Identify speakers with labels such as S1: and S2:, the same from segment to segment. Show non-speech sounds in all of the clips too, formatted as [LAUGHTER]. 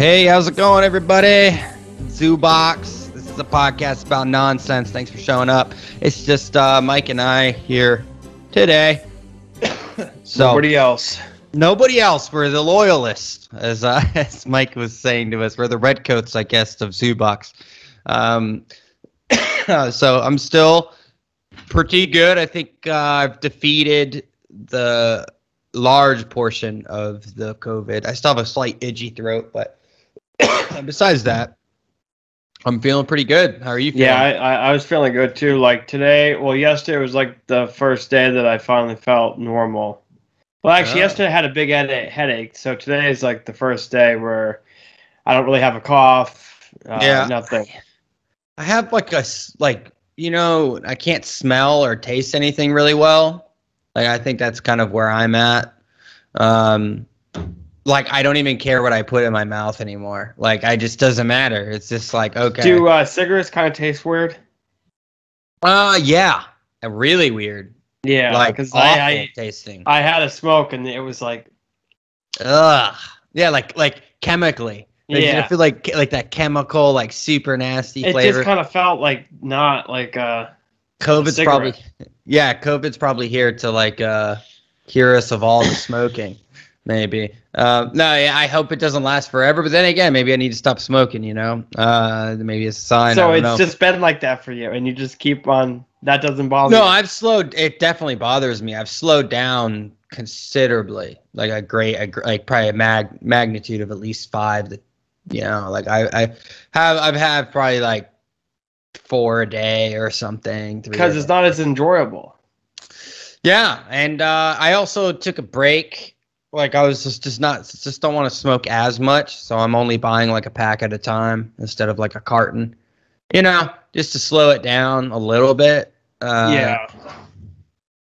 S1: Hey, how's it going, everybody? Zoobox. This is a podcast about nonsense. Thanks for showing up. It's just uh, Mike and I here today. [COUGHS] so
S2: Nobody else.
S1: nobody else. We're the loyalists, as uh, [LAUGHS] as Mike was saying to us. We're the redcoats, I guess, of Zoobox. Um, [COUGHS] so I'm still pretty good. I think uh, I've defeated the large portion of the COVID. I still have a slight itchy throat, but [COUGHS] besides that, I'm feeling pretty good. How are you feeling?
S2: Yeah, I, I, was feeling good too. Like today, well, yesterday was like the first day that I finally felt normal. Well, actually,
S1: Oh.
S2: yesterday I had a big headache, headache. So today is like the first day where I don't really have a cough. Uh,
S1: Yeah.
S2: Nothing.
S1: I have like a like you know I can't smell or taste anything really well. Like I think that's kind of where I'm at. Um, like I don't even care what I put in my mouth anymore. Like I just doesn't matter. It's just like okay.
S2: Do uh, cigarettes kind of taste weird?
S1: uh yeah, really weird.
S2: Yeah,
S1: like
S2: because
S1: awful
S2: I, I
S1: tasting.
S2: I had a smoke and it was like
S1: Ugh. Yeah, like like chemically. Like, I feel like like that chemical, like super nasty
S2: It
S1: flavor.
S2: It just kind of felt like not like uh
S1: COVID's probably yeah, COVID's probably here to like uh cure us of all the [LAUGHS] smoking. Maybe. Uh, no, yeah, I hope it doesn't last forever. But then again, maybe I need to stop smoking. You know, uh, maybe it's a sign.
S2: So it's
S1: know.
S2: just been like that for you, and you just keep on. That doesn't bother. Me.
S1: No.
S2: you.
S1: I've slowed. It definitely bothers me. I've slowed down considerably, like a great, a, like probably a mag magnitude of at least five. That you know, like I, I have, I've had probably like four a day or something.
S2: because it's not as enjoyable.
S1: Yeah, and uh, I also took a break. Like I was just just not just don't want to smoke as much, so I'm only buying like a pack at a time instead of like a carton. You know, just to slow it down a little bit. Uh,
S2: yeah,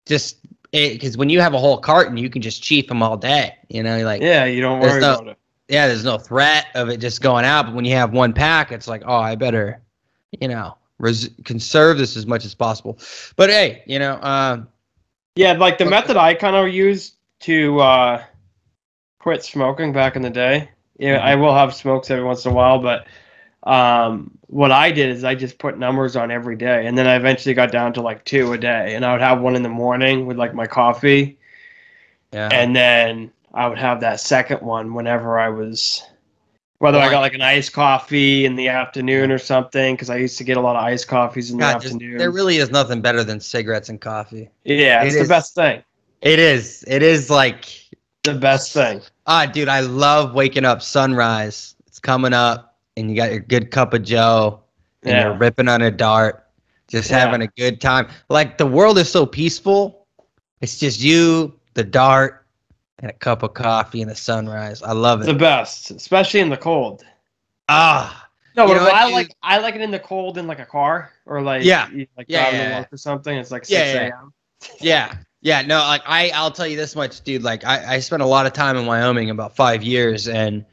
S1: Just because when you have a whole carton, you can just chief them all day. You know, like yeah.
S2: you don't worry
S1: no-
S2: about it.
S1: Yeah, there's no threat of it just going out. But when you have one pack, it's like, oh, I better, you know, res- conserve this as much as possible. But hey, you know, uh,
S2: Yeah, like the method I kind of used to uh, quit smoking back in the day. Yeah,
S1: Mm-hmm.
S2: I will have smokes every once in a while, but um, what I did is I just put numbers on every day, and then I eventually got down to like two a day, and I would have one in the morning with like my coffee,
S1: yeah.
S2: and then I would have that second one whenever I was. Whether I got like an iced coffee in the afternoon or something, because I used to get a lot of iced coffees in the
S1: just-
S2: afternoon.
S1: there really is nothing better than cigarettes and coffee.
S2: yeah,
S1: it
S2: it's the
S1: is.
S2: best thing.
S1: It is. It is like,
S2: The best thing.
S1: ah, dude, I love waking up sunrise. It's coming up, and you got your good cup of Joe, and
S2: Yeah.
S1: you're ripping on a dart, just
S2: Yeah.
S1: having a good time. Like the world is so peaceful. It's just you, the dart, and a cup of coffee and the sunrise. I love it.
S2: the best, especially in the cold.
S1: Ah,
S2: No,
S1: You
S2: but
S1: know what,
S2: I like I like it in the cold in like a car or like
S1: Yeah.
S2: like
S1: Yeah,
S2: driving
S1: yeah,
S2: or something. It's like six
S1: yeah.
S2: a.m.
S1: Yeah. Yeah, no, like I, I'll tell you this much, dude. Like I, I spent a lot of time in Wyoming, about five years, and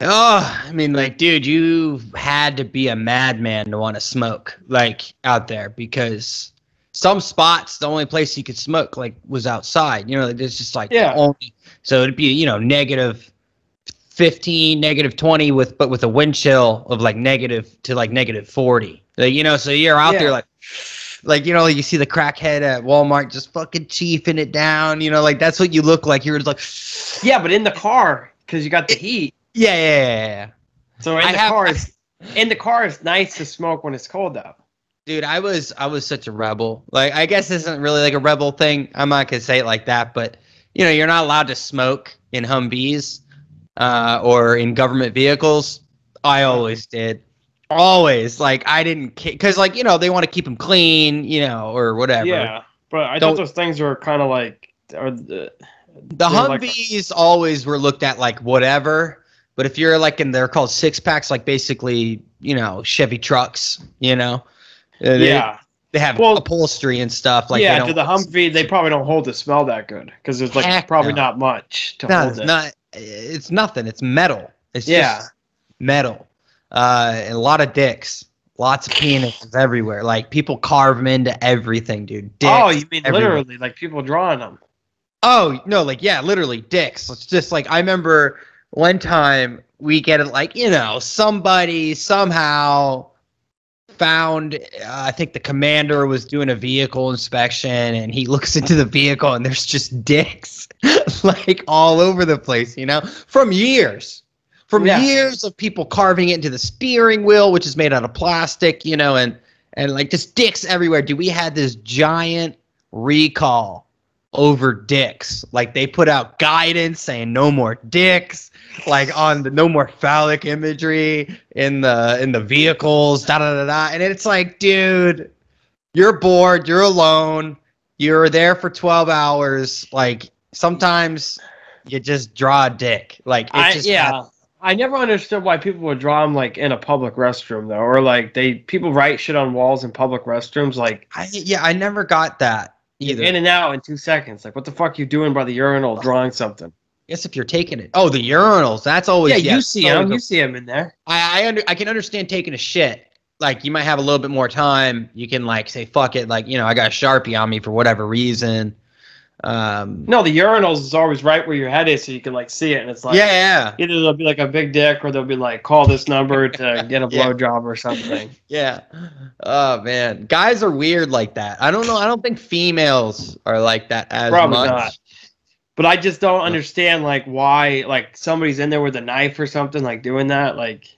S1: oh, I mean, like, dude, you had to be a madman to want to smoke, like, out there, because some spots, the only place you could smoke, like, was outside. You know, like, it's just like
S2: Yeah.
S1: only. So it'd be, you know, negative fifteen, negative twenty, with but with a wind chill of like negative to like negative forty. Like, you know, so you're out
S2: Yeah.
S1: there like like you know you see the crackhead at walmart just fucking chiefing it down you know like that's what you look like you're just like [SIGHS]
S2: Yeah, but in the car because you got the heat.
S1: yeah yeah yeah, yeah.
S2: So in
S1: I
S2: the
S1: have-
S2: car, is, in the car, it's nice to smoke when it's cold out.
S1: dude i was i was such a rebel like i guess this isn't really like a rebel thing i'm not gonna say it like that but you know you're not allowed to smoke in humvees uh, or in government vehicles i always did always like i didn't because like you know they want to keep them clean you know or whatever
S2: Yeah, but I
S1: Don't-
S2: thought those things were kind of like the,
S1: The
S2: They're like-
S1: Humvees always were looked at like whatever, but if you're like in they're called six packs, like basically you know Chevy trucks, you know, Uh, they,
S2: yeah,
S1: they have
S2: Well-
S1: upholstery and stuff. Like
S2: yeah. To the Humvee, they probably don't hold the smell that good because there's like probably
S1: no.
S2: not much to
S1: No,
S2: hold
S1: it's
S2: it.
S1: not. It's nothing. It's metal. It's
S2: Yeah.
S1: just metal. Uh, a lot of dicks, lots of penises everywhere. Like people carve them into everything, dude. Dicks
S2: oh, you mean
S1: everywhere.
S2: literally like people drawing them?
S1: Oh no, like yeah, literally dicks. It's just like I remember one time we get it like you know somebody somehow found uh, i think the commander was doing a vehicle inspection and he [LAUGHS] looks into the vehicle and there's just dicks [LAUGHS] like all over the place you know from years from
S2: Yeah.
S1: years of people carving it into the steering wheel which is made out of plastic you know and and like just dicks everywhere. Dude we had this giant recall over dicks. Like they put out guidance saying no more dicks like on the no more phallic imagery in the in the vehicles da da da da. And it's like dude you're bored you're alone you're there for 12 hours. Like sometimes you just draw a dick. Like it
S2: I,
S1: just
S2: yeah. I never understood why people would draw them like in a public restroom though, or like they people write shit on walls in public restrooms like
S1: I, yeah i never got that either
S2: in and out in two seconds. Like what the fuck you doing by the urinal drawing something?
S1: guess if you're taking it oh the urinals that's always
S2: yeah, you see them. You see them in there.
S1: I I, under, I can understand taking a shit. Like you might have a little bit more time. You can like say fuck it. Like you know I got a sharpie on me for whatever reason. Um,
S2: No, the urinals is always right where your head is, so you can like see it, and it's like
S1: yeah, yeah,
S2: either there'll be like a big dick, or they'll be like call this number to [LAUGHS] get a
S1: Yeah.
S2: blowjob or something.
S1: yeah. Oh man, guys are weird like that. I don't know. I don't think females are like that as
S2: Probably
S1: much.
S2: not. But I just don't understand like why like somebody's in there with a knife or something like doing that. Like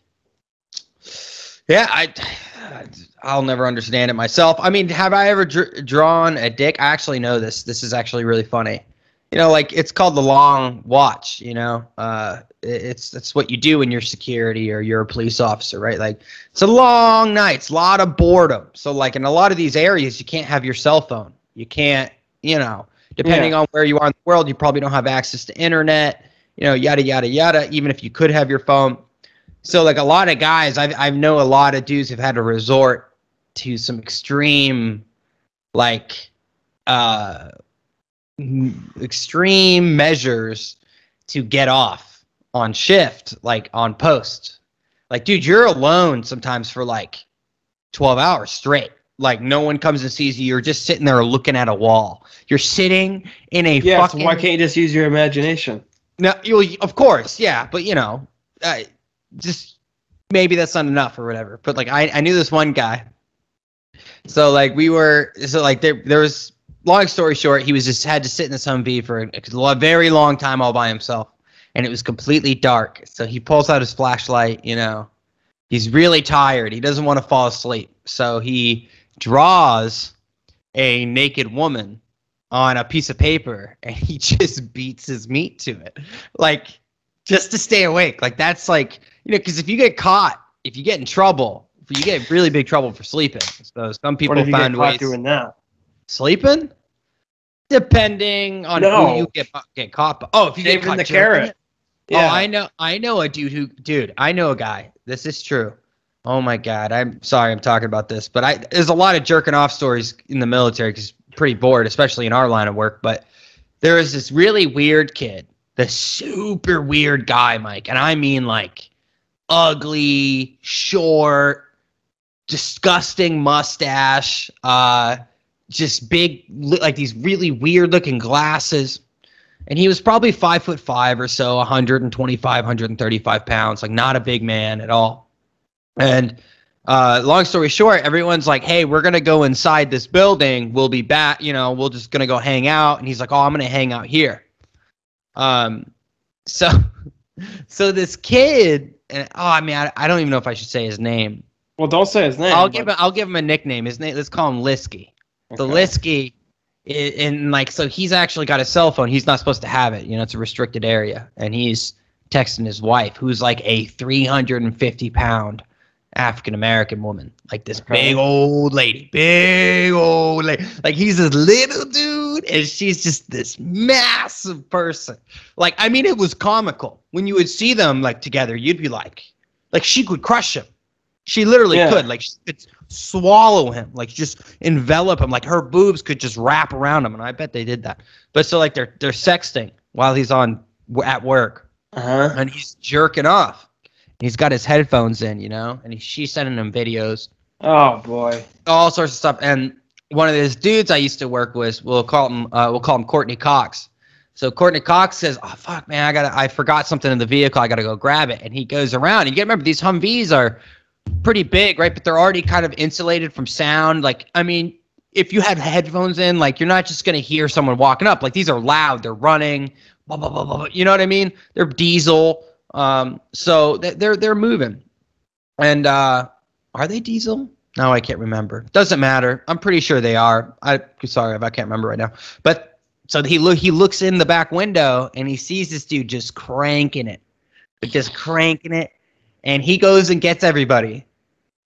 S1: Yeah, I. I'll never understand it myself. I mean, have I ever dr- drawn a dick? I actually know this. This is actually really funny. You know, like it's called the long watch. You know, uh, it's that's what you do when you're security or you're a police officer, right? Like it's a long night, it's a lot of boredom. So, like in a lot of these areas, you can't have your cell phone. You can't, you know, depending on where you are in the world, you probably don't have access to internet. You know, yada yada yada. Even if you could have your phone, so like a lot of guys, I've I know a lot of dudes have had to resort to some extreme, like, uh, extreme measures to get off on shift, like on post. Like, dude, you're alone sometimes for like twelve hours straight. Like no one comes and sees you. You're just sitting there looking at a wall. You're sitting in a
S2: yeah, so why can't you just use your imagination?
S1: No, you of course, yeah, but you know, uh, just maybe that's not enough or whatever. But like, I I knew this one guy. So like we were so like there there was long story short, he was just had to sit in this Humvee for a, a very long time all by himself, and it was completely dark. So he pulls out his flashlight, you know, he's really tired. He doesn't want to fall asleep, so he draws a naked woman on a piece of paper and he [LAUGHS] just beats his meat to it like just to stay awake like that's like you know because if you get caught if you get in trouble if you get really big trouble for sleeping so some people
S2: what if get caught
S1: ways
S2: doing that?
S1: sleeping depending on
S2: No.
S1: who you get get caught by. oh if you get
S2: Shaving
S1: caught
S2: the carrot.
S1: it- Oh, I know. I know a dude who, dude. I know a guy. This is true. Oh my god. I'm sorry. I'm talking about this, but I there's a lot of jerking off stories in the military because pretty bored, especially in our line of work. But there is this really weird kid, the super weird guy, Mike, and I mean like ugly, short, disgusting mustache, uh, just big, like these really weird looking glasses. And he was probably five foot five or so 125 135 pounds like not a big man at all. And uh, long story short everyone's like hey we're gonna go inside this building. We'll be back you know we're just gonna go hang out. And he's like oh i'm gonna hang out here. Um so [LAUGHS] so this kid and oh i mean I, I don't even know if i should say his name
S2: Well, don't say his name.
S1: i'll give him i'll give him a nickname his name let's call him lisky the
S2: Okay.
S1: Lisky, i- and like, so he's actually got a cell phone. He's not supposed to have it. You know, it's a restricted area. And he's texting his wife, who's like a 350 pound African American woman, like this
S2: Okay.
S1: big old lady, big old lady. Like he's this little dude, and she's just this massive person. Like, I mean, it was comical when you would see them like together. You'd be like, like she could crush him. She literally
S2: Yeah.
S1: could. Like she could swallow him, like just envelop him. Like her boobs could just wrap around him, and I bet they did that. But so like they're they're sexting while he's on at work,
S2: Uh-huh.
S1: and he's jerking off. He's got his headphones in, you know, and he, she's sending him videos,
S2: Oh boy.
S1: all sorts of stuff. And one of those dudes I used to work with, we'll call him, uh, we'll call him Courtney Cox. So Courtney Cox says, "Oh fuck, man, I got to I forgot something in the vehicle. I got to go grab it." And he goes around. And you got to remember these Humvees are pretty big, right? But they're already kind of insulated from sound. Like, I mean, if you have headphones in, like you're not just gonna hear someone walking up. Like these are loud. They're running. Blah, blah, blah, blah, you know what I mean? They're diesel. Um, so they're they're moving. And uh, are they diesel? No, I can't remember. Doesn't matter. I'm pretty sure they are. I sorry if I can't remember right now. But so he look he looks in the back window and he sees this dude just cranking it, just cranking it, and he goes and gets everybody,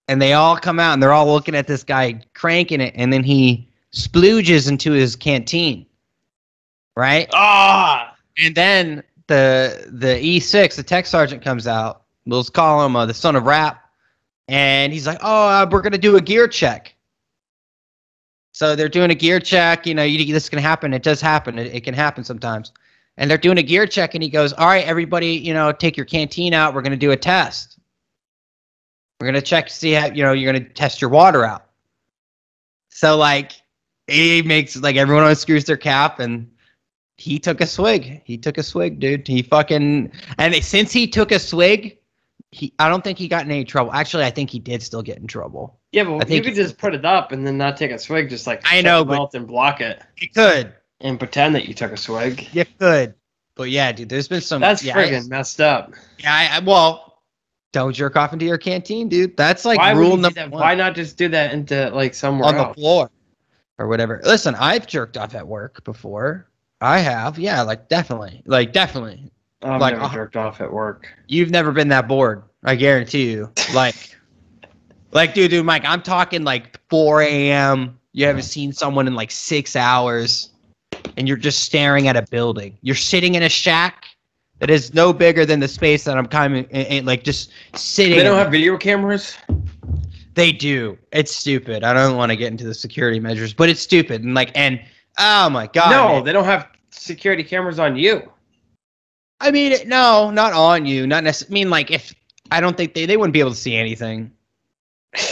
S1: and they all come out and they're all looking at this guy cranking it, and then he splooges into his canteen, right?
S2: Ah,
S1: And then the the E6, the tech sergeant comes out. We'll call him uh, the son of rap, and he's like, "Oh, uh, we're gonna do a gear check." So they're doing a gear check. You know, you, this can happen. It does happen. It, it can happen sometimes. And they're doing a gear check, and he goes, "All right, everybody, you know, take your canteen out. We're gonna do a test. We're gonna check to see how you know you're gonna test your water out." So like, he makes like everyone unscrews their cap, and he took a swig. He took a swig, dude. He fucking and since he took a swig, he I don't think he got in any trouble. Actually, I think he did still get in trouble.
S2: yeah,
S1: I
S2: but you
S1: think-
S2: could just put it up and then not take a swig, just like
S1: I know,
S2: mouth and block it
S1: He could.
S2: and pretend that you took a swig.
S1: You could. But yeah, dude, there's been some.
S2: That's
S1: yeah, I-
S2: friggin' messed up.
S1: Yeah, I, I, well, don't jerk off into your canteen, dude. That's like
S2: why
S1: rule number one
S2: Why not just do that into like somewhere
S1: on the floor or whatever. Listen, I've jerked off at work before. I have, yeah, like definitely, like definitely.
S2: I've
S1: like,
S2: never
S1: uh,
S2: jerked off at work.
S1: You've never been that bored. I guarantee you. Like, [LAUGHS] like, dude, dude, Mike, I'm talking like 4 a.m. You haven't seen someone in like six hours, and you're just staring at a building. You're sitting in a shack that is no bigger than the space that I'm kind of in, in, like just sitting.
S2: They don't have video cameras.
S1: They do. It's stupid. I don't want to get into the security measures, but it's stupid. And like, and oh my god.
S2: no,
S1: man.
S2: they don't have security cameras on you.
S1: I mean, no, not on you. Not necessarily. I mean, like, if I don't think they they wouldn't be able to see anything.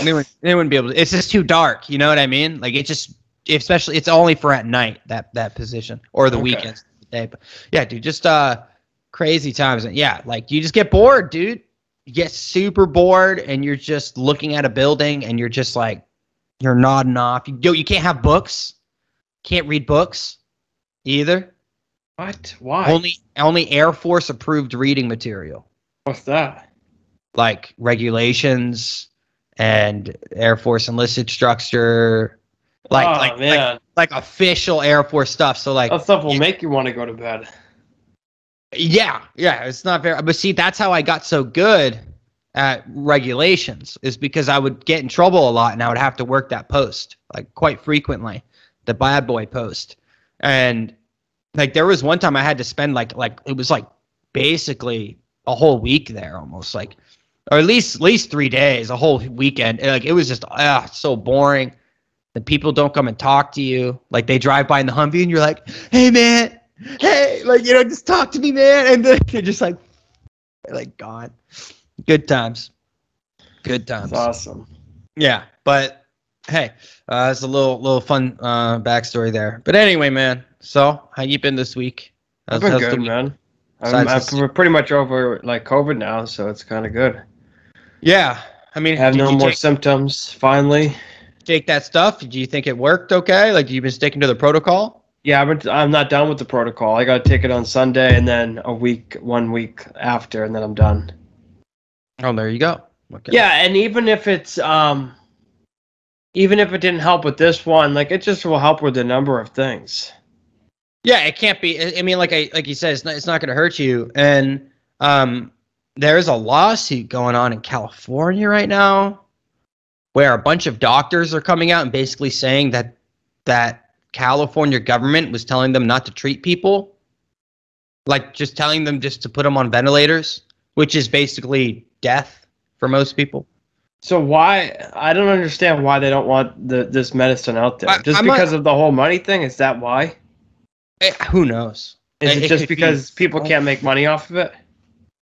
S1: They wouldn't. They wouldn't be able to. It's just too dark. You know what I mean? Like, it just, especially, it's only for at night that that position or the
S2: Okay.
S1: weekends. Day, but yeah, dude, just uh, crazy times. And yeah, like you just get bored, dude. You get super bored, and you're just looking at a building, and you're just like, you're nodding off. You do. You can't have books. Can't read books, either.
S2: What? Why?
S1: Only only Air Force approved reading material,
S2: What's that?
S1: like regulations and Air Force enlisted structure, like
S2: oh,
S1: like, like like official Air Force stuff. So like
S2: that stuff will
S1: you-
S2: make you want to go to bed.
S1: yeah, yeah, it's not fair. but see that's how I got so good at regulations is because I would get in trouble a lot and I would have to work that post like quite frequently, the bad boy post. And like there was one time I had to spend like like it was like basically a whole week there almost like or at least at least 3 days, a whole weekend. Like it was just ah so boring. The people don't come and talk to you. Like they drive by in the Humvee and you're like, "Hey man, hey, like you know, just talk to me, man." And then [LAUGHS] they're just like, they're like gone. Good times. Good times.
S2: That's awesome.
S1: Yeah, but hey, uh, it's a little little fun uh, backstory there. But anyway, man. So how you been this week?
S2: I've been good, man. I'm, I'm pretty much over like COVID now, so it's kind of good.
S1: Yeah, I mean,
S2: I have no more
S1: take,
S2: symptoms. Finally,
S1: take that stuff? Do you think it worked okay? Like you've been sticking to the protocol?
S2: yeah, I've been, I'm not done with the protocol. I got to take it on Sunday, and then a week, one week after, and then I'm done.
S1: Oh, there you go. Okay.
S2: Yeah, and even if it's um, even if it didn't help with this one, like it just will help with a number of things.
S1: Yeah, it can't be. I mean, like I like you said, it's not. It's not going to hurt you. And um, there's a lawsuit going on in California right now, where a bunch of doctors are coming out and basically saying that that California government was telling them not to treat people, like just telling them just to put them on ventilators, which is basically death for most people.
S2: So why? I don't understand why they don't want the this medicine out there.
S1: I-
S2: just
S1: I'm not-
S2: because of the whole money thing? Is that why?
S1: Eh, who knows?
S2: Is
S1: It-
S2: it,
S1: it
S2: just
S1: could be-
S2: because people can't make money off of it?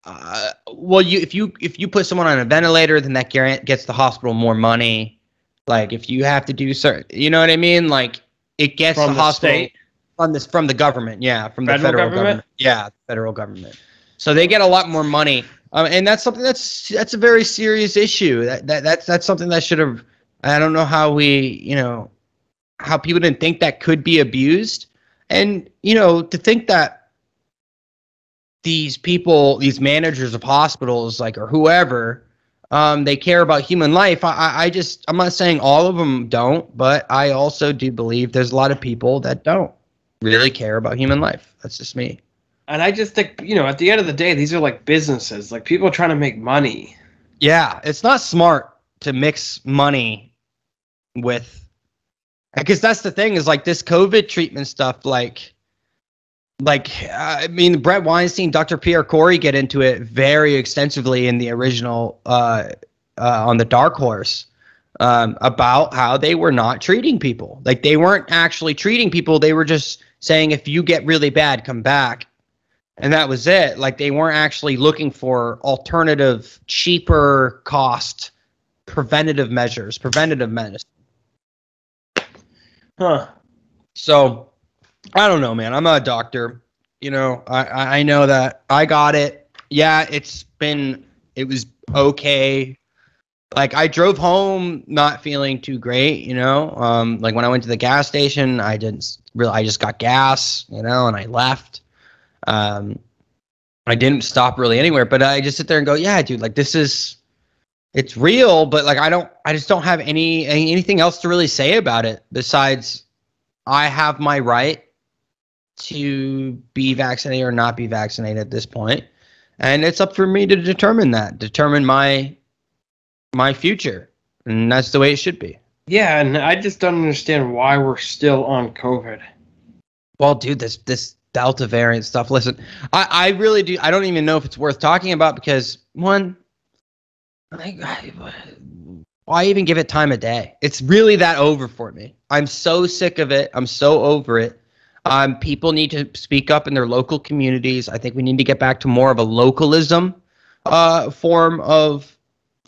S1: Uh, well, you if you if you put someone on a ventilator, then that gets the hospital more money. Like if you have to do certain, you know what I mean? Like it gets
S2: From
S1: the
S2: the
S1: hospital.
S2: state?
S1: from this from the government, yeah, from the
S2: Federal
S1: federal,
S2: government?
S1: government? yeah, federal government. So they get a lot more money, um, and that's something that's that's a very serious issue. That, that that's that's something that should have. I don't know how we, you know, how people didn't think that could be abused, and you know, to think that these people, these managers of hospitals, like or whoever, um, they care about human life. I, I, I just, I'm not saying all of them don't, but I also do believe there's a lot of people that don't really care about human life. That's just me.
S2: And I just think, you know, at the end of the day, these are like businesses, like people trying to make money.
S1: Yeah, it's not smart to mix money with, because that's the thing is like this COVID treatment stuff, like, like I mean, Bret Weinstein, Dr. Pierre Kory get into it very extensively in the original uh, uh, on the Dark Horse um, about how they were not treating people. Like they weren't actually treating people. They were just saying, if you get really bad, come back. And that was it. Like they weren't actually looking for alternative, cheaper cost preventative measures, preventative medicine.
S2: Huh.
S1: So I don't know, man. I'm not a doctor. You know, I, I know that I got it. Yeah, it's been it was okay. Like I drove home not feeling too great, you know. Um, like when I went to the gas station, I didn't really. I just got gas, you know, and I left. Um, I didn't stop really anywhere, but I just sit there and go, yeah, dude. Like this is, it's real, but like I don't, I just don't have any, any anything else to really say about it besides I have my right to be vaccinated or not be vaccinated at this point and it's up for me to determine that determine my my future and that's the way it should be
S2: Yeah, and I just don't understand why we're still on COVID.
S1: well dude this this delta variant stuff. Listen i i really do i don't even know if it's worth talking about because one I, I, why even give it time of day? It's really that over for me. I'm so sick of it. I'm so over it. Um, people need to speak up in their local communities. I think we need to get back to more of a localism uh, form of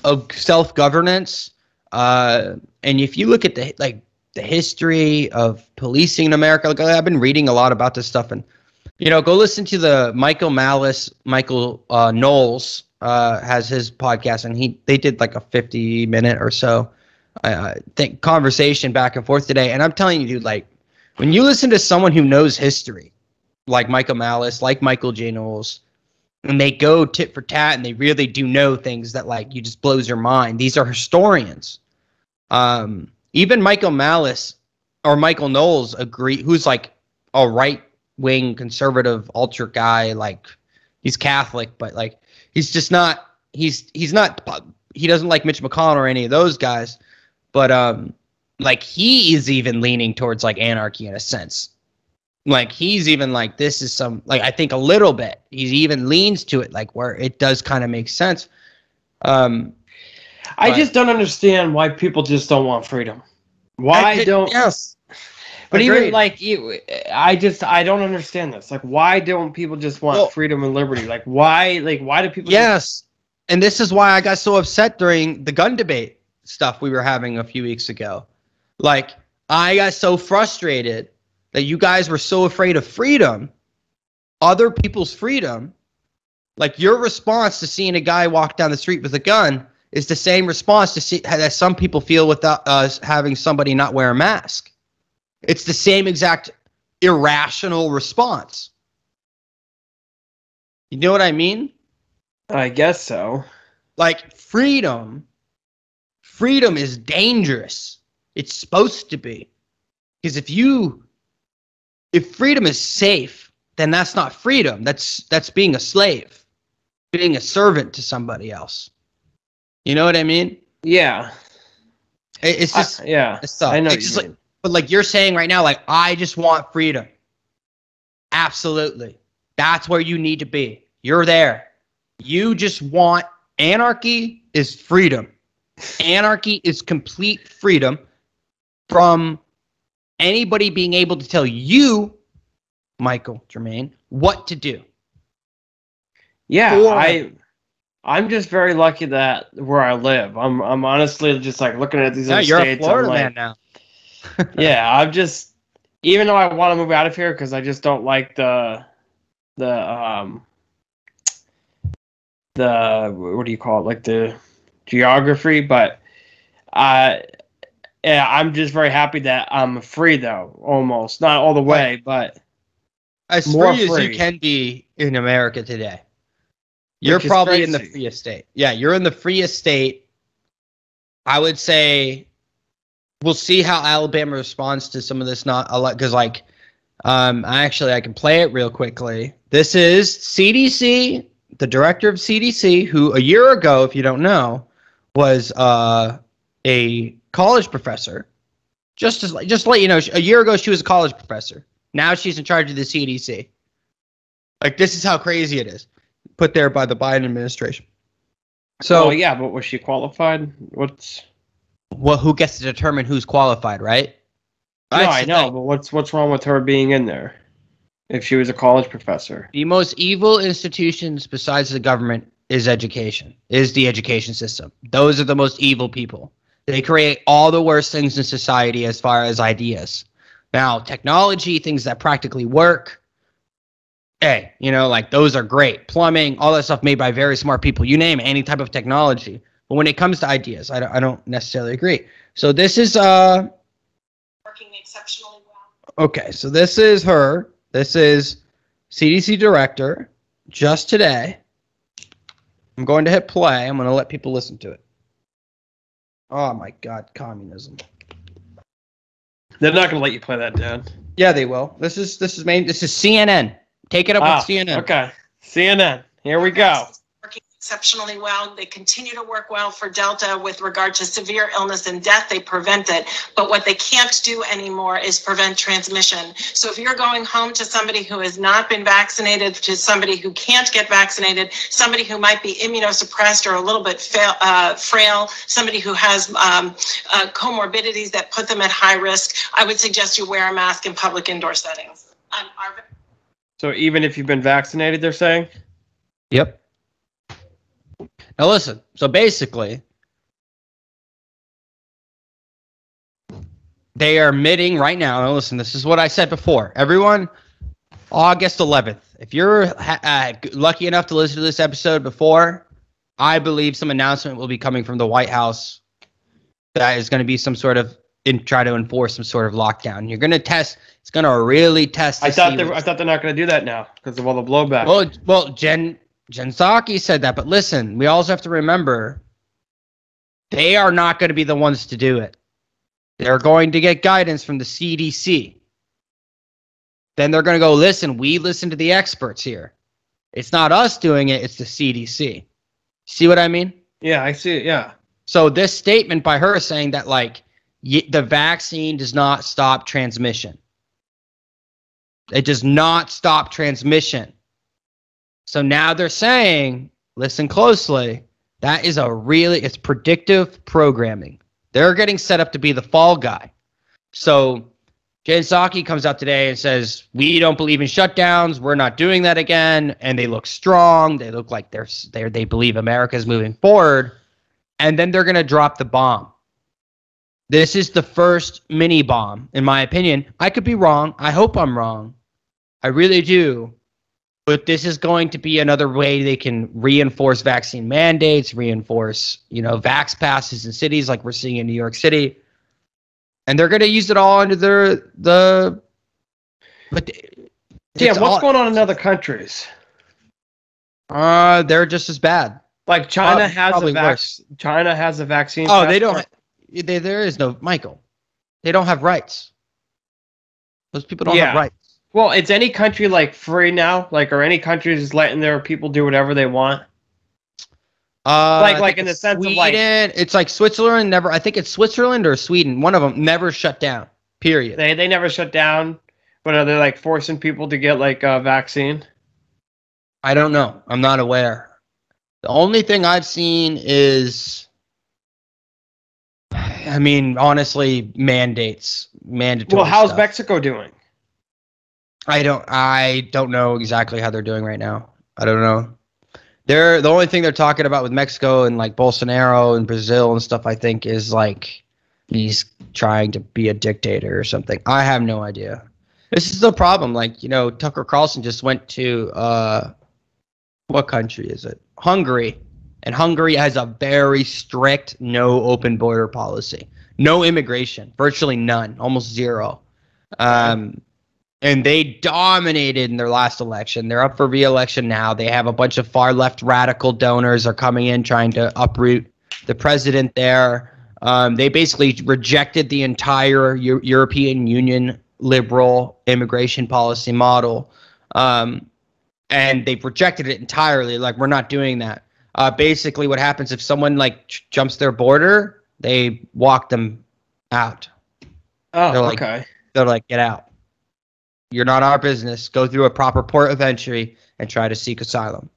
S1: of self governance. Uh, and if you look at the like the history of policing in America, like I've been reading a lot about this stuff, and you know, go listen to the Michael Malice, Michael uh, Knowles uh, has his podcast, and he they did like a fifty minute or so uh, think conversation back and forth today, and I'm telling you, dude, like when you listen to someone who knows history, like Michael Malice, like Michael J. Knowles, and they go tit for tat and they really do know things that like you just blows your mind. These are historians. Um, even Michael Malice or Michael Knowles agree who's like a right wing conservative ultra guy, like he's Catholic, but like he's just not he's he's not he doesn't like Mitch McConnell or any of those guys. But um like he is even leaning towards like anarchy in a sense like he's even like this is some like i think a little bit he even leans to it like where it does kind of make sense um
S2: I
S1: Right.
S2: just don't understand why people just don't want freedom. Why
S1: I-
S2: don't?
S1: yes
S2: But
S1: Agreed.
S2: even like you, I just I don't understand this. Like, why don't people just want
S1: Well-
S2: freedom and liberty? Like, why? Like, why do people? just-
S1: yes and this is why i got so upset during the gun debate stuff we were having a few weeks ago like i got so frustrated that you guys were so afraid of freedom other people's freedom like your response to seeing a guy walk down the street with a gun is the same response to see that some people feel without us having somebody not wear a mask it's the same exact irrational response you know what i mean
S2: I guess so.
S1: like freedom freedom is dangerous it's supposed to be because if you if freedom is safe then that's not freedom that's that's being a slave being a servant to somebody else you know what i mean
S2: Yeah.
S1: It- it's just
S2: I- yeah.
S1: it's.
S2: I know.
S1: It's just like-
S2: mean.
S1: But like you're saying right now like i just want freedom. Absolutely. That's where you need to be. You're there. You just want anarchy is freedom. Anarchy is complete freedom from anybody being able to tell you michael germain what to do.
S2: Yeah,
S1: Or-
S2: I I'm just very lucky that where I live. I'm I'm honestly just like looking at these
S1: yeah
S2: other
S1: you're a
S2: states.
S1: florida
S2: I'm like,
S1: man now [LAUGHS]
S2: yeah, I'm just even though I want to move out of here because I just don't like the the um the what do you call it like the geography but uh yeah i'm just very happy that i'm free though almost not all the way but
S1: As
S2: More
S1: free as you can be in America today. You're probably in the
S2: crazy.
S1: freest state. Yeah, you're in the freest state. I would say we'll see how Alabama responds to some of this not a lot because like um I actually I can play it real quickly. This is CDC, the director of CDC, who a year ago, if you don't know, was uh a college professor. Just as just to let you know, a year ago she was a college professor. Now she's in charge of the CDC. Like this is how crazy it is. Put there by the Biden administration. So
S2: oh yeah but was she qualified what's
S1: well, who gets to determine who's qualified, right?
S2: no
S1: That's
S2: i know
S1: thing.
S2: but what's what's wrong with her being in there if she was a college professor
S1: The most evil institutions besides the government is education, is the education system. Those are the most evil people. They create all the worst things in society as far as ideas. Now, technology, things that practically work, hey, you know, like those are great. Plumbing, all that stuff made by very smart people. You name it, any type of technology. But when it comes to ideas, I don't, I don't necessarily agree. So this is uh
S3: working exceptionally well.
S1: Okay, so this is her. This is CDC director just today. I'm going to hit play. I'm going to let people listen to it. Oh my god, communism.
S2: they're not going to let you play that down
S1: Yeah, they will. This is this is main this is CNN. Take it up
S2: Ah,
S1: with CNN.
S2: okay cnn here we go
S3: Working exceptionally well. They continue to work well for Delta with regard to severe illness and death. They prevent it. But what they can't do anymore is prevent transmission. So if you're going home to somebody who has not been vaccinated, to somebody who can't get vaccinated, somebody who might be immunosuppressed or a little bit fail, uh, frail, somebody who has um, uh, comorbidities that put them at high risk, I would suggest you wear a mask in public indoor settings. Um, our
S2: so even if you've been vaccinated they're saying
S1: Yep. Now listen. So basically, they are admitting right now. Now listen. This is what I said before. Everyone, August 11th. If you're ha- uh, lucky enough to listen to this episode before, I believe some announcement will be coming from the White House that is going to be some sort of in try to enforce some sort of lockdown. You're going to test. It's going to really test.
S2: I thought they
S1: what-
S2: were, I thought they're not going to do that now because of all the blowback.
S1: well, well, Jen Jen Psaki said that, but listen, we also have to remember they are not going to be the ones to do it. They're going to get guidance from the CDC. Then they're going to go, listen, we listen to the experts here. It's not us doing it, it's the CDC. See what I mean?
S2: yeah, I see it. Yeah.
S1: So this statement by her saying that like y- the vaccine does not stop transmission. It does not stop transmission. So now they're saying, listen closely, that is a really it's predictive programming. They're getting set up to be the fall guy. So Jen Psaki comes out today and says, "We don't believe in shutdowns. We're not doing that again." And they look strong. They look like they're they they believe America's moving forward and then they're going to drop the bomb. This is the first mini bomb, in my opinion. I could be wrong. I hope I'm wrong. I really do. But this is going to be another way they can reinforce vaccine mandates, reinforce, you know, vax passes in cities like we're seeing in New York City. And they're going to use it all under their the but
S2: Yeah. What's
S1: all-
S2: going on in other countries?
S1: Uh, they're just as bad.
S2: Like China
S1: Prob-
S2: has a vac-
S1: worse.
S2: China has a vaccine.
S1: Oh, they don't. They, there is no Michael. They don't have rights. Those people don't
S2: Yeah.
S1: have rights.
S2: Well, it's any country like free now? Like, are any countries letting their people do whatever they want?
S1: Uh,
S2: Like- like in the sense of, like-
S1: It's like Switzerland never. I think it's Switzerland or Sweden. One of them never shut down. Period.
S2: They they never shut down, but are they like forcing people to get like a vaccine?
S1: I don't know. I'm not aware. The only thing I've seen is, I mean, honestly, mandates, mandatory.
S2: Well, how's
S1: stuff.
S2: Mexico doing?
S1: I don't I don't know exactly how they're doing right now. I don't know. They're the only thing they're talking about with Mexico and like Bolsonaro and Brazil and stuff I think is like he's trying to be a dictator or something. I have no idea. This is the problem. Like, you know, Tucker Carlson just went to uh what country is it? Hungary. And Hungary has a very strict no open border policy. No immigration, virtually none, almost zero. Um and they dominated in their last election. They're up for re-election now. They have a bunch of far left radical donors are coming in trying to uproot the president there. Um, they basically rejected the entire Eu- European Union liberal immigration policy model, um, and they've rejected it entirely. Like we're not doing that. Uh, basically, what happens if someone like j- jumps their border, they walk them out.
S2: Oh,
S1: They're like-
S2: okay.
S1: They're like, get out. You're not our business. Go through a proper port of entry and try to seek asylum.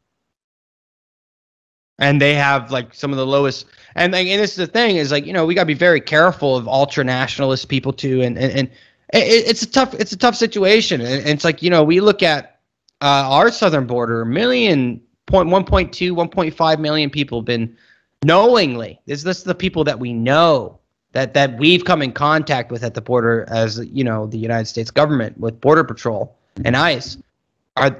S1: And they have like some of the lowest. And like, and this is the thing is like you know we got to be very careful of ultra nationalist people too. And and, and it, it's a tough it's a tough situation. And, and it's like you know we look at uh, our southern border, million point one point two, one point five million people have been knowingly. This this is the people that we know that that we've come in contact with at the border as you know the United States government with border patrol and ICE are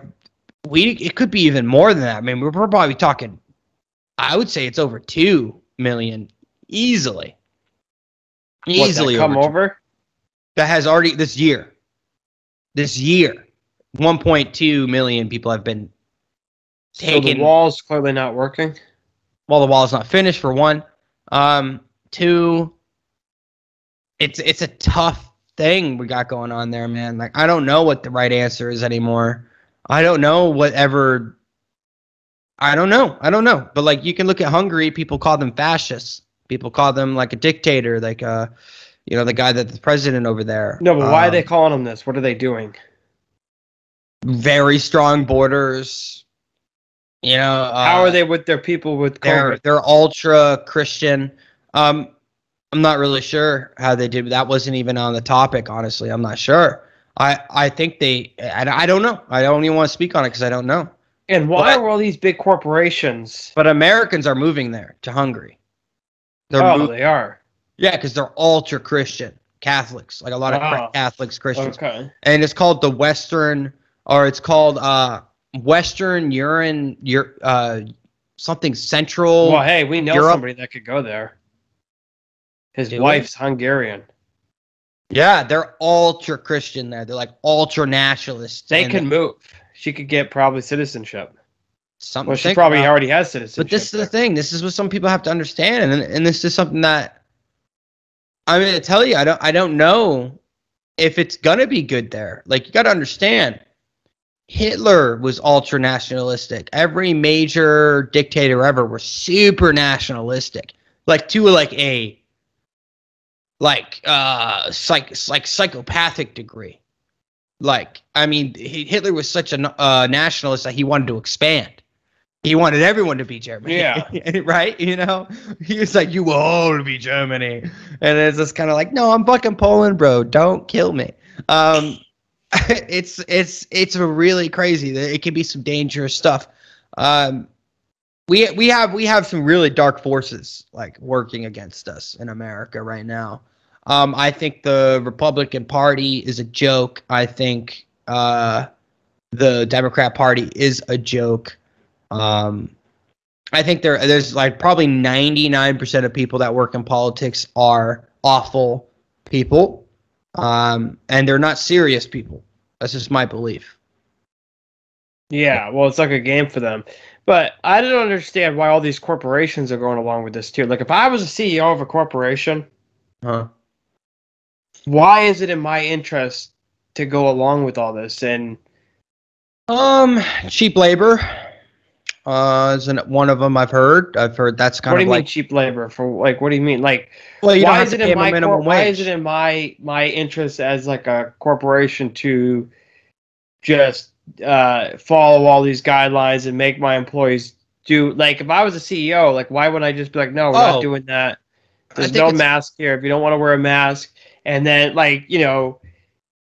S1: we it could be even more than that. I mean we're probably talking I would say it's over 2 million easily.
S2: What,
S1: Easily
S2: come
S1: over,
S2: over.
S1: that has already this year. This year 1.2 million people have been
S2: So the
S1: taken
S2: wall's clearly not working.
S1: Well, the wall is not finished for one. Um, two, it's it's a tough thing we got going on there, man. Like I don't know what the right answer is anymore. I don't know whatever. I don't know. I don't know. But like you can look at Hungary, people call them fascists. People call them like a dictator, like uh, you know, the guy that's the president over there.
S2: No, but why are they
S1: Um,
S2: calling them this? What are they doing?
S1: very strong borders? You know, uh,
S2: How are they with their people with
S1: they're
S2: COVID?
S1: they're ultra Christian. Um, I'm not really sure how they did. That wasn't even on the topic. Honestly, I'm not sure. I I think they. I, I don't know. I don't even want to speak on it because I don't know.
S2: And why
S1: But-
S2: are all these big corporations?
S1: But Americans are moving there to Hungary. They're
S2: oh,
S1: mov-
S2: they are.
S1: yeah, because they're ultra Christian Catholics, like a lot of Catholics, Christians,
S2: Okay.
S1: and it's called the Western, or it's called uh Western Urine, Ur, uh, something Central.
S2: Well, hey, we know
S1: Europe-
S2: somebody that could go there. His
S1: Do we?
S2: wife's Hungarian.
S1: Yeah, they're ultra Christian there. They're like ultra nationalists.
S2: They
S1: and
S2: can move. She could get probably citizenship.
S1: something.
S2: Well, she probably
S1: about.
S2: already has citizenship.
S1: But this is the thing. This is what some people have to understand, and and this is something that I'm going to tell you. I don't I don't know if it's gonna be good there. Like you got to understand, Hitler was ultra nationalistic. Every major dictator ever was super nationalistic, like to like a like uh psych like psychopathic degree. Like I mean, Hi- Hitler was such a uh, nationalist that he wanted to expand. He wanted everyone to be Germany.
S2: Yeah. [LAUGHS]
S1: right? You know, he was like, "You will all be Germany," and it's just kind of like, "No, I'm fucking Poland, bro. Don't kill me." Um, [LAUGHS] it's it's it's a really crazy. It can be some dangerous stuff. Um, we we have we have some really dark forces like working against us in America right now. Um, I think the Republican Party is a joke. I think uh, the Democrat Party is a joke. Um, I think there there's like probably 99% of people that work in politics are awful people. Um, and they're not serious people. That's just my belief.
S2: Yeah, well, it's like a game for them. But I don't understand why all these corporations are going along with this too. Like, if I was a CEO of a corporation,
S1: Huh?
S2: Why is it in my interest to go along with all this? And
S1: Um, cheap labor. Uh, isn't one of them I've heard. I've heard that's kind
S2: what do
S1: of
S2: you mean
S1: like.
S2: cheap labor for? Like, what do you mean? Like,
S1: Well, you
S2: why is it in my cor- why is it in my my interest as like a corporation to just uh, follow all these guidelines and make my employees do like if I was a CEO, like why would I just be like, no, we're
S1: Oh.
S2: not doing that. There's no mask here. If you don't want to wear a mask, and then like you know,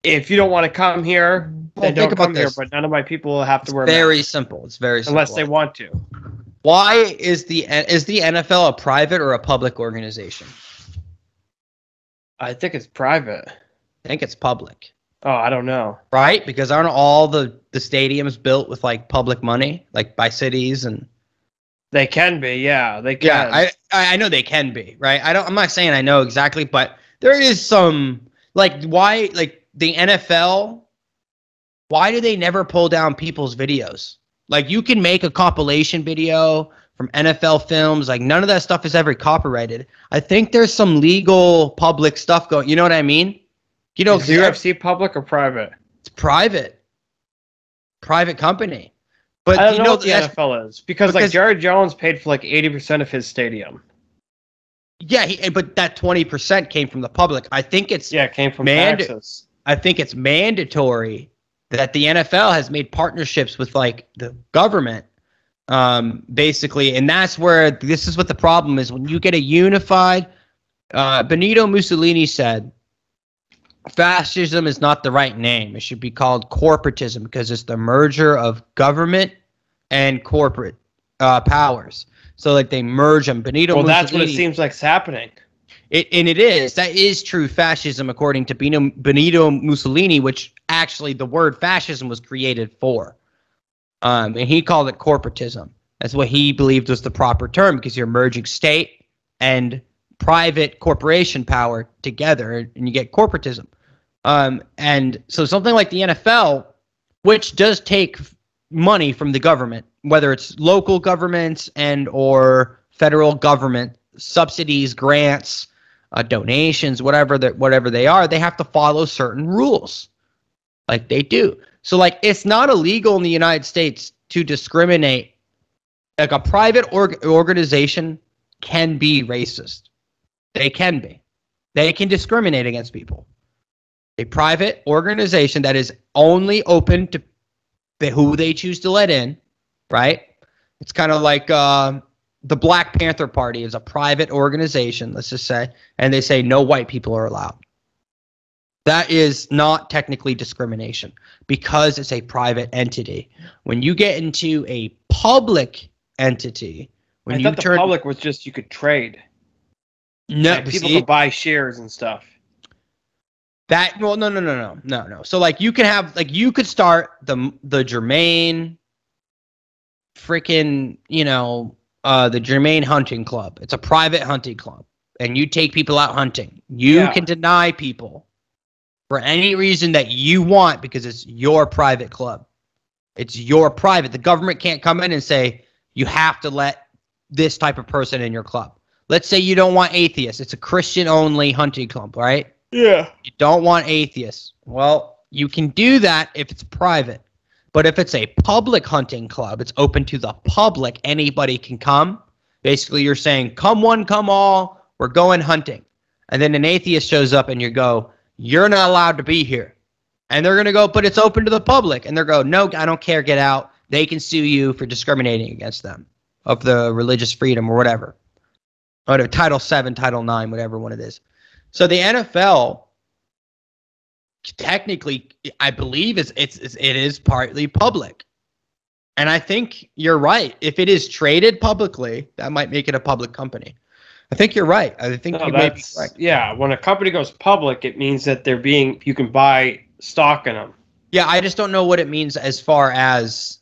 S2: if you don't want to come here,
S1: Well,
S2: then don't come here. But none of my people have to
S1: It's
S2: wear
S1: very simple. It's very simple.
S2: unless they want to.
S1: Why is the is the NFL a private or a public organization?
S2: I think it's private.
S1: I think it's public.
S2: Oh, I don't know.
S1: right? Because aren't all the the stadiums built with like public money, like by cities and
S2: They can be, yeah. They can.
S1: yeah, I I know they can be, right? I don't. I'm not saying I know exactly, but there is some like why like the NFL. Why do they never pull down people's videos? Like you can make a compilation video from NFL films. Like none of that stuff is ever copyrighted. I think there's some legal public stuff going. You know what I mean? You know,
S2: Is the UFC public or private?
S1: it's private, private company. But
S2: I don't
S1: you
S2: know,
S1: know
S2: what the NFL is because, like Jerry Jones paid for like eighty percent of his stadium.
S1: Yeah, he, but that twenty percent came from the public. I think it's
S2: Yeah, it came from
S1: Mand-
S2: taxes.
S1: I think it's mandatory that the NFL has made partnerships with like the government, um, basically, and that's where this is what the problem is when you get a unified. Uh, Benito Mussolini said, "Fascism is not the right name. It should be called corporatism because it's the merger of government and corporate uh, powers." So like they merge them. Benito
S2: Well,
S1: Mussolini.
S2: that's what it seems like's happening.
S1: It, and it is. That is true fascism, according to Benito, Benito Mussolini, which actually the word fascism was created for. Um, and he called it corporatism. That's what he believed was the proper term because you're merging state and private corporation power together and you get corporatism. Um, and so something like the NFL, which does take money from the government, whether it's local governments and or federal government subsidies, grants, uh, donations, whatever that whatever they are, they have to follow certain rules, like they do. So like it's not illegal in the United States to discriminate. Like a private org- organization can be racist. They can be. They can discriminate against people. A private organization that is only open to who they choose to let in, right? It's kind of like uh, the Black Panther Party is a private organization, let's just say, and they say no white people are allowed. That is not technically discrimination because it's a private entity. When you get into a public entity, when
S2: I
S1: you
S2: thought the
S1: turn
S2: public was just you could trade.
S1: no,
S2: Like, people
S1: see,
S2: could buy shares and stuff.
S1: That well, no, no, no, no, no, no. So like you can have like you could start the the Germain, freaking you know uh the Germain Hunting Club. It's a private hunting club, and you take people out hunting. You
S2: Yeah.
S1: can deny people for any reason that you want because it's your private club. It's your private. The government can't come in and say you have to let this type of person in your club. Let's say you don't want atheists. It's a Christian only hunting club, right?
S2: Yeah.
S1: You don't want atheists. Well, you can do that if it's private. But if it's a public hunting club, it's open to the public. Anybody can come. Basically, you're saying, come one, come all, we're going hunting. And then an atheist shows up and you go, you're not allowed to be here. And they're going to go, but it's open to the public. And they're go, no, I don't care, get out. They can sue you for discriminating against them of the religious freedom or whatever. Or Title 7, Title 9, whatever one it is. So the NFL technically I believe is it's, it's it is partly public. And I think you're right. If it is traded publicly, that might make it a public company. I think you're right. I think
S2: No,
S1: you may be right.
S2: yeah. When a company goes public, it means that they're being you can buy stock in them.
S1: Yeah, I just don't know what it means as far as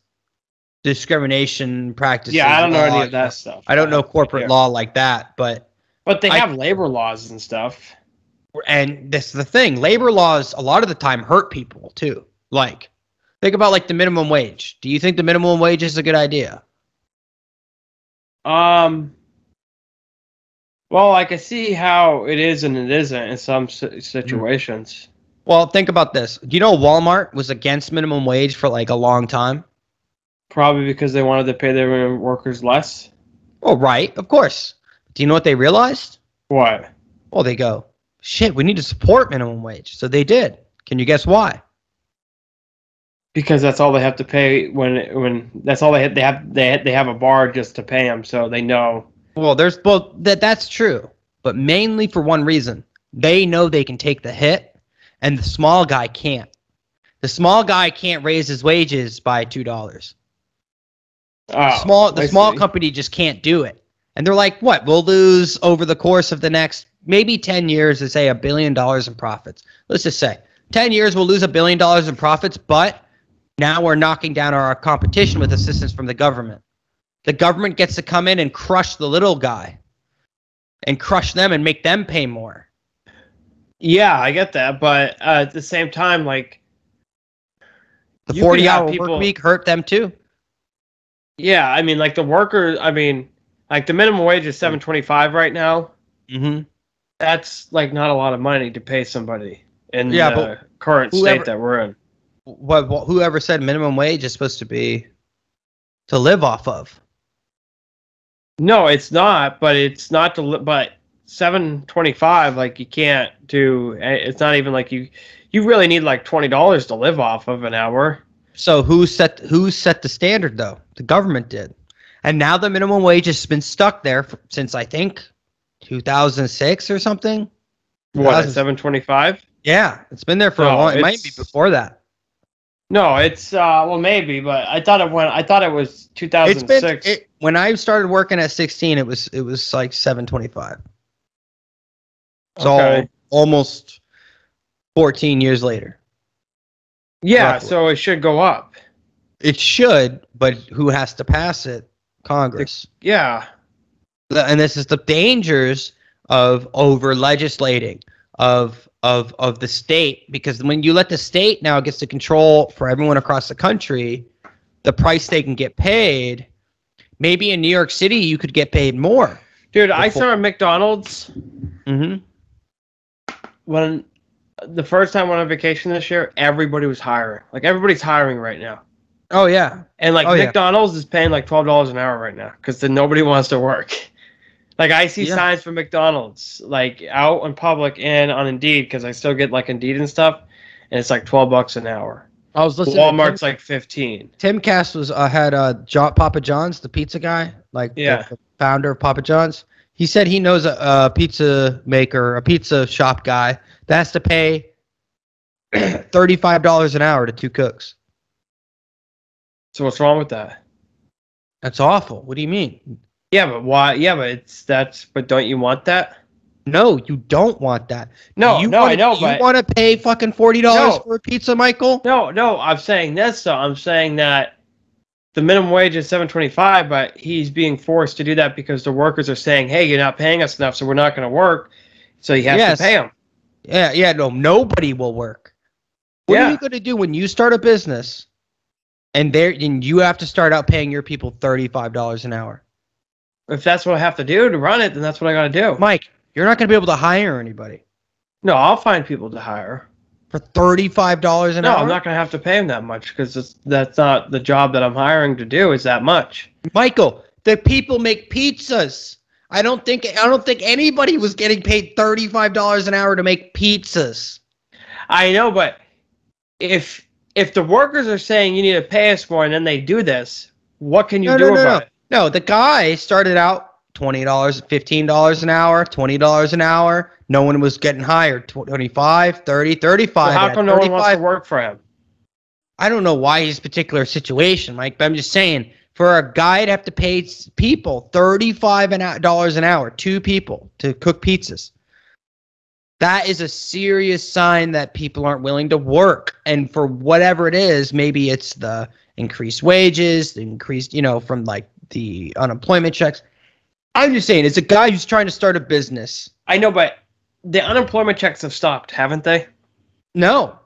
S1: discrimination practices.
S2: Yeah, I don't know any of that stuff.
S1: I don't know corporate
S2: Yeah.
S1: law like that, but
S2: But they
S1: I-
S2: have labor laws and stuff.
S1: and this is the thing labor laws a lot of the time hurt people too like think about like the minimum wage do you think the minimum wage is a good idea
S2: Um. Well, I can see how it is and it isn't in some situations.
S1: well think about this do you know walmart was against minimum wage for like a long time
S2: Probably because they wanted to pay their workers less.
S1: well right of course do you know what they realized
S2: What?
S1: well they go shit we need to support minimum wage so they did can you guess why
S2: Because that's all they have to pay when when that's all they have. They have they they have a bar just to pay them, so they know.
S1: well there's both that that's true but mainly for one reason they know they can take the hit and the small guy can't the small guy can't raise his wages by two dollars
S2: Oh,
S1: small the
S2: I
S1: small
S2: see.
S1: company just can't do it and they're like what we'll lose over the course of the next maybe 10 years to say a billion dollars in profits let's just say 10 years, we'll lose a billion dollars in profits, but now we're knocking down our competition with assistance from the government. The government gets to come in and crush the little guy and crush them and make them pay more.
S2: Yeah, I get that, but uh, at the same time, like,
S1: The 40
S2: have
S1: hour
S2: people-
S1: work week hurt them too.
S2: yeah, I mean, like the workers. I mean, like the minimum wage is seven twenty five right now.
S1: Mm-hmm.
S2: That's like not a lot of money to pay somebody in
S1: Yeah,
S2: the current
S1: whoever-
S2: state that we're in.
S1: What, what, whoever said minimum wage is supposed to be to live off of.
S2: No, it's not. But it's not to. li- But seven twenty five, like you can't do. eh, It's not even like you. You really need like twenty dollars to live off of an hour.
S1: So who set who set the standard though? The government did, and now the minimum wage has been stuck there for, since I think 2006 or something.
S2: What seven twenty five?
S1: Yeah, it's been there for a
S2: No,
S1: long. It might be before that.
S2: No, it's uh well maybe, but I thought it went. I thought it was two
S1: It's
S2: thousand
S1: been it, when I started working at 16. It was it was like 725. So
S2: Okay.
S1: almost 14 years later.
S2: Yeah,
S1: roughly.
S2: so it should go up.
S1: It should, but who has to pass it? Congress.
S2: Yeah.
S1: And this is the dangers of over legislating of of of the state because when you let the state now gets to control for everyone across the country the price they can get paid maybe in new york city you could get paid more
S2: Dude, I saw at McDonald's
S1: mm-hmm.
S2: when the first time I went on vacation this year, everybody was hiring. Like everybody's hiring right now.
S1: Oh yeah
S2: And like
S1: Oh, yeah.
S2: McDonald's is paying like twelve dollars an hour right now because then nobody wants to work. [LAUGHS] Like I see
S1: Yeah.
S2: signs for McDonald's like out in public and on Indeed because I still get like Indeed and stuff, and it's like twelve bucks an hour.
S1: i was listening
S2: Walmart's
S1: to
S2: like fifteen.
S1: tim, Timcast was uh, had uh jo- papa john's the pizza guy like the-
S2: Yeah.
S1: the, founder of papa john's he said he knows a, a pizza maker a pizza shop guy that has to pay [CLEARS THROAT] $35 an hour to two cooks
S2: So what's wrong with that?
S1: That's awful. What do you mean?
S2: Yeah, but why? Yeah, but it's that's. But don't you want that?
S1: No, you don't want that.
S2: No,
S1: you
S2: no,
S1: wanna,
S2: I know,
S1: You
S2: but
S1: want to pay fucking forty dollars
S2: No.
S1: for a pizza, Michael?
S2: no, no. I'm saying this. though. I'm saying that the minimum wage is seven twenty five, but he's being forced to do that because the workers are saying, "Hey, you're not paying us enough, so we're not going to work." So he has
S1: Yes.
S2: to pay them.
S1: Yeah, yeah. No, nobody will work. What
S2: Yeah.
S1: are you going to do when you start a business, and there and you have to start out paying your people thirty five dollars an hour?
S2: If that's what I have to do to run it, then that's what I got to do.
S1: Mike, you're not going to be able to hire anybody
S2: No, I'll find people to hire.
S1: for thirty five dollars an hour. No.
S2: I'm not going to have to pay them that much because that's not the job that I'm hiring to do. Is that much?
S1: Michael, the people make pizzas. I don't think I don't think anybody was getting paid thirty five dollars an hour to make pizzas.
S2: I know, but if if the workers are saying you need to pay us more and then they do this, what can you
S1: No,
S2: do
S1: no, no,
S2: about
S1: no.
S2: it?
S1: No, the guy started out twenty dollars, fifteen dollars an hour, twenty dollars an hour. No one was getting hired. 25, 30, 35.
S2: So how come no one wants
S1: 35.
S2: to work for him?
S1: I don't know why his particular situation, Mike, but I'm just saying for a guy to have to pay people thirty-five dollars an hour, two people to cook pizzas. That is a serious sign that people aren't willing to work, and for whatever it is, maybe it's the increased wages, the increased, you know, from like the unemployment checks. I'm just saying, it's a guy who's trying to start a business.
S2: I know, but the unemployment checks have stopped, haven't they?
S1: No,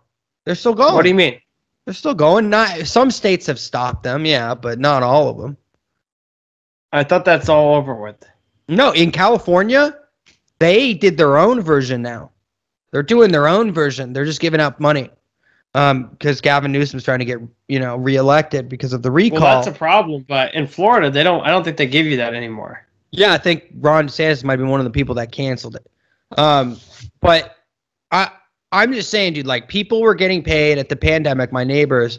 S1: they're still going.
S2: What do you mean?
S1: They're still going. Not some states have stopped them, yeah, but not all of them.
S2: I thought that's all over with.
S1: No, in California, they did their own version now. They're doing their own version. They're just giving up money. Um, because Gavin Newsom's trying to get, you know, reelected because of the recall.
S2: Well, that's a problem, but in Florida, they don't. I don't think they give you that anymore.
S1: yeah, I think Ron DeSantis might be one of the people that canceled it. Um, but I I'm just saying, dude, like people were getting paid at the pandemic, my neighbors.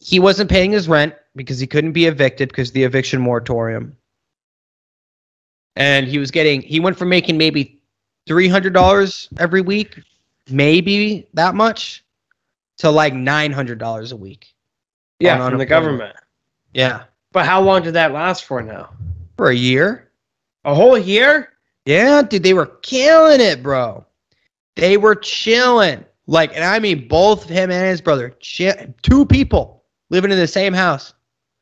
S1: He wasn't paying his rent because he couldn't be evicted because the eviction moratorium. And he was getting he went from making maybe three hundred dollars every week, maybe that much, to like nine hundred dollars a week.
S2: Yeah, from the government.
S1: Yeah.
S2: But how long did that last for now?
S1: For a year.
S2: A whole year?
S1: Yeah, dude, they were killing it, bro. They were chilling, Like, and I mean both him and his brother, chi- two people living in the same house.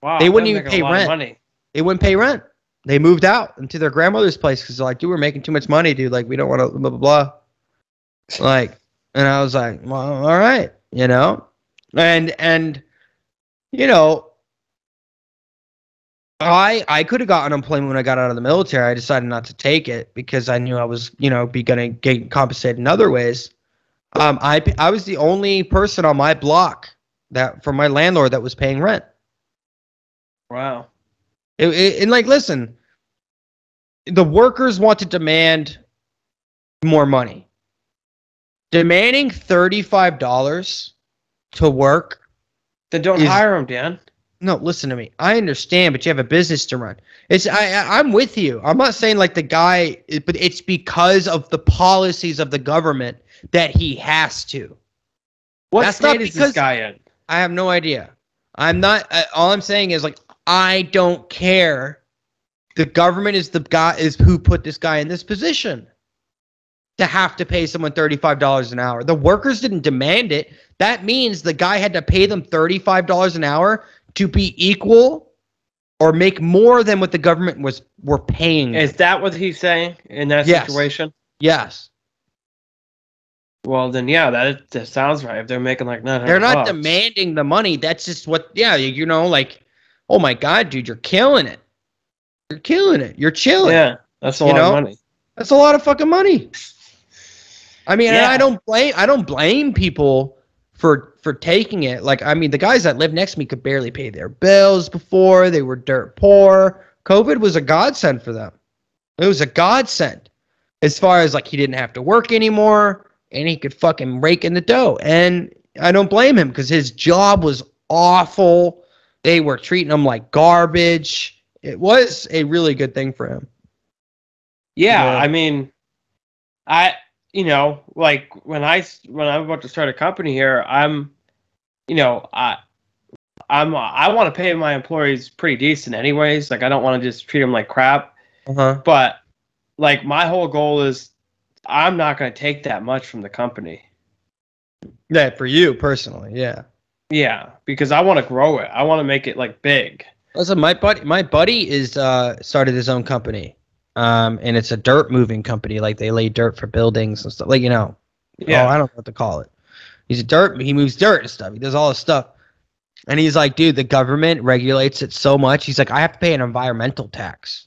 S2: Wow,
S1: They wouldn't even pay rent.
S2: Money.
S1: They wouldn't pay rent. They moved out into their grandmother's place because they're like, dude, we're making too much money, dude. Like, we don't want to blah blah blah. Like, and I was like, well, all right, you know, and and you know, I I could have gotten unemployment when I got out of the military. I decided not to take it because I knew I was, you know, be gonna get compensated in other ways. Um, I I was the only person on my block that from my landlord that was paying rent.
S2: Wow.
S1: It, it, and like, listen, the workers want to demand more money. Demanding thirty-five dollars to work.
S2: Then don't
S1: Is-
S2: hire them, Dan.
S1: No, listen to me. I understand, but you have a business to run. It's I, I I'm with you. I'm not saying like the guy, but it's because of the policies of the government that he has to.
S2: What
S1: That's
S2: state
S1: not
S2: is
S1: because-
S2: this guy in?
S1: I have no idea. I'm not. Uh, all I'm saying is like I don't care. The government is the guy is who put this guy in this position to have to pay someone thirty five dollars an hour. The workers didn't demand it. That means the guy had to pay them thirty five dollars an hour to be equal or make more than what the government was were paying.
S2: Is that what he's saying in that
S1: Yes.
S2: situation?
S1: yes,
S2: Well, then yeah, that, that sounds right. If they're making like nine
S1: they're not demanding the money. That's just what. Yeah, you know, like, oh my god, dude, you're killing it. You're killing it. You're chilling.
S2: Yeah, that's a
S1: You
S2: lot
S1: know?
S2: of money.
S1: That's a lot of fucking money. I mean,
S2: Yeah.
S1: I don't blame I don't blame people for for taking it. Like, I mean, the guys that live next to me could barely pay their bills before. They were dirt poor. COVID was a godsend for them. It was a godsend. As far as like he didn't have to work anymore and he could fucking rake in the dough. And I don't blame him because his job was awful. They were treating him like garbage. It was a really good thing for him.
S2: Yeah,
S1: Yeah.
S2: I mean, I you know like when I when I'm about to start a company here, I'm you know I I'm I want to pay my employees pretty decent anyways. Like I don't want to just treat them like crap.
S1: Uh-huh.
S2: But like my whole goal is I'm not going to take that much from the company.
S1: Yeah, for you personally, yeah.
S2: Yeah, because I want to grow it. I want to make it like big.
S1: Listen, my buddy, my buddy is uh started his own company, um, and it's a dirt moving company. Like they lay dirt for buildings and stuff. Like you know,
S2: Yeah.
S1: oh, I don't know what to call it. He's a dirt. He moves dirt and stuff. He does all this stuff, and he's like, dude, the government regulates it so much. He's like, I have to pay an environmental tax.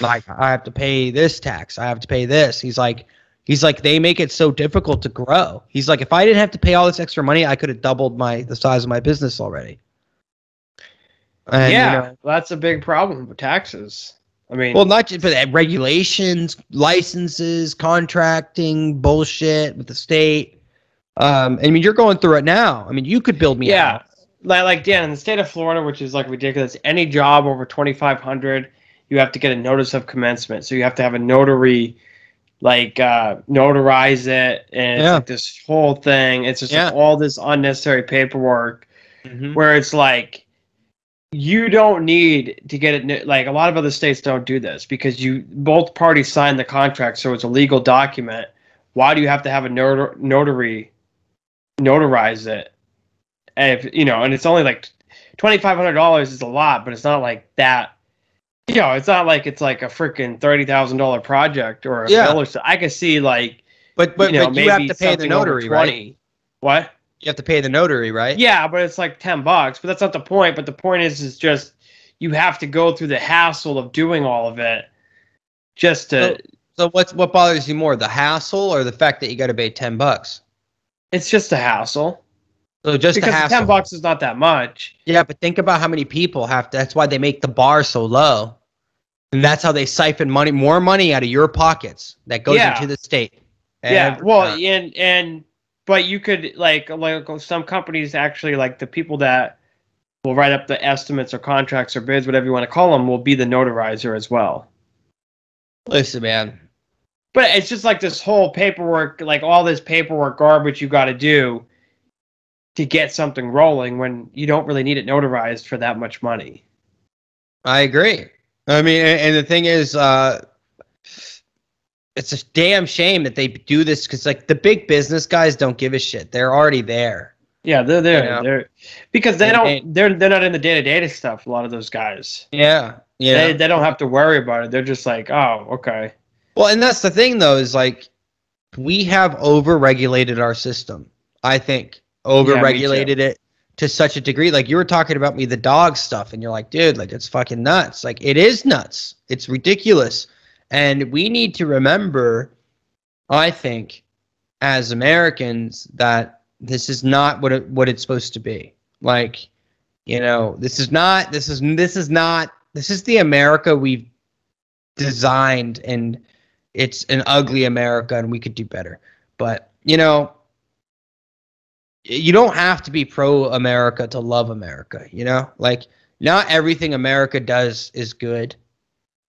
S1: Like I have to pay this tax. I have to pay this. He's like, he's like, they make it so difficult to grow. He's like, if I didn't have to pay all this extra money, I could have doubled my the size of my business already. And, you
S2: yeah,
S1: know,
S2: that's a big problem with taxes. I mean,
S1: well, not just but uh, regulations, licenses, contracting, bullshit with the state. Um, I mean, you're going through it now. I mean, you could build me.
S2: yeah, like Dan in the state of Florida, which is like ridiculous. Any job over twenty five hundred, you have to get a notice of commencement. So you have to have a notary, like uh, notarize it, and it's
S1: Yeah.
S2: like this whole thing. It's just
S1: Yeah.
S2: all this unnecessary paperwork.
S1: Mhm.
S2: where it's like you don't need to get it like a lot of other states don't do this because you both parties sign the contract so it's a legal document why do you have to have a notar- notary notarize it and if you know and it's only like $2500 is a lot but it's not like that you know it's not like it's like a freaking $30000 project or a
S1: Yeah.
S2: bill or so i could see like
S1: But but
S2: you know
S1: but you have to pay the notary, right?
S2: what
S1: You have to pay the notary, right?
S2: yeah, but it's like ten bucks. But that's not the point. But the point is, is just you have to go through the hassle of doing all of it, just to.
S1: So- So what's what bothers you more, the hassle or the fact that you got to pay ten bucks?
S2: it's just a hassle
S1: So just
S2: because ten bucks is not that much.
S1: Yeah, but think about how many people have to. That's why they make the bar so low, and that's how they siphon money, more money out of your pockets that goes
S2: Yeah.
S1: into the state.
S2: yeah, well,
S1: time.
S2: and and but you could like like some companies actually like the people that will write up the estimates or contracts or bids, whatever you want to call them, will be the notarizer as well.
S1: listen, man.
S2: But it's just like this whole paperwork, like all this paperwork garbage you got to do to get something rolling when you don't really need it notarized for that much money.
S1: I agree. I mean, and, and the thing is, uh, it's a damn shame that they do this because like the big business guys don't give a shit. They're already there.
S2: Yeah, they're there.
S1: You know?
S2: They're because they don't. they're they're not in the day to day stuff. A lot of those guys.
S1: Yeah. Yeah.
S2: They they don't have to worry about it. They're just like, oh, okay.
S1: Well, and that's the thing though, is like we have over regulated our system. I think over regulated it to such a degree. Like you were talking about me the dog stuff, and you're like, dude, like it's fucking nuts. Like it is nuts. It's ridiculous. And we need to remember, I think, as Americans, that this is not what it, what it's supposed to be. Like, you know, this is not this is this is not this is the America we've designed and it's an ugly America and we could do better. But, you know, you don't have to be pro America to love America, you know? Like not everything America does is good.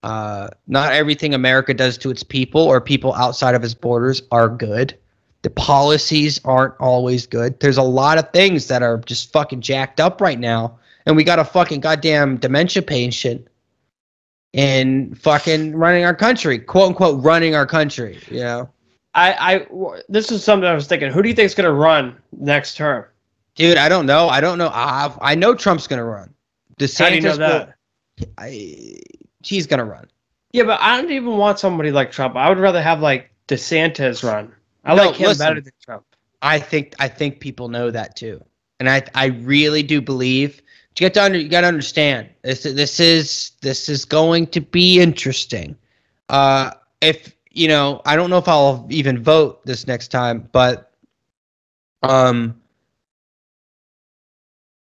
S1: Uh not everything America does to its people or people outside of its borders are good. The policies aren't always good. There's a lot of things that are just fucking jacked up right now and we got a fucking goddamn dementia patient in fucking running our country, quote unquote, running our country. You know,
S2: I I this is something I was thinking. Who do you think is going to run next term?
S1: dude, I don't know. I don't know. I I know Trump's gonna run. DeSantis
S2: How do you know that?
S1: Will, I, he's gonna run.
S2: Yeah, but I don't even want somebody like Trump. I would rather have like DeSantis run. I
S1: No,
S2: like him
S1: listen.
S2: better than Trump.
S1: I think I think people know that too, and I I really do believe. You get to under, you got to understand this. This is this is going to be interesting. Uh, if you know, I don't know if I'll even vote this next time, but um,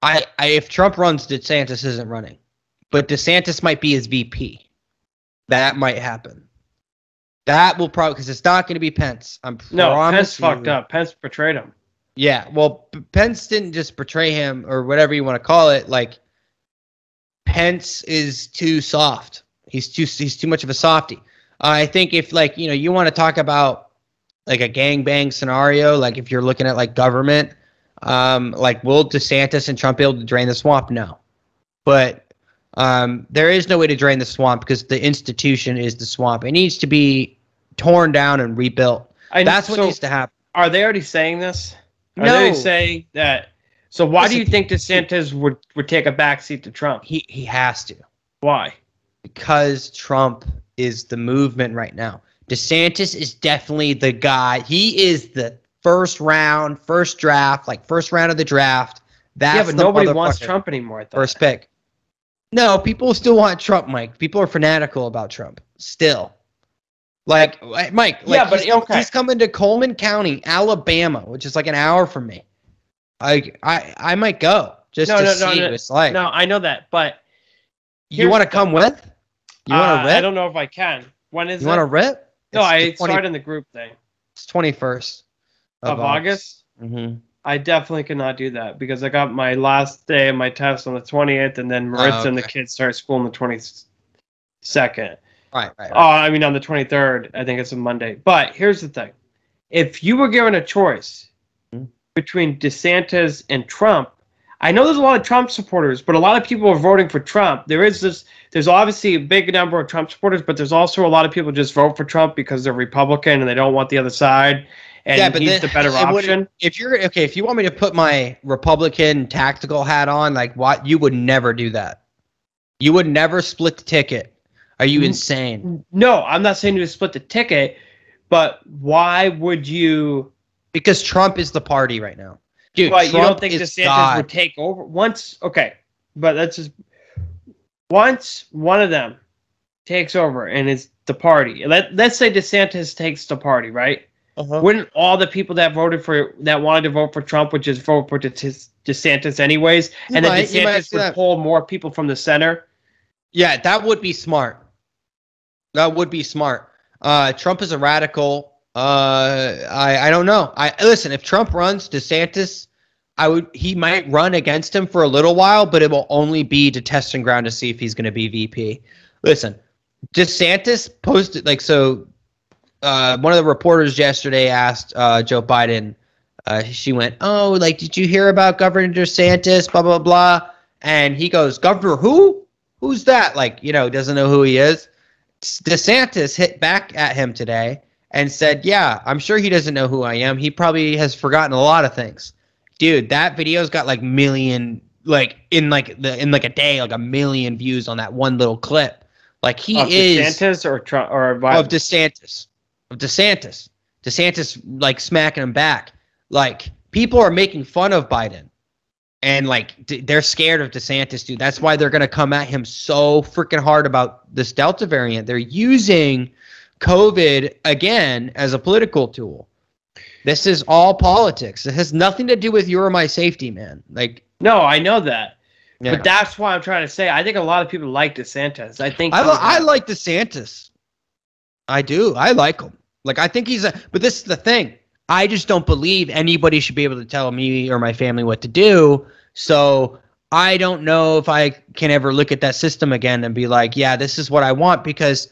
S1: I, I if Trump runs, DeSantis isn't running, but DeSantis might be his VP. That might happen. That will probably because it's not going to be Pence. I'm
S2: No, Pence fucked up. Pence betrayed him.
S1: Yeah, well, P- Pence didn't just betray him or whatever you want to call it. Like, Pence is too soft. He's too he's too much of a softie. I think if like you know you want to talk about like a gangbang scenario, like if you're looking at like government, um, like will DeSantis and Trump be able to drain the swamp? No, but um, there is no way to drain the swamp because the institution is the swamp. It needs to be torn down and rebuilt.
S2: I,
S1: That's what
S2: so
S1: needs to happen.
S2: Are they already saying this? Are
S1: No.
S2: they saying that? So why do you think DeSantis would would take a backseat to Trump?
S1: He he has to.
S2: Why?
S1: because Trump is the movement right now. DeSantis is definitely the guy. He is the first round, first draft, like first round of the draft. That's
S2: yeah, but
S1: the
S2: nobody wants. Trump anymore.
S1: First pick. No, people still want Trump, Mike. People are fanatical about Trump still. Like Mike, like
S2: Yeah, but
S1: he's,
S2: okay.
S1: he's coming to Cullman County, Alabama, which is like an hour from me. I I I might go just
S2: No,
S1: to
S2: no,
S1: see
S2: no,
S1: what it's like.
S2: No, I know that, but
S1: you want to come with? You want
S2: uh,
S1: rip?
S2: I don't know if I can. When is
S1: You
S2: it?
S1: want to rip?
S2: no, I
S1: It's the 20
S2: started in the group thing
S1: It's twenty first
S2: of, August.
S1: Mm-hmm.
S2: I definitely cannot do that because I got my last day of my test on the 20th, and then Maritza and the
S1: Oh, okay.
S2: kids start school on the 22nd.
S1: Right, right.
S2: Oh, I mean on the 23rd. I think it's a Monday. But here's the thing: if you were given a choice
S1: Hmm.
S2: between DeSantis and Trump, I know there's a lot of Trump supporters, but a lot of people are voting for Trump. There is this. There's obviously a big number of Trump supporters, but there's also a lot of people just vote for Trump because they're Republican and they don't want the other side, and he's
S1: then-
S2: the better option.
S1: If you're okay, if you want me to put my Republican tactical hat on, like what, you would never do that. You would never split the ticket. Are you insane?
S2: No, I'm not saying to split the ticket, but why would you?
S1: Because Trump is the party right now, dude.
S2: But you don't think
S1: is
S2: DeSantis
S1: God.
S2: would take over once? Okay, but that's just once one of them takes over and is the party. Let Let's say DeSantis takes the party, right?
S1: Uh-huh.
S2: Wouldn't all the people that voted for that wanted to vote for Trump would just vote for De- DeSantis anyways,
S1: You
S2: and then
S1: might- might
S2: DeSantis would pull more people from the center?
S1: Yeah, that would be smart. That would be smart. Uh, Trump is a radical. Uh, I I don't know. I listen. If Trump runs DeSantis, I would. He might run against him for a little while, but it will only be to testing ground to see if he's going to be VP. Listen, DeSantis posted like so. Uh, one of the reporters yesterday asked uh, Joe Biden. Uh, she went, "Oh, like, did you hear about Governor DeSantis? Blah blah blah." And he goes, "Governor who? Who's that?" Like, you know, doesn't know who he is. DeSantis hit back at him today and said, "Yeah, I'm sure he doesn't know who I am. He probably has forgotten a lot of things." Dude, that video's got like million like in like the in like a day like a million views on that one little clip. Like he
S2: Of
S1: is
S2: DeSantis or Trump or Biden.
S1: of DeSantis. Of DeSantis. DeSantis like smacking him back. Like people are making fun of Biden. And like d- they're scared of DeSantis, dude. That's why they're going to come at him so freaking hard about this Delta variant. They're using COVID again as a political tool. This is all politics. It has nothing to do with your or my safety, man. Like,
S2: no, I know that.
S1: yeah.
S2: But that's why I'm trying to say. I think a lot of people like DeSantis. I think
S1: I, li- I like DeSantis. I do. I like him. Like I think he's a. But this is the thing. I just don't believe anybody should be able to tell me or my family what to do. So I don't know if I can ever look at that system again and be like, yeah, this is what I want because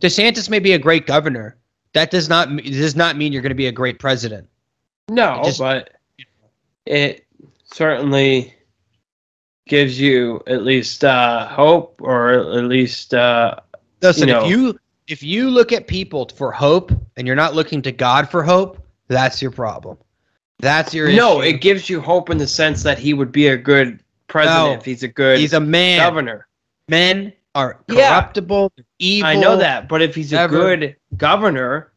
S1: DeSantis may be a great governor. That does not does not mean you're going to be a great president.
S2: No,
S1: It just-
S2: but it certainly gives you at least uh, hope, or at least uh,
S1: Listen,
S2: You know-
S1: if you if you look at people for hope and you're not looking to God for hope, that's your problem. That's your
S2: no.
S1: issue.
S2: It gives you hope in the sense that he would be a good president
S1: No.
S2: if he's a good
S1: He's a man.
S2: governor.
S1: Men are
S2: Yeah.
S1: corruptible, evil.
S2: I know that, but if he's a
S1: Ever.
S2: good governor,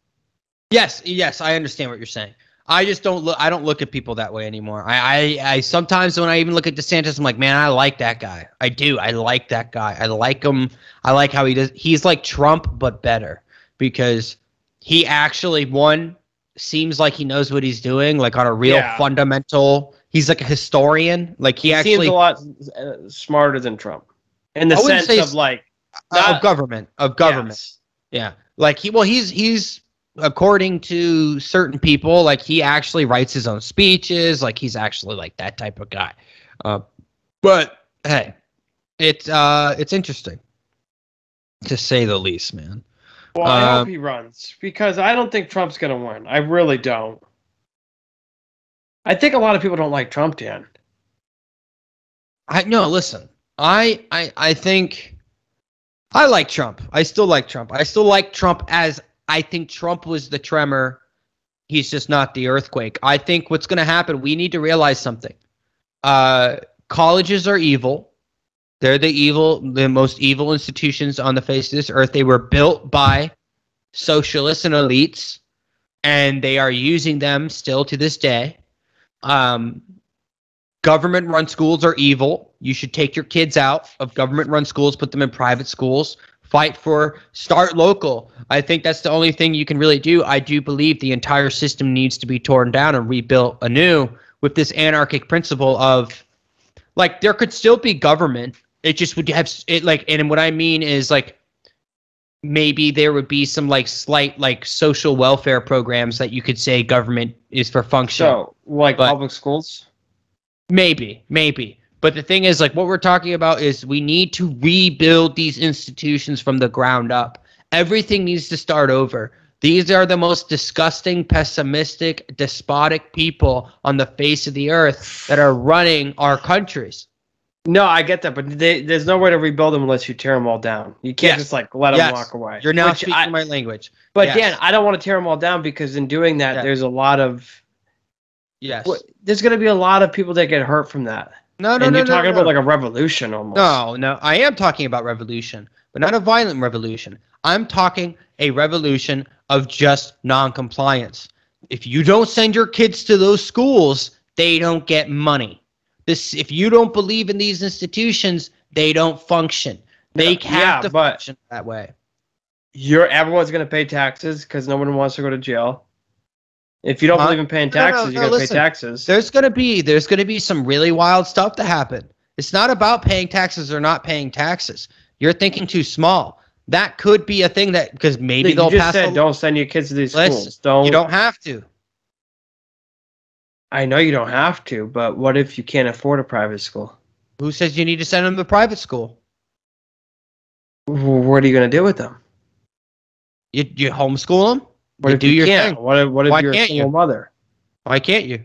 S1: Yes, yes, I understand what you're saying. I just don't look. I don't look at people that way anymore. I, I, I sometimes when I even look at DeSantis, I'm like, man, I like that guy. I do. I like that guy. I like him. I like how he does. He's like Trump, but better because he actually one seems like he knows what he's doing, like on a real
S2: Yeah.
S1: fundamental. He's like a historian. Like he,
S2: he
S1: actually
S2: seems a lot uh, smarter than Trump in the sense
S1: say
S2: of like not-
S1: of government of government.
S2: Yes.
S1: Yeah. Like he well he's he's according to certain people like he actually writes his own speeches like he's actually like that type of guy. Uh, but hey, it's uh it's interesting to say the least, man.
S2: Well, I hope
S1: Um,
S2: he runs because I don't think Trump's going to win. I really don't. I think a lot of people don't like Trump, Dan.
S1: I no, listen. I I I think I like Trump. I still like Trump. I still like Trump as I think Trump was the tremor. He's just not the earthquake. I think what's going to happen, we need to realize something. Uh colleges are evil. They're the evil the most evil institutions on the face of this earth. They were built by socialists and elites and they are using them still to this day. Um government run schools are evil. You should take your kids out of government run schools, put them in private schools. Fight for start local. I think that's the only thing you can really do. I do believe the entire system needs to be torn down and rebuilt anew with this anarchic principle of like there could still be government. It just would have it like and what I mean is like maybe there would be some like slight like social welfare programs that you could say government is for function.
S2: So, like
S1: But-
S2: public schools?
S1: Maybe, maybe. But the thing is, like, what we're talking about is we need to rebuild these institutions from the ground up. Everything needs to start over. These are the most disgusting, pessimistic, despotic people on the face of the earth that are running our countries.
S2: No, I get that, but they, there's no way to rebuild them unless you tear them all down. You can't
S1: Yes.
S2: just like let them
S1: Yes.
S2: walk away.
S1: You're now speaking
S2: I-
S1: my language.
S2: but
S1: yes.
S2: Dan, I don't want to tear them all down because in doing that,
S1: Yeah.
S2: there's a lot of
S1: Yes.
S2: There's going to be a lot of people that get hurt from that.
S1: No, no,
S2: and
S1: no,
S2: you're
S1: no,
S2: talking
S1: no.
S2: about like a revolution almost.
S1: No, no, I am talking about revolution, but not a violent revolution. I'm talking a revolution of just non-compliance. If you don't send your kids to those schools, they don't get money. This if you don't believe in these institutions, they don't function. They
S2: No,
S1: have
S2: yeah,
S1: to function that way.
S2: You're everyone's going to pay taxes because no one wants to go to jail. If you don't
S1: Huh?
S2: believe in paying
S1: No, no,
S2: taxes,
S1: no,
S2: you got to pay taxes.
S1: There's gonna be there's gonna be some really wild stuff to happen. It's not about paying taxes or not paying taxes. You're thinking too small. That could be a thing that because maybe
S2: you
S1: they'll
S2: just
S1: pass
S2: said
S1: a
S2: don't send your kids to these
S1: Listen,
S2: schools. Don't,
S1: You don't have to.
S2: I know you don't have to, but what if you can't afford a private school?
S1: Who says you need to send them to private school?
S2: What are you going to do with them?
S1: You you homeschool them?
S2: What
S1: You
S2: if
S1: do
S2: you
S1: your
S2: can't?
S1: thing.
S2: What if, what if
S1: Why
S2: you're a single
S1: you?
S2: mother?
S1: Why can't you?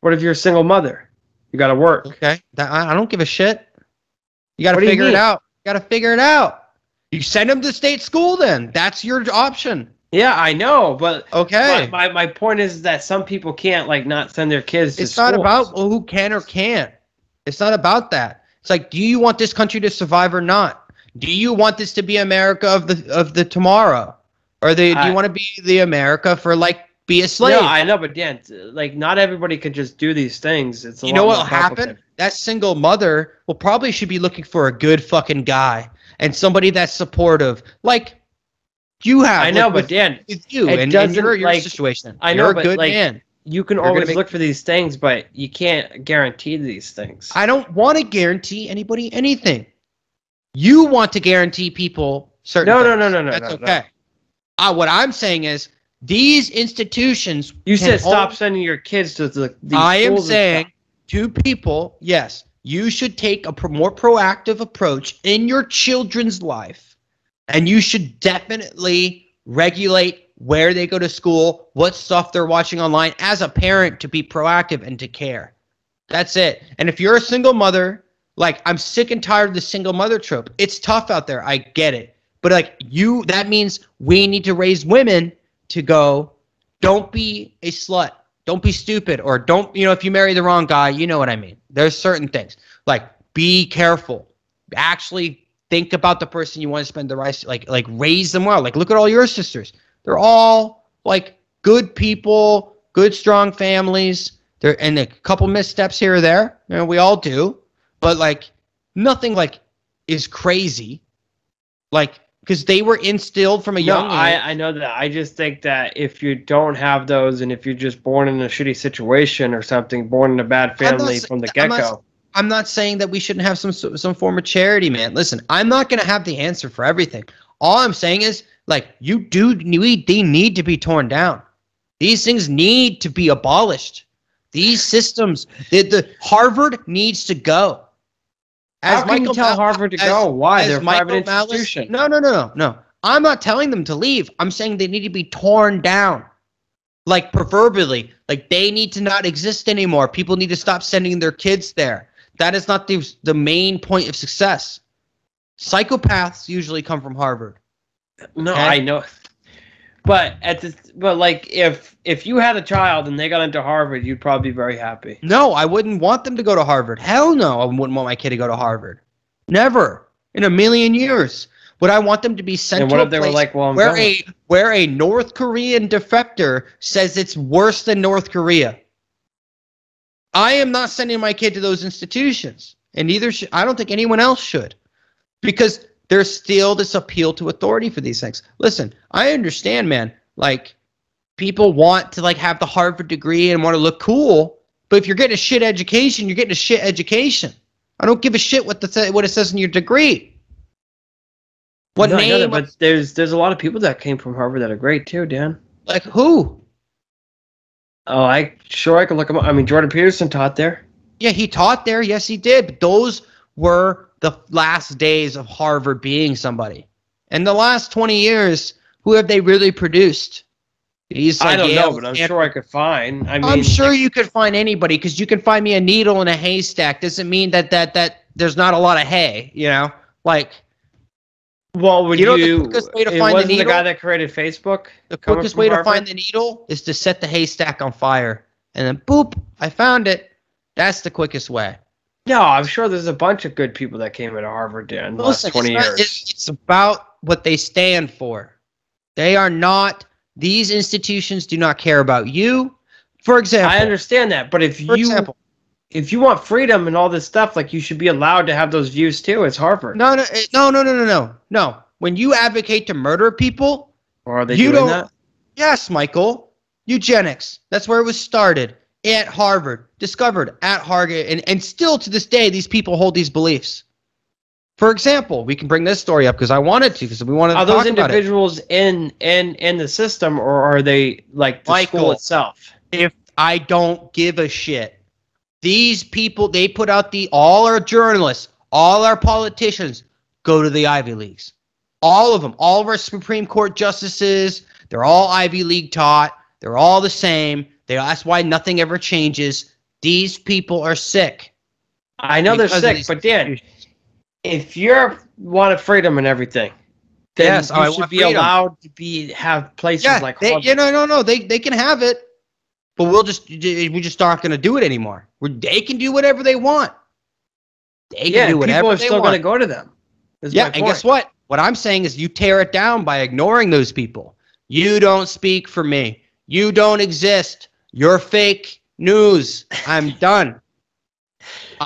S2: What if you're a single mother? You got to work.
S1: Okay, that, I, I don't give a shit. You got to
S2: What do you
S1: figure it out. You got to figure it out. You send them to state school. Then that's your option.
S2: Yeah, I know, but
S1: Okay.
S2: my, my my point is that some people can't like not send their kids. To
S1: it's not
S2: schools.
S1: about who can or can't. It's not about that. It's like, do you want this country to survive or not? Do you want this to be America of the of the tomorrow, or the, do you want to be the America for like be a slave?
S2: No, I know, but Dan, like not everybody can just do these things. It's
S1: you know what will happen? That single mother will probably should be looking for a good fucking guy and somebody that's supportive, like you have.
S2: I know,
S1: like,
S2: but Dan,
S1: with you and, and your, your
S2: like-
S1: situation.
S2: I know,
S1: You're a
S2: but,
S1: good
S2: like,
S1: man.
S2: you can
S1: You're
S2: always
S1: make-
S2: look for these things, but you can't guarantee these things.
S1: I don't want to guarantee anybody anything. You want to guarantee people certain.
S2: no, no,
S1: things.
S2: no, no, no,
S1: That's
S2: no, no.
S1: Okay. Uh, what I'm saying is these institutions.
S2: You said stop
S1: only-
S2: sending your kids to the. These
S1: I am saying to people, yes, you should take a pro- more proactive approach in your children's life, and you should definitely regulate where they go to school, what stuff they're watching online as a parent to be proactive and to care. That's it. And if you're a single mother, like I'm sick and tired of the single mother trope. It's tough out there. I get it. But like you that means we need to raise women to go don't be a slut. Don't be stupid or don't, you know, if you marry the wrong guy, you know what I mean. There's certain things. Like be careful. Actually think about the person you want to spend the rest like like raise them well. Like look at all your sisters. They're all like good people, good strong families. There and a couple missteps here or there. You know, we all do, but like nothing like is crazy. Like because they were instilled from a young age.
S2: I, I know that. I just think that if you don't have those, and if you're just born in a shitty situation or something, born in a bad
S1: not
S2: family
S1: sa-
S2: from the get go.
S1: I'm not saying that we shouldn't have some some form of charity, man. Listen, I'm not gonna have the answer for everything. All I'm saying is, like, you do need they need to be torn down. These things need to be abolished. These systems, the, the Harvard needs to go.
S2: How can you tell
S1: Mal-
S2: Harvard to
S1: as-
S2: go? Why? They're a
S1: Michael
S2: private
S1: Malice-
S2: institution.
S1: No, no, no, no, no. I'm not telling them to leave. I'm saying they need to be torn down. Like proverbially, like they need to not exist anymore. People need to stop sending their kids there. That is not the the main point of success. Psychopaths usually come from Harvard.
S2: No,
S1: Okay?
S2: I know. But at the but like if if you had a child and they got into Harvard, you'd probably be very happy.
S1: No, I wouldn't want them to go to Harvard. Hell no, I wouldn't want my kid to go to Harvard. Never in a million years would I want them to be sent
S2: And
S1: to
S2: what
S1: a
S2: if they were like, well, I'm
S1: where
S2: going.
S1: a where a North Korean defector says it's worse than North Korea. I am not sending my kid to those institutions, and neither should I don't think anyone else should, because there's still this appeal to authority for these things. Listen, I understand, man. Like people want to like have the Harvard degree and want to look cool, but if you're getting a shit education, you're getting a shit education. I don't give a shit what the what it says in your degree. What
S2: No,
S1: name?
S2: that, but there's there's a lot of people that came from Harvard that are great too, Dan.
S1: like who?
S2: Oh, I sure I can look them up. I mean, Jordan Peterson taught there.
S1: Yeah, he taught there. Yes, he did. But those were the last days of Harvard being somebody. In the last 20 years, who have they really produced? These,
S2: I don't
S1: Yale,
S2: know, but I'm
S1: Stanford-
S2: sure I could find. I mean,
S1: I'm sure you could find anybody because you can find me a needle in a haystack. Doesn't mean that that that there's not a lot of hay. You know, like
S2: Well, would
S1: You
S2: you?
S1: know the quickest way to find the
S2: wasn't the,
S1: needle?
S2: guy that created Facebook.
S1: the quickest way to
S2: Harvard?
S1: find the needle is to set the haystack on fire, and then boop, I found it. That's the quickest way.
S2: No, I'm sure there's a bunch of good people that came out of Harvard in the
S1: Listen,
S2: last 20
S1: it's, not-
S2: years.
S1: it's, about what they stand for. They are not. These institutions do not care about you. For example,
S2: I understand that, but if you
S1: example,
S2: if you want freedom and all this stuff, like you should be allowed to have those views too. It's Harvard.
S1: no, no, eh, no, no, no, no, no, no. When you advocate to murder people,
S2: Or are they
S1: You
S2: doing
S1: don't-
S2: that?
S1: yes, Michael, eugenics. That's where it was started at Harvard, discovered at Harvard, and, and still to this day, these people hold these beliefs. For example, we can bring this story up because I wanted to, because we wanted to
S2: Are
S1: talk
S2: those
S1: about it.
S2: individuals in in in the system, or are they like the school
S1: Michael.
S2: itself?
S1: if I don't give a shit. These people, they put out the all our journalists, all our politicians go to the Ivy Leagues. All of them, all of our Supreme Court justices, they're all Ivy League taught. They're all the same. They, that's why nothing ever changes. These people are sick.
S2: I know they're sick, but Dan, if you're wanted freedom and everything, then
S1: Yes,
S2: you
S1: I
S2: should be
S1: freedom.
S2: allowed to be have places
S1: Yeah,
S2: like
S1: they, you know, no, no, they they can have it, but we'll just we just aren't going to do it anymore. We're, they can do whatever they want. They can
S2: yeah,
S1: do
S2: people
S1: whatever
S2: are
S1: they
S2: still
S1: want.
S2: going to go to them.
S1: yeah, and guess what? What I'm saying is you tear it down by ignoring those people. You don't speak for me. You don't exist. You're fake news. I'm [LAUGHS] done.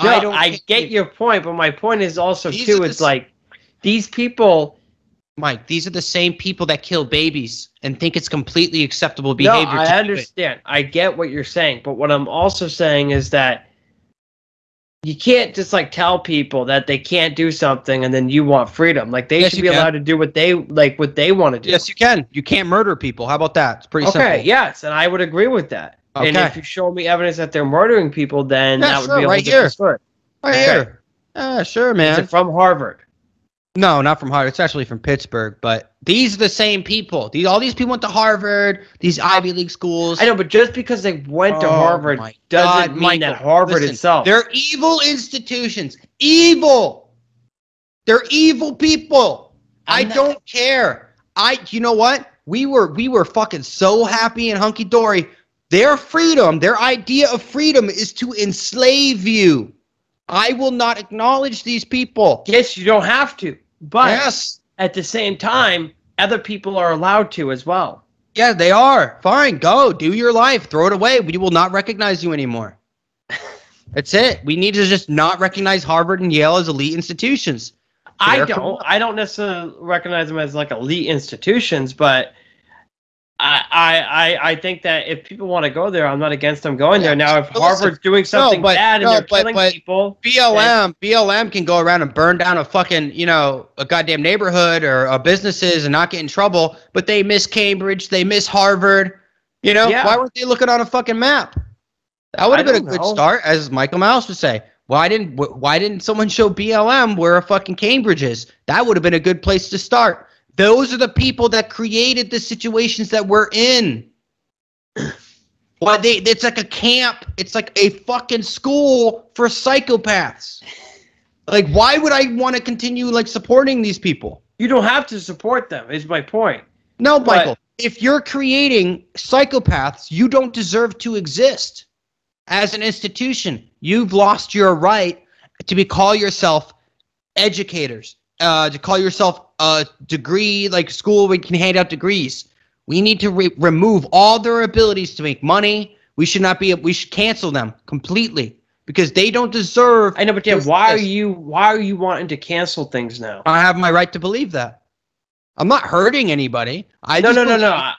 S2: No, I,
S1: don't
S2: get
S1: think-
S2: your point, but my point is also
S1: These
S2: too.
S1: are the
S2: It's like these people.
S1: Mike. These are the same people that kill babies and think it's completely acceptable behavior. No.
S2: I
S1: to do it.
S2: understand. I get what you're saying, but what I'm also saying is that you can't just like tell people that they can't do something and then you want freedom. Like they
S1: Yes,
S2: should be
S1: can.
S2: allowed to do what they like, what they want to do.
S1: Yes, you can. You can't murder people. How about that? It's pretty
S2: okay,
S1: simple. Okay.
S2: Yes, and I would agree with that. And if you show me evidence that they're murdering people, then
S1: Yeah,
S2: that would
S1: sure,
S2: be a
S1: right here.
S2: story.
S1: Right
S2: Okay.
S1: here. Yeah, sure, man.
S2: Is it from Harvard?
S1: No, not from Harvard. It's actually from Pittsburgh. But these are the same people. These all these people went to Harvard. These Ivy League schools.
S2: I know, but just because they went to
S1: Oh,
S2: Harvard doesn't
S1: God,
S2: mean that Harvard
S1: listen,
S2: itself.
S1: They're evil institutions. Evil. They're evil people. I
S2: I'm not-
S1: don't care. I. You know what? We were we were fucking so happy and hunky dory. Their freedom, their idea of freedom, is to enslave you. I will not acknowledge these people.
S2: Yes, you don't have to, but
S1: yes.
S2: at the same time, other people are allowed to as well.
S1: Yeah, they are. Fine, go. Do your life. Throw it away. We will not recognize you anymore. [LAUGHS] That's it. We need to just not recognize Harvard and Yale as elite institutions.
S2: I don't. I don't necessarily recognize them as like elite institutions, but I I I, think that if people want to go there, I'm not against them going there. Now, if Harvard's doing something
S1: but-
S2: bad and
S1: no,
S2: they're
S1: but-
S2: killing
S1: but-
S2: people,
S1: BLM, BLM can go around and burn down a fucking, you know, a goddamn neighborhood or uh, businesses and not get in trouble, but they miss Cambridge, they miss Harvard. You know,
S2: Yeah.
S1: why weren't they looking on a fucking map? That would have been a good
S2: know.
S1: start, as Michael Mouse would say. Why didn't Why didn't someone show BLM where a fucking Cambridge is? That would have been a good place to start. Those are the people that created the situations that we're in. Why they? It's like a camp. It's like a fucking school for psychopaths. Like, why would I want to continue like supporting these people?
S2: you don't have to support them. Is my point.
S1: No,
S2: But-
S1: Michael. If you're creating psychopaths, you don't deserve to exist as an institution. You've lost your right to be call yourself educators, uh, to call yourself a degree like school we can hand out degrees. We need to re- remove all their abilities to make money. We should not be. We should cancel them completely because they don't deserve.
S2: I know, but Dan, why are you why are you wanting to cancel things now?
S1: I have my right to believe that. I'm not hurting anybody. I
S2: no,
S1: just
S2: no, no, no.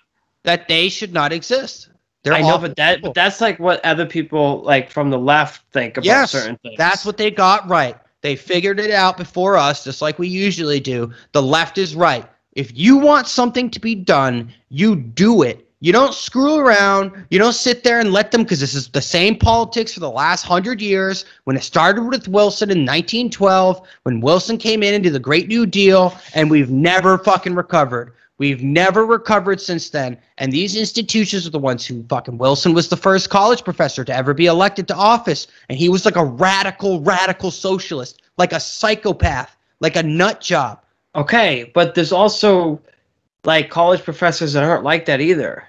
S1: That they should not exist. They're
S2: I know, but that
S1: people.
S2: but that's like what other people like from the left think about
S1: Yes,
S2: certain things.
S1: That's what they got right. They figured it out before us, just like we usually do. The left is right. If you want something to be done, you do it. You don't screw around. You don't sit there and let them, because this is the same politics for the last hundred years. When it started with Wilson in 1912, when Wilson came in and did the Great New Deal, and we've never fucking recovered. We've never recovered since then. And these institutions are the ones who fucking Wilson was the first college professor to ever be elected to office. And he was like a radical, radical socialist, like a psychopath, like a nut job.
S2: Okay, but there's also like college professors that aren't like that either.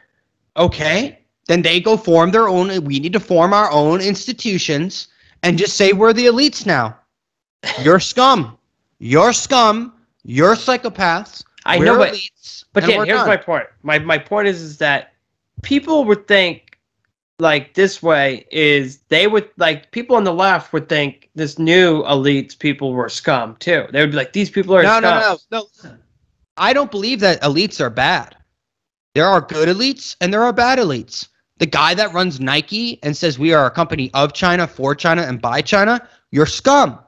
S1: Okay. Then they go form their own. We need to form our own institutions and just say we're the elites now. [LAUGHS] You're scum. You're scum. You're psychopaths.
S2: I
S1: we're
S2: know, but
S1: elites,
S2: but Dan, here's
S1: done.
S2: my point. My my point is is that people would think like this way is they would like people on the left would think this new elites people were scum too. They would be like these people are
S1: no,
S2: scum.
S1: no, no, no. I don't believe that elites are bad. There are good elites and there are bad elites. The guy that runs Nike and says we are a company of China, for China, and by China, you're scum.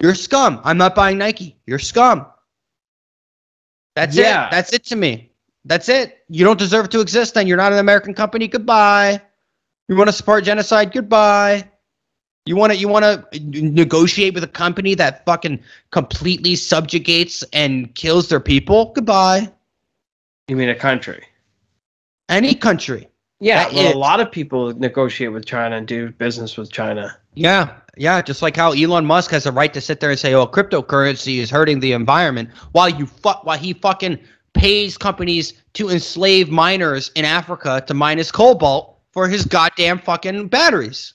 S1: You're scum. I'm not buying Nike. You're scum. That's
S2: Yeah.
S1: it. That's it to me. That's it. You don't deserve to exist then. You're not an American company. Goodbye. You want to support genocide? Goodbye. You want to you want to negotiate with a company that fucking completely subjugates and kills their people? Goodbye.
S2: You mean a country?
S1: Any country.
S2: Yeah, well, a lot of people negotiate with China and do business with China.
S1: Yeah, Yeah, just like how Elon Musk has a right to sit there and say, "Oh, cryptocurrency is hurting the environment," while you fuck, while he fucking pays companies to enslave miners in Africa to mine his cobalt for his goddamn fucking batteries.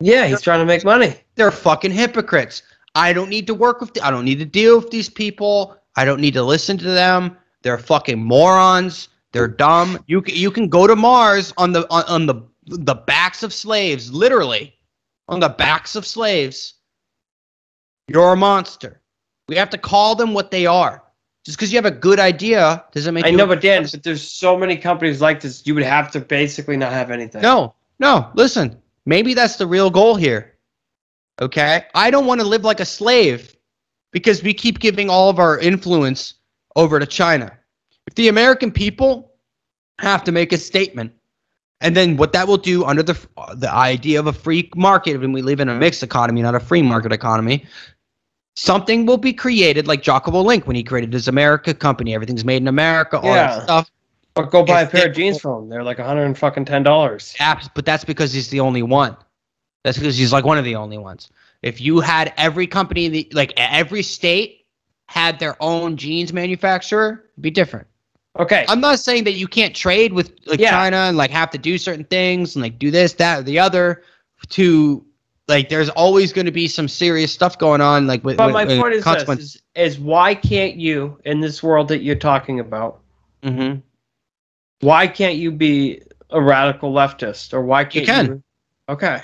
S2: Yeah, he's trying to make money.
S1: They're fucking hypocrites. I don't need to work with. I don't need to deal with these people. I don't need to listen to them. They're fucking morons. They're dumb. You can you can go to Mars on the on, on the the backs of slaves, literally, on the backs of slaves. You're a monster. We have to call them what they are. Just because you have a good idea doesn't make
S2: I know, but Dan, but there's so many companies like this. You would have to basically not have anything.
S1: No, no. Listen, maybe that's the real goal here. Okay, I don't want to live like a slave because we keep giving all of our influence over to China. If the American people have to make a statement, and then what that will do under the the idea of a free market, when we live in a mixed economy, not a free market economy, something will be created like Jocko Willink when he created his America company. Everything's made in America, all
S2: Yeah.
S1: that stuff.
S2: But go buy a pair of jeans from him. They're like a hundred and fucking ten dollars.
S1: Abs- but that's because he's the only one. That's because he's like one of the only ones. If you had every company, in the, like every state had their own jeans manufacturer, it'd be different.
S2: Okay.
S1: I'm not saying that you can't trade with like
S2: Yeah.
S1: China and like have to do certain things and like do this, that, or the other to like there's always going to be some serious stuff going on like with,
S2: But
S1: with-
S2: my
S1: with
S2: point is this:
S1: consequences.
S2: is, is why can't you in this world that you're talking about?
S1: Mhm.
S2: Why can't you be a radical leftist, or why can't you
S1: can.
S2: you? Okay.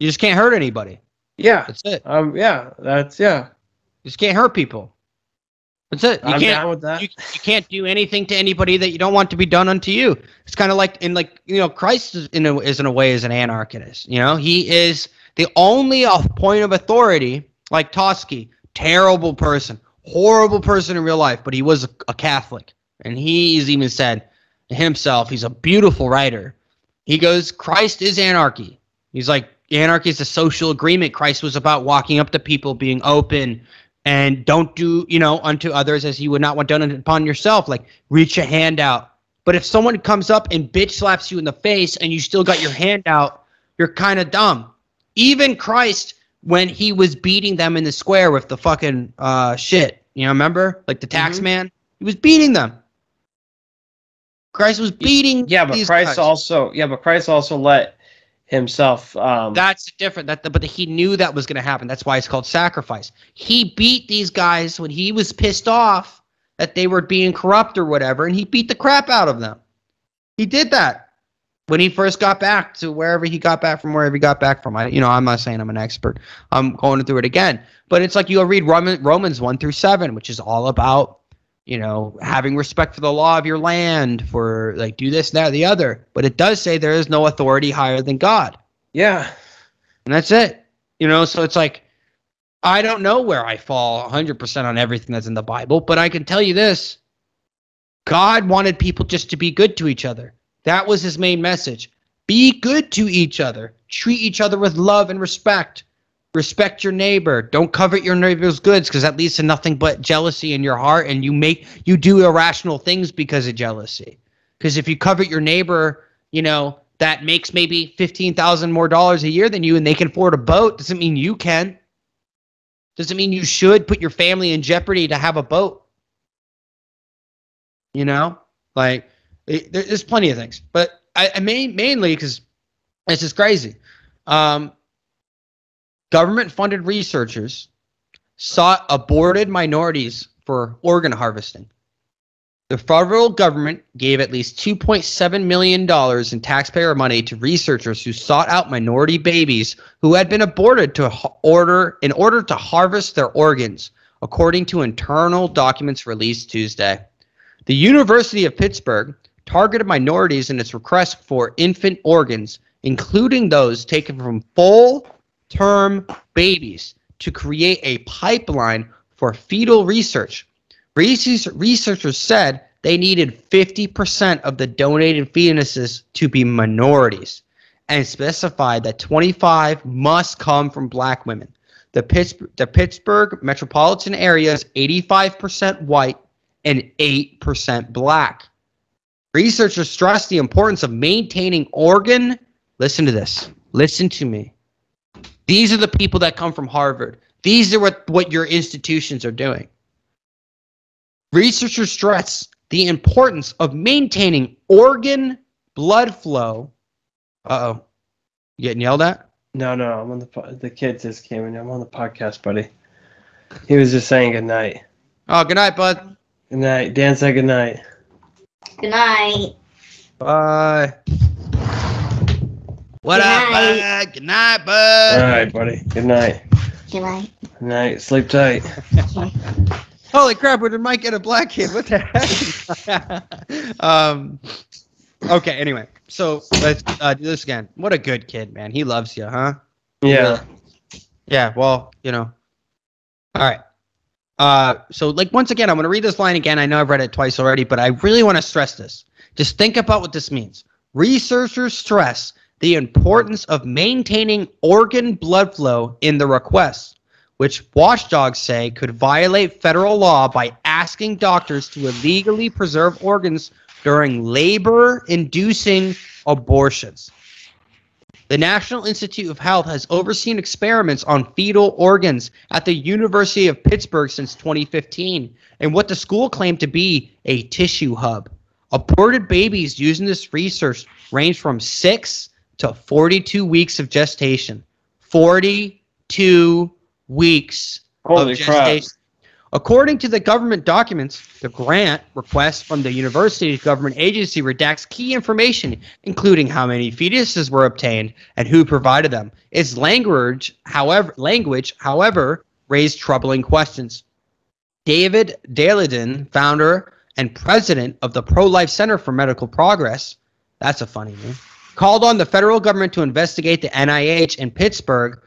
S1: You just can't hurt anybody.
S2: Yeah.
S1: That's it.
S2: Um. Yeah. That's yeah.
S1: You just can't hurt people. That's it. You
S2: I'm
S1: can't
S2: down with that.
S1: you, you can't do anything to anybody that you don't want to be done unto you. It's kind of like in like you know Christ is in a, is in a way is an anarchist. You know he is the only point of authority. Like Toski, terrible person, horrible person in real life, but he was a, a Catholic, and he's even said himself he's a beautiful writer. He goes, Christ is anarchy. He's like anarchy is a social agreement. Christ was about walking up to people, being open, and don't do you know unto others as you would not want done upon yourself like reach a hand out but if someone comes up and bitch slaps you in the face and you still got your hand out you're kind of dumb even christ when he was beating them in the square with the fucking uh shit you know remember like the tax
S2: Mhm.
S1: man he was beating them christ was beating
S2: yeah, but Christ
S1: guys.
S2: also. Yeah, but Christ also let himself. Um.
S1: That's different. That but he knew that was going to happen. That's why it's called sacrifice. He beat these guys when he was pissed off that they were being corrupt or whatever, and he beat the crap out of them. He did that when he first got back to wherever he got back from, wherever he got back from. I, you know, I'm not saying I'm an expert. I'm going through it again, but it's like you'll read Roman, Romans one through seven, which is all about you know having respect for the law of your land, for like do this, that, the other. But it does say there is no authority higher than God
S2: yeah.
S1: and that's it. You know, so it's like I don't know where I fall 100% on everything that's in the Bible, but I can tell you this. God wanted people just to be good to each other. That was his main message. Be good to each other. Treat each other with love and respect. Respect your neighbor. Don't covet your neighbor's goods because that leads to nothing but jealousy in your heart and you make you do irrational things because of jealousy. Because if you covet your neighbor, you know, that makes maybe fifteen thousand more dollars a year than you, and they can afford a boat, doesn't mean you can. Doesn't mean you should put your family in jeopardy to have a boat. You know, like it, there's plenty of things, but I, I main, mainly because it's just crazy. Um, government-funded researchers sought aborted minorities for organ harvesting. The federal government gave at least $2.7 million in taxpayer money to researchers who sought out minority babies who had been aborted to order in order to harvest their organs, according to internal documents released Tuesday. The University of Pittsburgh targeted minorities in its request for infant organs, including those taken from full-term babies, to create a pipeline for fetal research. Research- Researchers said they needed 50% of the donated fetuses to be minorities and specified that 25 must come from black women. The Pittsburgh, the Pittsburgh metropolitan area is 85% white and 8% black. Researchers stress the importance of maintaining organ, listen to this, listen to me, These are the people that come from Harvard. These are what, what your institutions are doing. Researchers stress the importance of maintaining organ blood flow. Uh oh. You getting yelled at?
S2: No, no, I'm on the the kid just came in. I'm on the podcast, buddy. He was just saying good night.
S1: Oh, good night, bud.
S2: Good night. Dan said good night.
S4: Good night.
S1: Bye. What
S4: Good
S1: up,
S4: night.
S1: bud? Good night, bud.
S2: All right, buddy. Good night.
S4: Good night.
S2: Good night. Sleep tight. [LAUGHS]
S1: Holy crap, where did Mike get a black kid? What the heck? [LAUGHS] um, okay, anyway. So let's uh, do this again. What a good kid, man. He loves you, huh?
S2: Yeah.
S1: Yeah, well, you know. All right. Uh, so, like, once again, I'm going to read this line again. I know I've read it twice already, but I really want to stress this. Just think about what this means. Researchers stress the importance of maintaining organ blood flow in the request, which watchdogs say could violate federal law by asking doctors to illegally preserve organs during labor inducing abortions. The National Institute of Health has overseen experiments on fetal organs at the University of Pittsburgh since 2015, and what the school claimed to be a tissue hub. Aborted babies using this research range from 6 to 42 weeks of gestation. 42 weeks
S2: Holy
S1: of
S2: crap.
S1: gestation. According to the government documents, the grant request from the university's government agency redacts key information, including how many fetuses were obtained and who provided them. Its language, however, language, however, raised troubling questions. David Daleiden, founder and president of the Pro Life Center for Medical Progress, that's a funny name, called on the federal government to investigate the NIH in Pittsburgh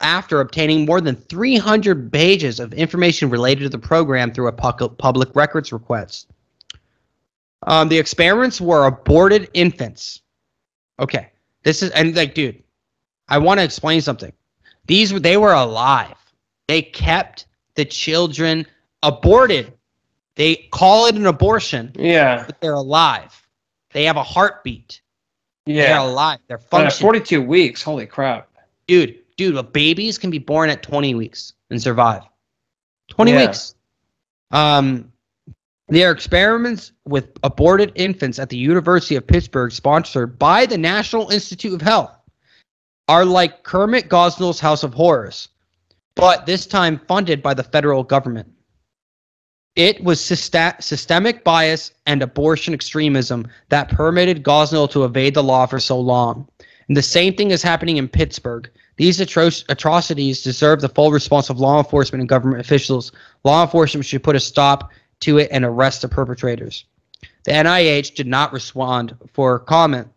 S1: after obtaining more than 300 pages of information related to the program through a public records request. Um, the experiments were aborted infants. Okay, this is and like, dude, I want to explain something. These were they were alive. They kept the children aborted. They call it an abortion,
S2: Yeah.
S1: but they're alive. They have a heartbeat. They're
S2: Yeah.
S1: alive. They're
S2: But at
S1: functioning.
S2: 42 weeks. Holy crap.
S1: dude, dude, uh, babies can be born at 20 weeks and survive. 20
S2: Yeah.
S1: weeks. Um, their experiments with aborted infants at the University of Pittsburgh, sponsored by the National Institute of Health, are like Kermit Gosnell's House of Horrors, but this time funded by the federal government. It was systemic bias and abortion extremism that permitted Gosnell to evade the law for so long. And the same thing is happening in Pittsburgh. These atro- atrocities deserve the full response of law enforcement and government officials. Law enforcement should put a stop to it and arrest the perpetrators. The NIH did not respond for comment.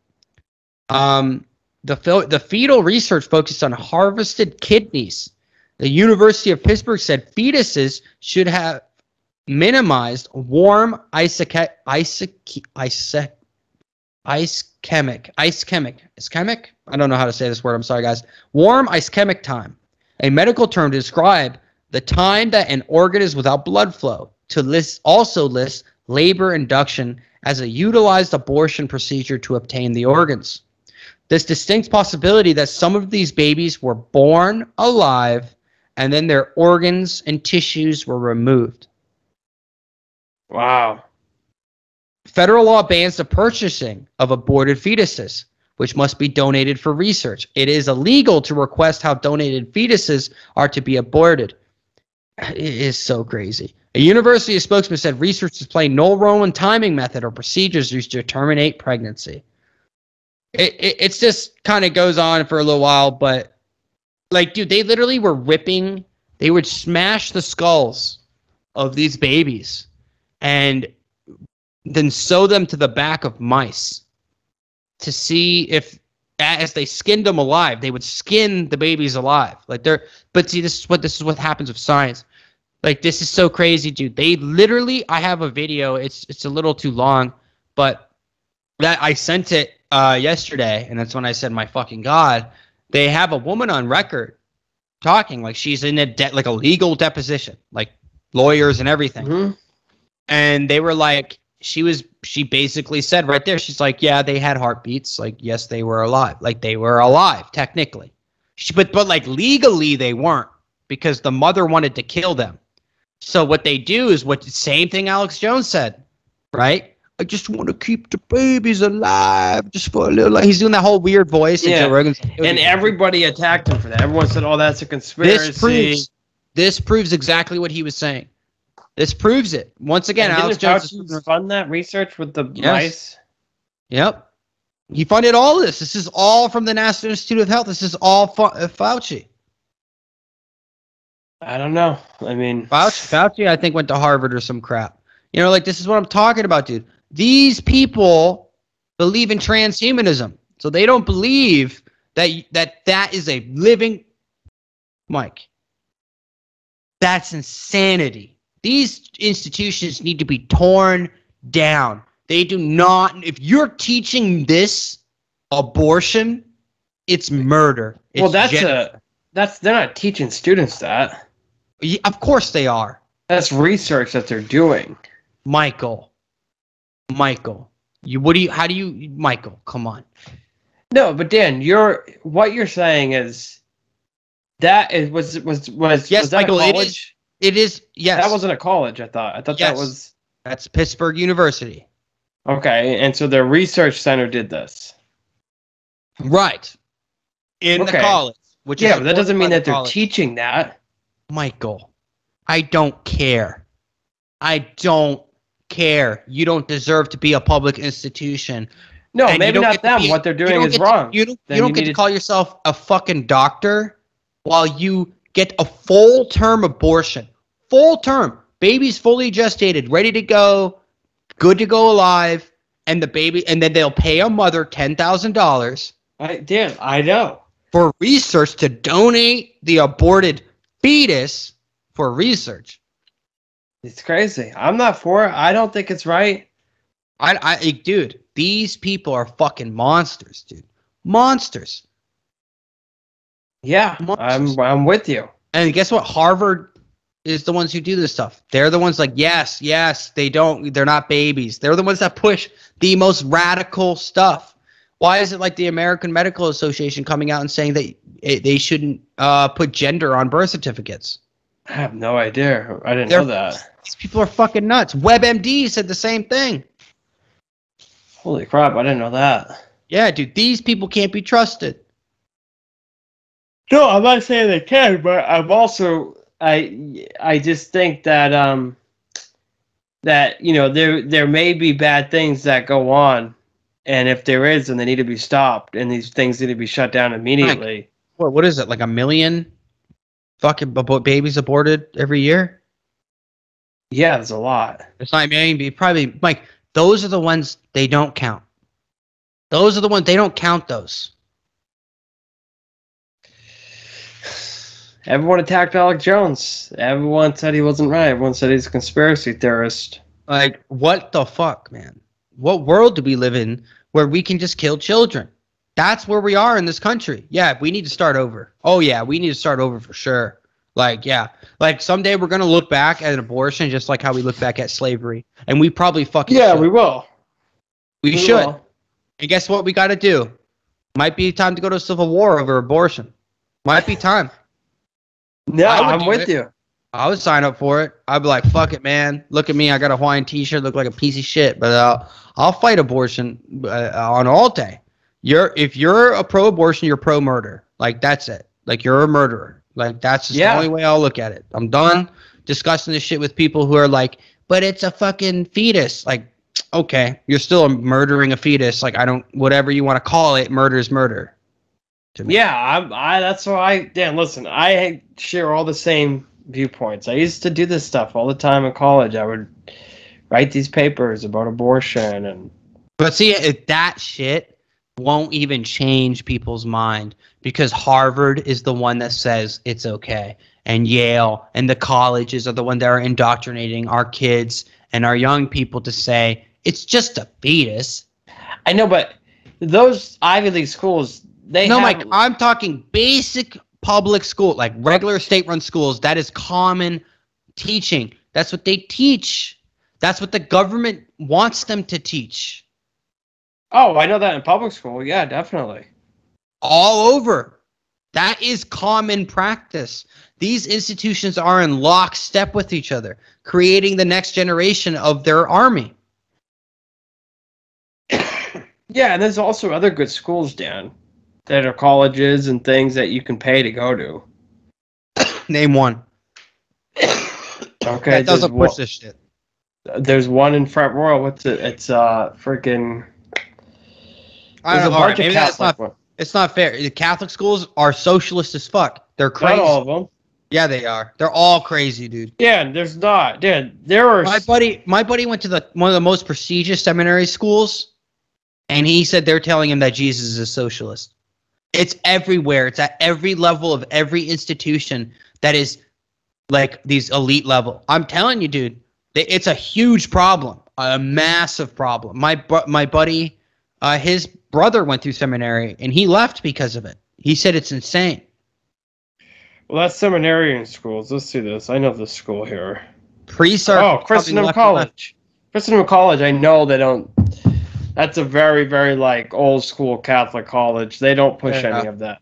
S1: Um, the, the fetal research focused on harvested kidneys. The University of Pittsburgh said fetuses should have minimized warm isoca- isoc- isoc- ischemic ischemic? I don't know how to say this word i'm sorry guys. Warm ischemic time. A medical term to describe the time that an organ is without blood flow to list also list labor induction as a utilized abortion procedure to obtain the organs. This distinct possibility that some of these babies were born alive and then their organs and tissues were removed
S2: Wow.
S1: Federal law bans the purchasing of aborted fetuses, which must be donated for research. It is illegal to request how donated fetuses are to be aborted. [SIGHS] It is so crazy. A university spokesman said research is playing no role in timing method or procedures used to terminate pregnancy. It, it it's just kind of goes on for a little while, but like, dude, they literally were ripping. They would smash the skulls of these babies and then sew them to the back of mice to see if as they skinned them alive they would skin the babies alive. Like they're but see this is what this is what happens with science. Like this is so crazy dude. They literally i have a video it's it's a little too long but that i sent it uh yesterday and that's when i said my fucking god. They have a woman on record talking like she's in a de- like a legal deposition like lawyers and everything.
S2: Mhm.
S1: And they were like she was she basically said right there she's like yeah they had heartbeats like yes they were alive like they were alive technically She- But but like legally they weren't because the mother wanted to kill them. So what they do is what same thing Alex Jones said, right? I just want to keep the babies alive just for a little. Like, he's doing that whole weird voice. and
S2: Yeah.
S1: Rogan's-
S2: And everybody attacked him for that. Everyone said, "Oh, that's a conspiracy."
S1: this proves this proves exactly what he was saying. This proves it once again.
S2: And
S1: Alex Jones.
S2: Fauci fund that research with the
S1: Yes.
S2: mice.
S1: Yep. He funded all this. This is all from the National Institute of Health. This is all Fa- uh, Fauci.
S2: I don't know. I mean,
S1: Fauci, Fauci, I think went to Harvard or some crap. You know, like this is what I'm talking about, dude. These people believe in transhumanism, so they don't believe that that that is a living. Mike, that's insanity. These institutions need to be torn down. They do not. If you're teaching this abortion, it's murder.
S2: well, that's
S1: gen-
S2: a that's they're not teaching students that.
S1: Yeah, Of course they are.
S2: That's research that they're doing.
S1: Michael. Michael. You what do you how do you Michael, come on.
S2: No, but Dan, you're what you're saying is that is was was was
S1: Yes,
S2: was that
S1: Michael,
S2: college?
S1: is- It is yes.
S2: That wasn't a college. I thought. I thought
S1: Yes.
S2: that was
S1: that's Pittsburgh University.
S2: okay. And so their research center did this.
S1: Right. In the college. Which
S2: yeah, that doesn't mean that
S1: the
S2: they're
S1: college.
S2: teaching that.
S1: Michael. I don't care. I don't care. You don't deserve to be a public institution.
S2: No,
S1: And
S2: maybe not them.
S1: be-
S2: what they're doing is
S1: to-
S2: wrong.
S1: you don't, you don't
S2: you
S1: get to- call yourself a fucking doctor while you get a full term abortion. Full term. Baby's fully gestated, ready to go, good to go alive, and the baby and then they'll pay a mother ten thousand dollars
S2: I Dan, I know.
S1: for research to donate the aborted fetus for research.
S2: It's crazy. I'm not for it. I don't think it's right.
S1: I, I, dude, these people are fucking monsters, dude. Monsters.
S2: Yeah,
S1: Monsters.
S2: I'm I'm with you.
S1: And guess what? Harvard is the ones who do this stuff. They're the ones like, yes, yes, they don't, they're not babies. They're the ones that push the most radical stuff. Why is it like the American Medical Association coming out and saying that it, they shouldn't uh, put gender on birth certificates?
S2: I have no idea. I didn't
S1: They're-
S2: know that.
S1: These people are fucking nuts. WebMD said the same thing.
S2: Holy crap! I didn't know that.
S1: Yeah, dude, these people can't be trusted.
S2: No, I'm not saying they can, but I'm also I I just think that um that you know there there may be bad things that go on, and if there is, then they need to be stopped, and these things need to be shut down immediately.
S1: What, what is it? Like a million fucking abo- babies aborted every year?
S2: Yeah, there's a lot.
S1: It's not but probably, Mike, those are the ones they don't count. Those are the ones, they don't count those.
S2: Everyone attacked Alex Jones. Everyone said he wasn't right. Everyone said he's a conspiracy theorist.
S1: Like, what the fuck, man? What world do we live in where we can just kill children? That's where we are in this country. Yeah, we need to start over. Oh, yeah, we need to start over for sure. Like, yeah, like someday we're going to look back at abortion just like how we look back at slavery. And we probably fucking
S2: Yeah,
S1: should.
S2: we will.
S1: we, should.
S2: will.
S1: And guess what we got to do? Might be time to go to civil war over abortion. Might be time. Would
S2: I'm with
S1: it.
S2: you.
S1: I would sign up for it. I'd be like, "Fuck it, man! Look at me. I got a Hawaiian T-shirt. Look like a piece of shit, but I'll I'll fight abortion uh, on all day. You're if you're a pro-abortion, you're pro-murder. Like that's it. Like you're a murderer. Like that's just
S2: Yeah.
S1: the only way I'll look at it. I'm done discussing this shit with people who are like, "But it's a fucking fetus." Like, okay, you're still murdering a fetus. Like I don't whatever you want to call it. Murder is murder.
S2: Yeah, I'm, I. That's why. I, Dan, listen. I share all the same viewpoints. I used to do this stuff all the time in college. I would write these papers about abortion and
S1: But see, if that shit won't even change people's mind because Harvard is the one that says it's okay, and Yale and the colleges are the one that are indoctrinating our kids and our young people to say it's just a fetus.
S2: I know, but those Ivy League schools, they
S1: no,
S2: have,
S1: Mike, I'm talking basic public school, like regular state-run schools. That is common teaching. That's what they teach. That's what the government wants them to teach.
S2: Oh, I know that in public school. Yeah, definitely.
S1: all over. That is common practice. These institutions are in lockstep with each other, creating the next generation of their army. [COUGHS]
S2: Yeah, and there's also other good schools, Dan, that are colleges and things that you can pay to go to.
S1: Name one.
S2: Okay,
S1: that doesn't push this shit.
S2: there's one in Front Royal. What's it? It's uh freaking.
S1: I don't know. right, maybe that's
S2: Catholic
S1: not.
S2: ones.
S1: It's not fair. The Catholic schools are socialist as fuck. They're crazy.
S2: Not all of them.
S1: Yeah, they are. They're all crazy, dude.
S2: Yeah, there's not. Dan, there are.
S1: My buddy, my buddy went to the one of the most prestigious seminary schools, and he said they're telling him that Jesus is a socialist. It's everywhere. It's at every level of every institution that is like these elite level. I'm telling you, dude, it's a huge problem, a massive problem. My my buddy, uh, his brother went through seminary, and he left because of it. He said it's insane.
S2: Well, that's seminarian schools. Let's see this. I know this school here.
S1: Are
S2: Oh, Christendom
S1: left and left.
S2: College. Christendom College. I know they don't. That's a very, very like old school Catholic college. They don't push any of that.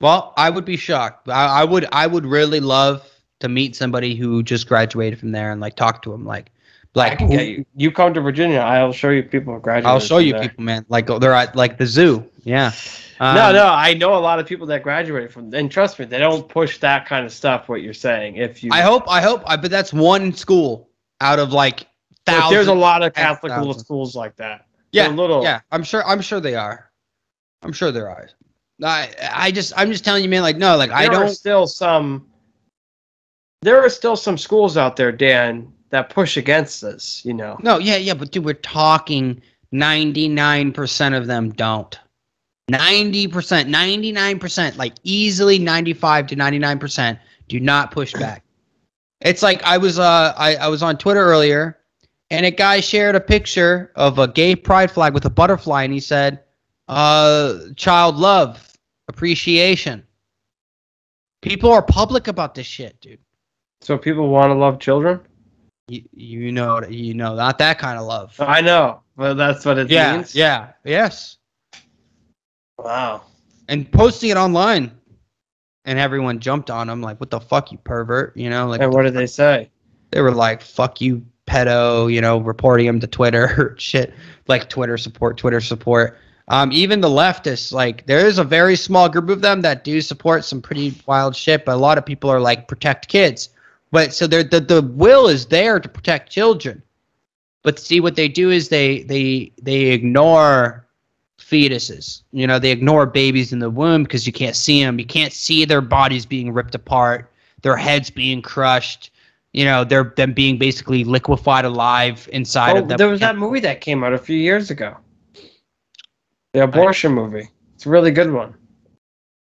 S1: Well, I would be shocked. I, I would I would really love to meet somebody who just graduated from there and like talk to them. Like, like I
S2: can get you. You come to Virginia, I'll show you people who graduated.
S1: I'll show you
S2: there.
S1: people, man. Like they're at like the zoo. Yeah. Um,
S2: no, no, I know a lot of people that graduated from, and trust me, they don't push that kind of stuff. What you're saying, if you,
S1: I hope. I hope. I but that's one school out of like thousands.
S2: there's a lot of Catholic little schools like that.
S1: Yeah,
S2: little.
S1: yeah. I'm sure. I'm sure they are. I'm sure there are. I I just I'm just telling you, man. Like no, like I
S2: there are
S1: don't.
S2: still some. There are still some schools out there, Dan, that push against this. You know,
S1: No, yeah, yeah, but dude, we're talking 99% of them don't. 90%, 99%, like easily 95 to 99% do not push back. It's like I was uh I, I was on Twitter earlier and a guy shared a picture of a gay pride flag with a butterfly and he said, uh child love, appreciation. People are public about this shit, dude.
S2: so people want to love children.
S1: You, you know you know not that kind of love.
S2: I know, but that's what it
S1: Yeah,
S2: means.
S1: yeah, yes.
S2: Wow.
S1: and posting it online and everyone jumped on him like what the fuck you pervert you know like
S2: And what did they say?
S1: they were like fuck you pedo you know reporting him to twitter [LAUGHS] shit like twitter support twitter support um, even the leftists like there is a very small group of them that do support some pretty wild shit but a lot of people are like protect kids but so the, the will is there to protect children but see what they do is they they they ignore fetuses. You know, they ignore babies in the womb because you can't see them. You can't see their bodies being ripped apart, their heads being crushed. You know, they're them being basically liquefied alive inside
S2: Oh,
S1: of them.
S2: there was that movie that came out a few years ago. The abortion movie. It's a really good one.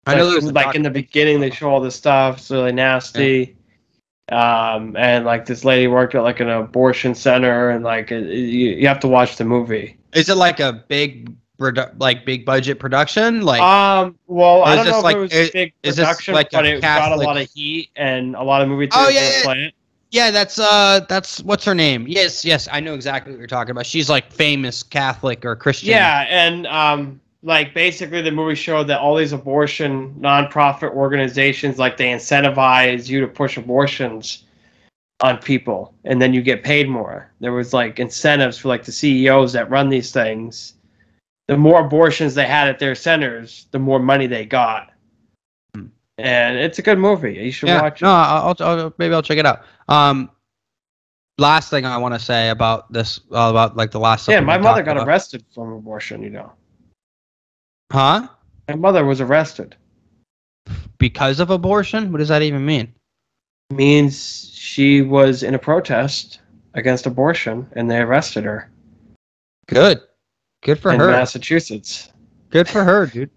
S1: I know
S2: like,
S1: there's
S2: like in the beginning they show all this stuff. It's really nasty. Um, and like this lady worked at like an abortion center, and like it, it- you, you have to watch the movie.
S1: Is it like a big, produ- like big budget production? Like,
S2: Um, well, I don't
S1: this
S2: know
S1: like-
S2: if it was
S1: is-
S2: big
S1: is this
S2: production,
S1: like
S2: but it got a lot of heat and a lot of movie
S1: Oh,
S2: theaters
S1: yeah,
S2: were
S1: yeah. Yeah, that's uh, that's what's her name? Yes, yes, I know exactly what you're talking about. She's like famous Catholic or Christian.
S2: Yeah, and um, like basically the movie showed that all these abortion nonprofit organizations, like they incentivize you to push abortions on people, and then you get paid more. There was like incentives for like the CEOs that run these things. The more abortions they had at their centers, the more money they got. And it's a good movie. You should
S1: yeah.
S2: watch it.
S1: No, I'll, I'll maybe I'll check it out. Um, last thing I want to say about this, uh, about like the last.
S2: yeah, my mother got
S1: about.
S2: arrested from abortion. You know,
S1: Huh?
S2: my mother was arrested.
S1: Because of abortion? What does that even mean?
S2: means she was in a protest against abortion and they arrested her
S1: Good. Good for
S2: in
S1: her.
S2: Massachusetts.
S1: Good for her, dude.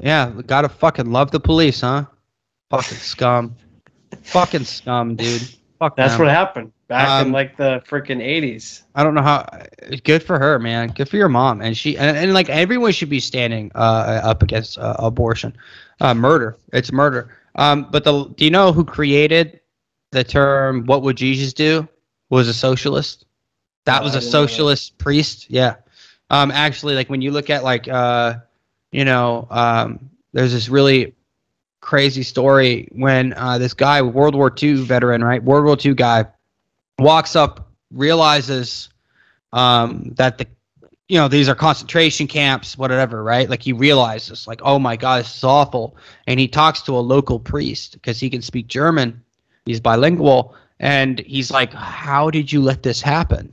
S1: Yeah, gotta fucking love the police, huh? Fucking [LAUGHS] scum. fucking scum, dude. Fuck
S2: That's
S1: them.
S2: what happened back
S1: Um,
S2: in like the freaking 80s.
S1: I don't know how. Good for her, man. Good for your mom, and she and, and like everyone should be standing uh, up against uh, abortion, uh, murder. It's murder. Um, but the do you know who created the term "What would Jesus do"? Was a socialist. That was a
S2: didn't know that.
S1: socialist priest. Yeah. Um, actually, like when you look at like uh, you know, um, there's this really crazy story when uh, this guy, World War II veteran, right, World War II guy, walks up, realizes um, that the you know these are concentration camps, whatever, right? Like he realizes, like, oh my god, this is awful, and he talks to a local priest because he can speak German, he's bilingual, and he's like, how did you let this happen?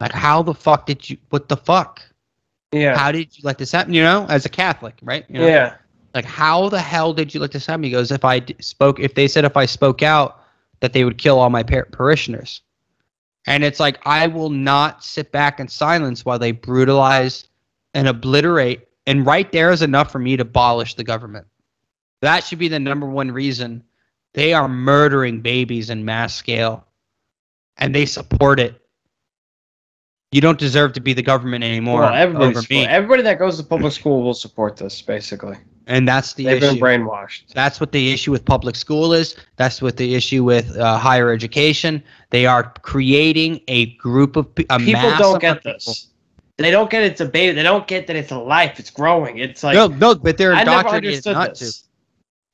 S1: Like, how the fuck did you? What the fuck?
S2: Yeah.
S1: How did you let this happen? You know, as a Catholic, right? You know,
S2: yeah.
S1: like how the hell did you let this happen? He goes, if I spoke, if they said if I spoke out, that they would kill all my par- parishioners, and it's like I will not sit back in silence while they brutalize and obliterate. And right there is enough for me to abolish the government. That should be the number one reason they are murdering babies in mass scale, and they support it. You don't deserve to be the government anymore
S2: Well, everybody, everybody that goes to public school will support this. Basically,
S1: and that's the
S2: they've
S1: issue.
S2: been brainwashed.
S1: That's what the issue with public school is. That's what the issue with uh, higher education. They are creating a group of a
S2: People don't get
S1: people.
S2: this. They don't get it's a baby. They don't get that it's a life. It's growing. It's like
S1: no, no, but they're indoctrinated not
S2: this.
S1: to.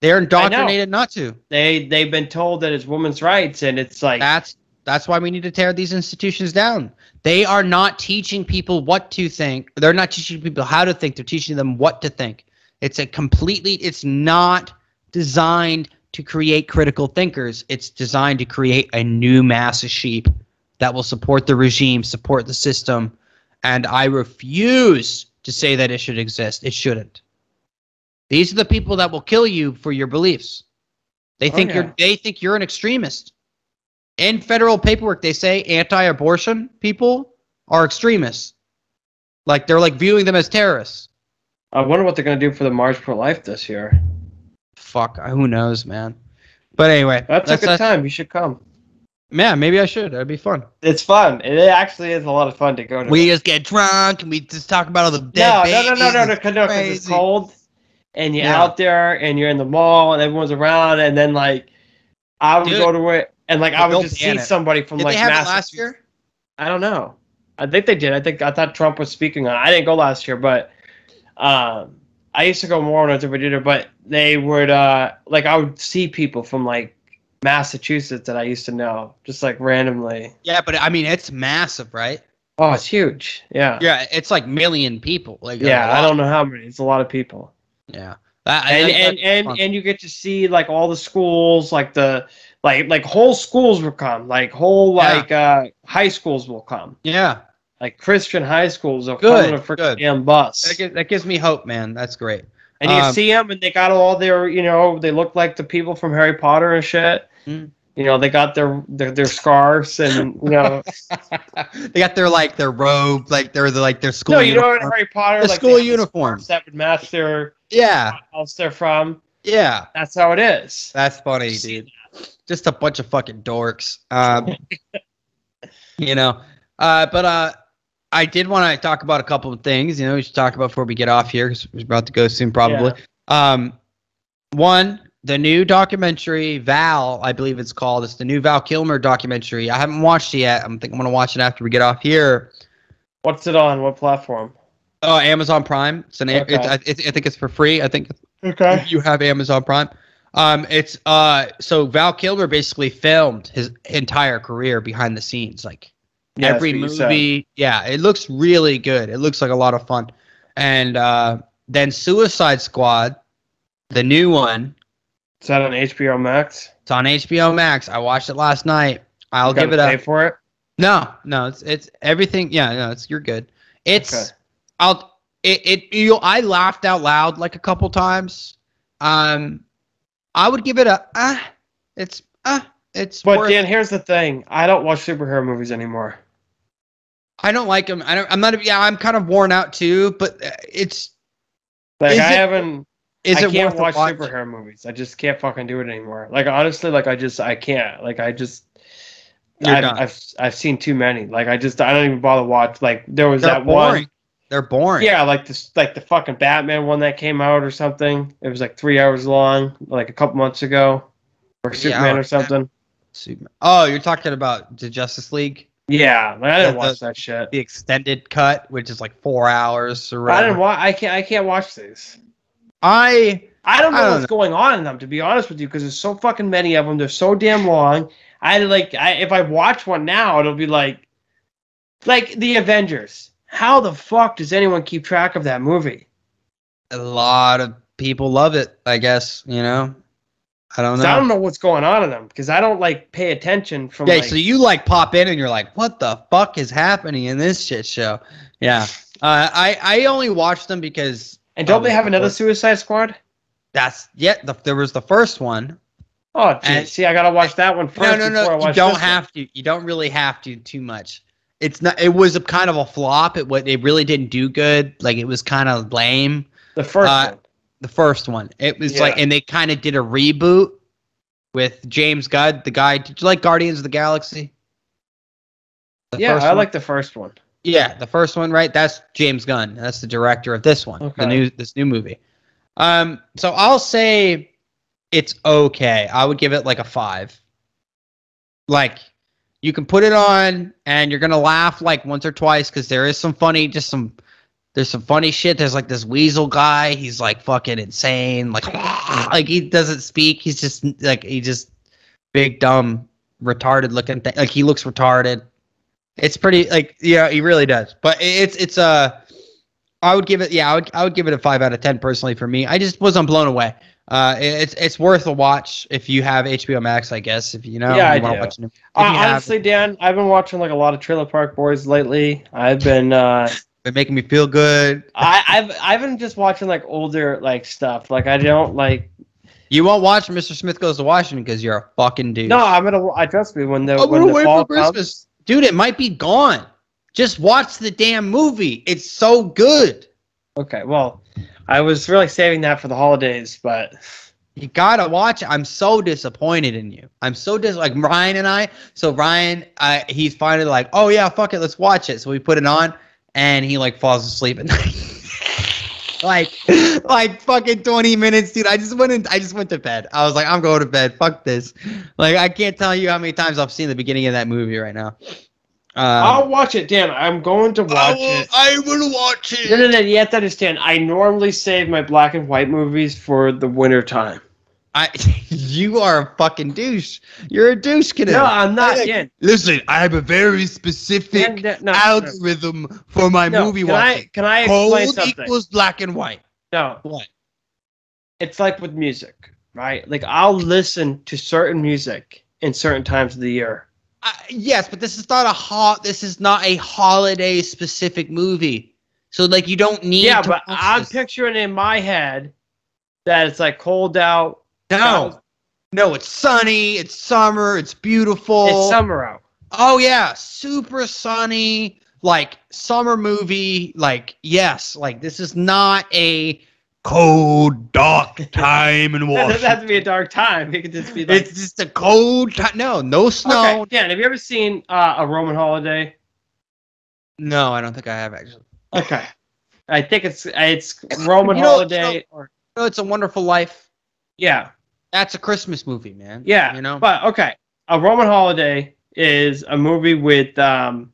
S1: They're indoctrinated not to.
S2: They they've been told that it's women's rights, and it's like
S1: That's that's why we need to tear these institutions down. They are not teaching people what to think. They're not teaching people how to think. They're teaching them what to think. It's a completely. It's not designed to create critical thinkers. It's designed to create a new mass of sheep that will support the regime, support the system, and I refuse to say that it should exist. It shouldn't. These are the people that will kill you for your beliefs. They
S2: Oh,
S1: think
S2: yeah.
S1: you're. They think you're an extremist. In federal paperwork, they say anti-abortion people are extremists. Like they're like viewing them as terrorists.
S2: I wonder what they're gonna do for the March for Life this year.
S1: Fuck, who knows, man. But anyway,
S2: That's, a good
S1: that's-
S2: time. You should come.
S1: Man, maybe I should. That'd be fun.
S2: It's fun. It actually is a lot of fun to go to.
S1: We just get drunk and we just talk about all the dead
S2: no,
S1: dead
S2: no, no, no, no, no, because it's cold, and you're
S1: Yeah.
S2: out there, and you're in the mall, and everyone's around, and then like, I would
S1: Dude.
S2: go to it, and like I
S1: But
S2: would just
S1: ban
S2: see
S1: it.
S2: somebody from like.
S1: Did
S2: like
S1: they have it last year?
S2: I don't know. I think they did. I think I thought Trump was speaking on. it. I didn't go last year, but um, I used to go more when I was a Virginia. But they would uh, like I would see people from like Massachusetts that I used to know, just like randomly.
S1: Yeah, but I mean, it's massive, right?
S2: Oh, it's huge. Yeah.
S1: Yeah, it's like million people. Like
S2: Yeah, I don't know how many. It's a lot of people.
S1: Yeah, that,
S2: and
S1: think
S2: and and,
S1: fun.
S2: and you get to see like all the schools, like the like like whole schools will come, like whole
S1: Yeah.
S2: like uh high schools will come,
S1: yeah,
S2: like Christian high schools will
S1: Good,
S2: come on a freaking
S1: good.
S2: damn bus,
S1: that gives, that gives me hope, man. That's great.
S2: and you
S1: um,
S2: see them, and they got all their you know they look like the people from Harry Potter and shit.
S1: Mm.
S2: You know they got their their, their scarves and you know [LAUGHS]
S1: they got their like their robe, like their the, like their school.
S2: no you know in. Harry Potter
S1: the
S2: like
S1: school
S2: they have the
S1: uniforms.
S2: that would match their
S1: Yeah,
S2: house they're from.
S1: yeah.
S2: That's how it is.
S1: That's funny, dude. Just a bunch of fucking dorks. Um, [LAUGHS] you know, uh, but uh, I did want to talk about a couple of things. You know, we should talk about before we get off here because we're about to go soon, probably. Um, one, the new documentary Val, I believe it's called. It's the new Val Kilmer documentary. I haven't watched it yet. I'm think I'm gonna watch it after we get off here.
S2: What's it on? What platform?
S1: Oh, Amazon Prime. It's an.
S2: Okay.
S1: It's, I, it's, I think it's for free. I think
S2: Okay.
S1: if you have Amazon Prime. Um, it's uh, so Val Kilmer basically filmed his entire career behind the scenes, like
S2: Yeah,
S1: every movie. Yeah, it looks really good. It looks like a lot of fun. And uh, then Suicide Squad, the new one,
S2: Is that on HBO Max?
S1: it's on HBO Max. I watched it last night. I'll
S2: You
S1: give it
S2: pay
S1: a
S2: for it.
S1: no, no. It's it's everything. Yeah, no, it's you're good. It's
S2: Okay.
S1: I'll it it you I laughed out loud like a couple times. Um, I would give it a ah. It's ah. It's
S2: But
S1: worth-
S2: Dan, here's the thing: I don't watch superhero movies anymore.
S1: I don't like them. I don't. I'm not. Yeah, I'm kind of worn out too. But uh, it's
S2: Like
S1: Is
S2: I
S1: it-
S2: haven't.
S1: is
S2: I
S1: it
S2: can't
S1: worth
S2: watch
S1: watch?
S2: superhero movies. I just can't fucking do it anymore. Like honestly, like I just I can't. Like I just. I've. I've I've seen too many. Like I just I don't even bother watch. Like there was
S1: They're
S2: that
S1: boring.
S2: one.
S1: They're boring.
S2: Yeah, like this, like the fucking Batman one that came out or something. It was like three hours long, like a couple months ago, or Superman or something.
S1: Superman. Oh, you're talking about the Justice League,
S2: Yeah, like, I didn't
S1: The-
S2: watch that shit.
S1: the extended cut, which is like four hours. Or
S2: I didn't watch. I can't. I can't watch these.
S1: I
S2: I don't know
S1: I don't
S2: what's going on in them, to be honest with you, because there's so fucking many of them. They're so damn long. I like, I, if I watch one now, it'll be like, like the Avengers. How the fuck does anyone keep track of that movie?
S1: A lot of people love it. I guess you know. I don't know.
S2: I don't know what's going on in them because I don't like pay attention from.
S1: Yeah,
S2: like,
S1: so you like pop in and you're like, "What the fuck is happening in this shit show?" Yeah, uh, I I only watch them because
S2: and don't they have another Suicide Squad?
S1: that's yeah. The, there was the first one.
S2: Oh, geez.
S1: And-
S2: see, I gotta watch that one first.
S1: no, no,
S2: before I
S1: no. You don't
S2: this one.
S1: have to. You don't really have to too much. It's not. It was a kind of a flop. It what it really didn't do good. Like it was kind of lame.
S2: the first
S1: uh,
S2: one.
S1: The first one. It was
S2: Yeah.
S1: like, and they kind of did a reboot with James Gunn, the guy. Did you like Guardians of the Galaxy? The
S2: Yeah, I
S1: one?
S2: like the first one.
S1: Yeah, the first one, right? That's James Gunn. That's the director of this one,
S2: okay.
S1: the new this new movie. Um, so I'll say it's okay. I would give it like a five. Like you can put it on and you're gonna laugh like once or twice because there is some funny, just some there's some funny shit. There's like this weasel guy. He's like fucking insane. Like [LAUGHS] like he doesn't speak. He's just like he just big dumb retarded looking thing. Like he looks retarded. It's pretty like yeah, he really does. But it's it's uh I would give it yeah, I would I would give it a 5 out of 10 personally for me. I just wasn't blown away. Uh it's it's worth a watch if you have HBO Max, I guess, if you know
S2: Yeah,
S1: you
S2: I do.
S1: watch. If
S2: Uh, honestly, Dan, I've been watching like a lot of Trailer Park Boys lately. I've been, uh, [LAUGHS]
S1: been making me feel good.
S2: I, I've, I've been just watching like older like stuff. Like I don't like.
S1: You won't watch Mr. Smith Goes to Washington because you're a fucking dude.
S2: No, I'm gonna. I trust me when the
S1: I'm
S2: when
S1: gonna
S2: the
S1: wait
S2: fall
S1: for Christmas. Dude, it might be gone. Just watch the damn movie. It's so good.
S2: Okay, well, I was really saving that for the holidays, but
S1: You gotta watch. I'm so disappointed in you. I'm so dis like Ryan and I. So Ryan, uh, he's finally like, oh yeah, fuck it, let's watch it. So we put it on, and he like falls asleep at [LAUGHS] night. like, like fucking 20 minutes, dude. I just went in. I just went to bed. I was like, I'm going to bed. Fuck this. Like, I can't tell you how many times I've seen the beginning of that movie right now. Um,
S2: I'll watch it, Dan. I'm going to watch it.
S1: I will watch it.
S2: No, no, no. You have to understand. I normally save my black and white movies for the winter time.
S1: I, [LAUGHS] you are a fucking douche. You're a douche, kid.
S2: No, I'm not.
S1: Like,
S2: Dan.
S1: Listen, I have a very specific
S2: Dan, Dan, no, no,
S1: algorithm for my
S2: no.
S1: movie
S2: Can I,
S1: watching.
S2: can I explain
S1: Cold
S2: something?
S1: equals black and white.
S2: No,
S1: What?
S2: it's like with music, right? Like I'll listen to certain music in certain times of the year.
S1: Uh, yes, but this is not a hot. This is not a holiday specific movie. So like, you don't need.
S2: Yeah, but I'm
S1: this.
S2: picturing in my head that it's like cold out.
S1: no, no. It's sunny. It's summer. It's beautiful.
S2: It's summer out.
S1: Oh yeah, super sunny, like summer movie. Like yes, like this is not a cold, dark time in [LAUGHS]
S2: That doesn't have to be a dark time. It could just be like.
S1: It's just a cold time. No, no snow.
S2: Okay, Dan, have you ever seen uh, a Roman holiday?
S1: No, I don't think I have actually.
S2: Okay. I think it's it's [LAUGHS] Roman
S1: You know-
S2: holiday
S1: you
S2: or
S1: No, it's a Wonderful Life.
S2: yeah.
S1: That's a Christmas movie, man.
S2: Yeah,
S1: you know.
S2: But okay, a Roman Holiday is a movie with um,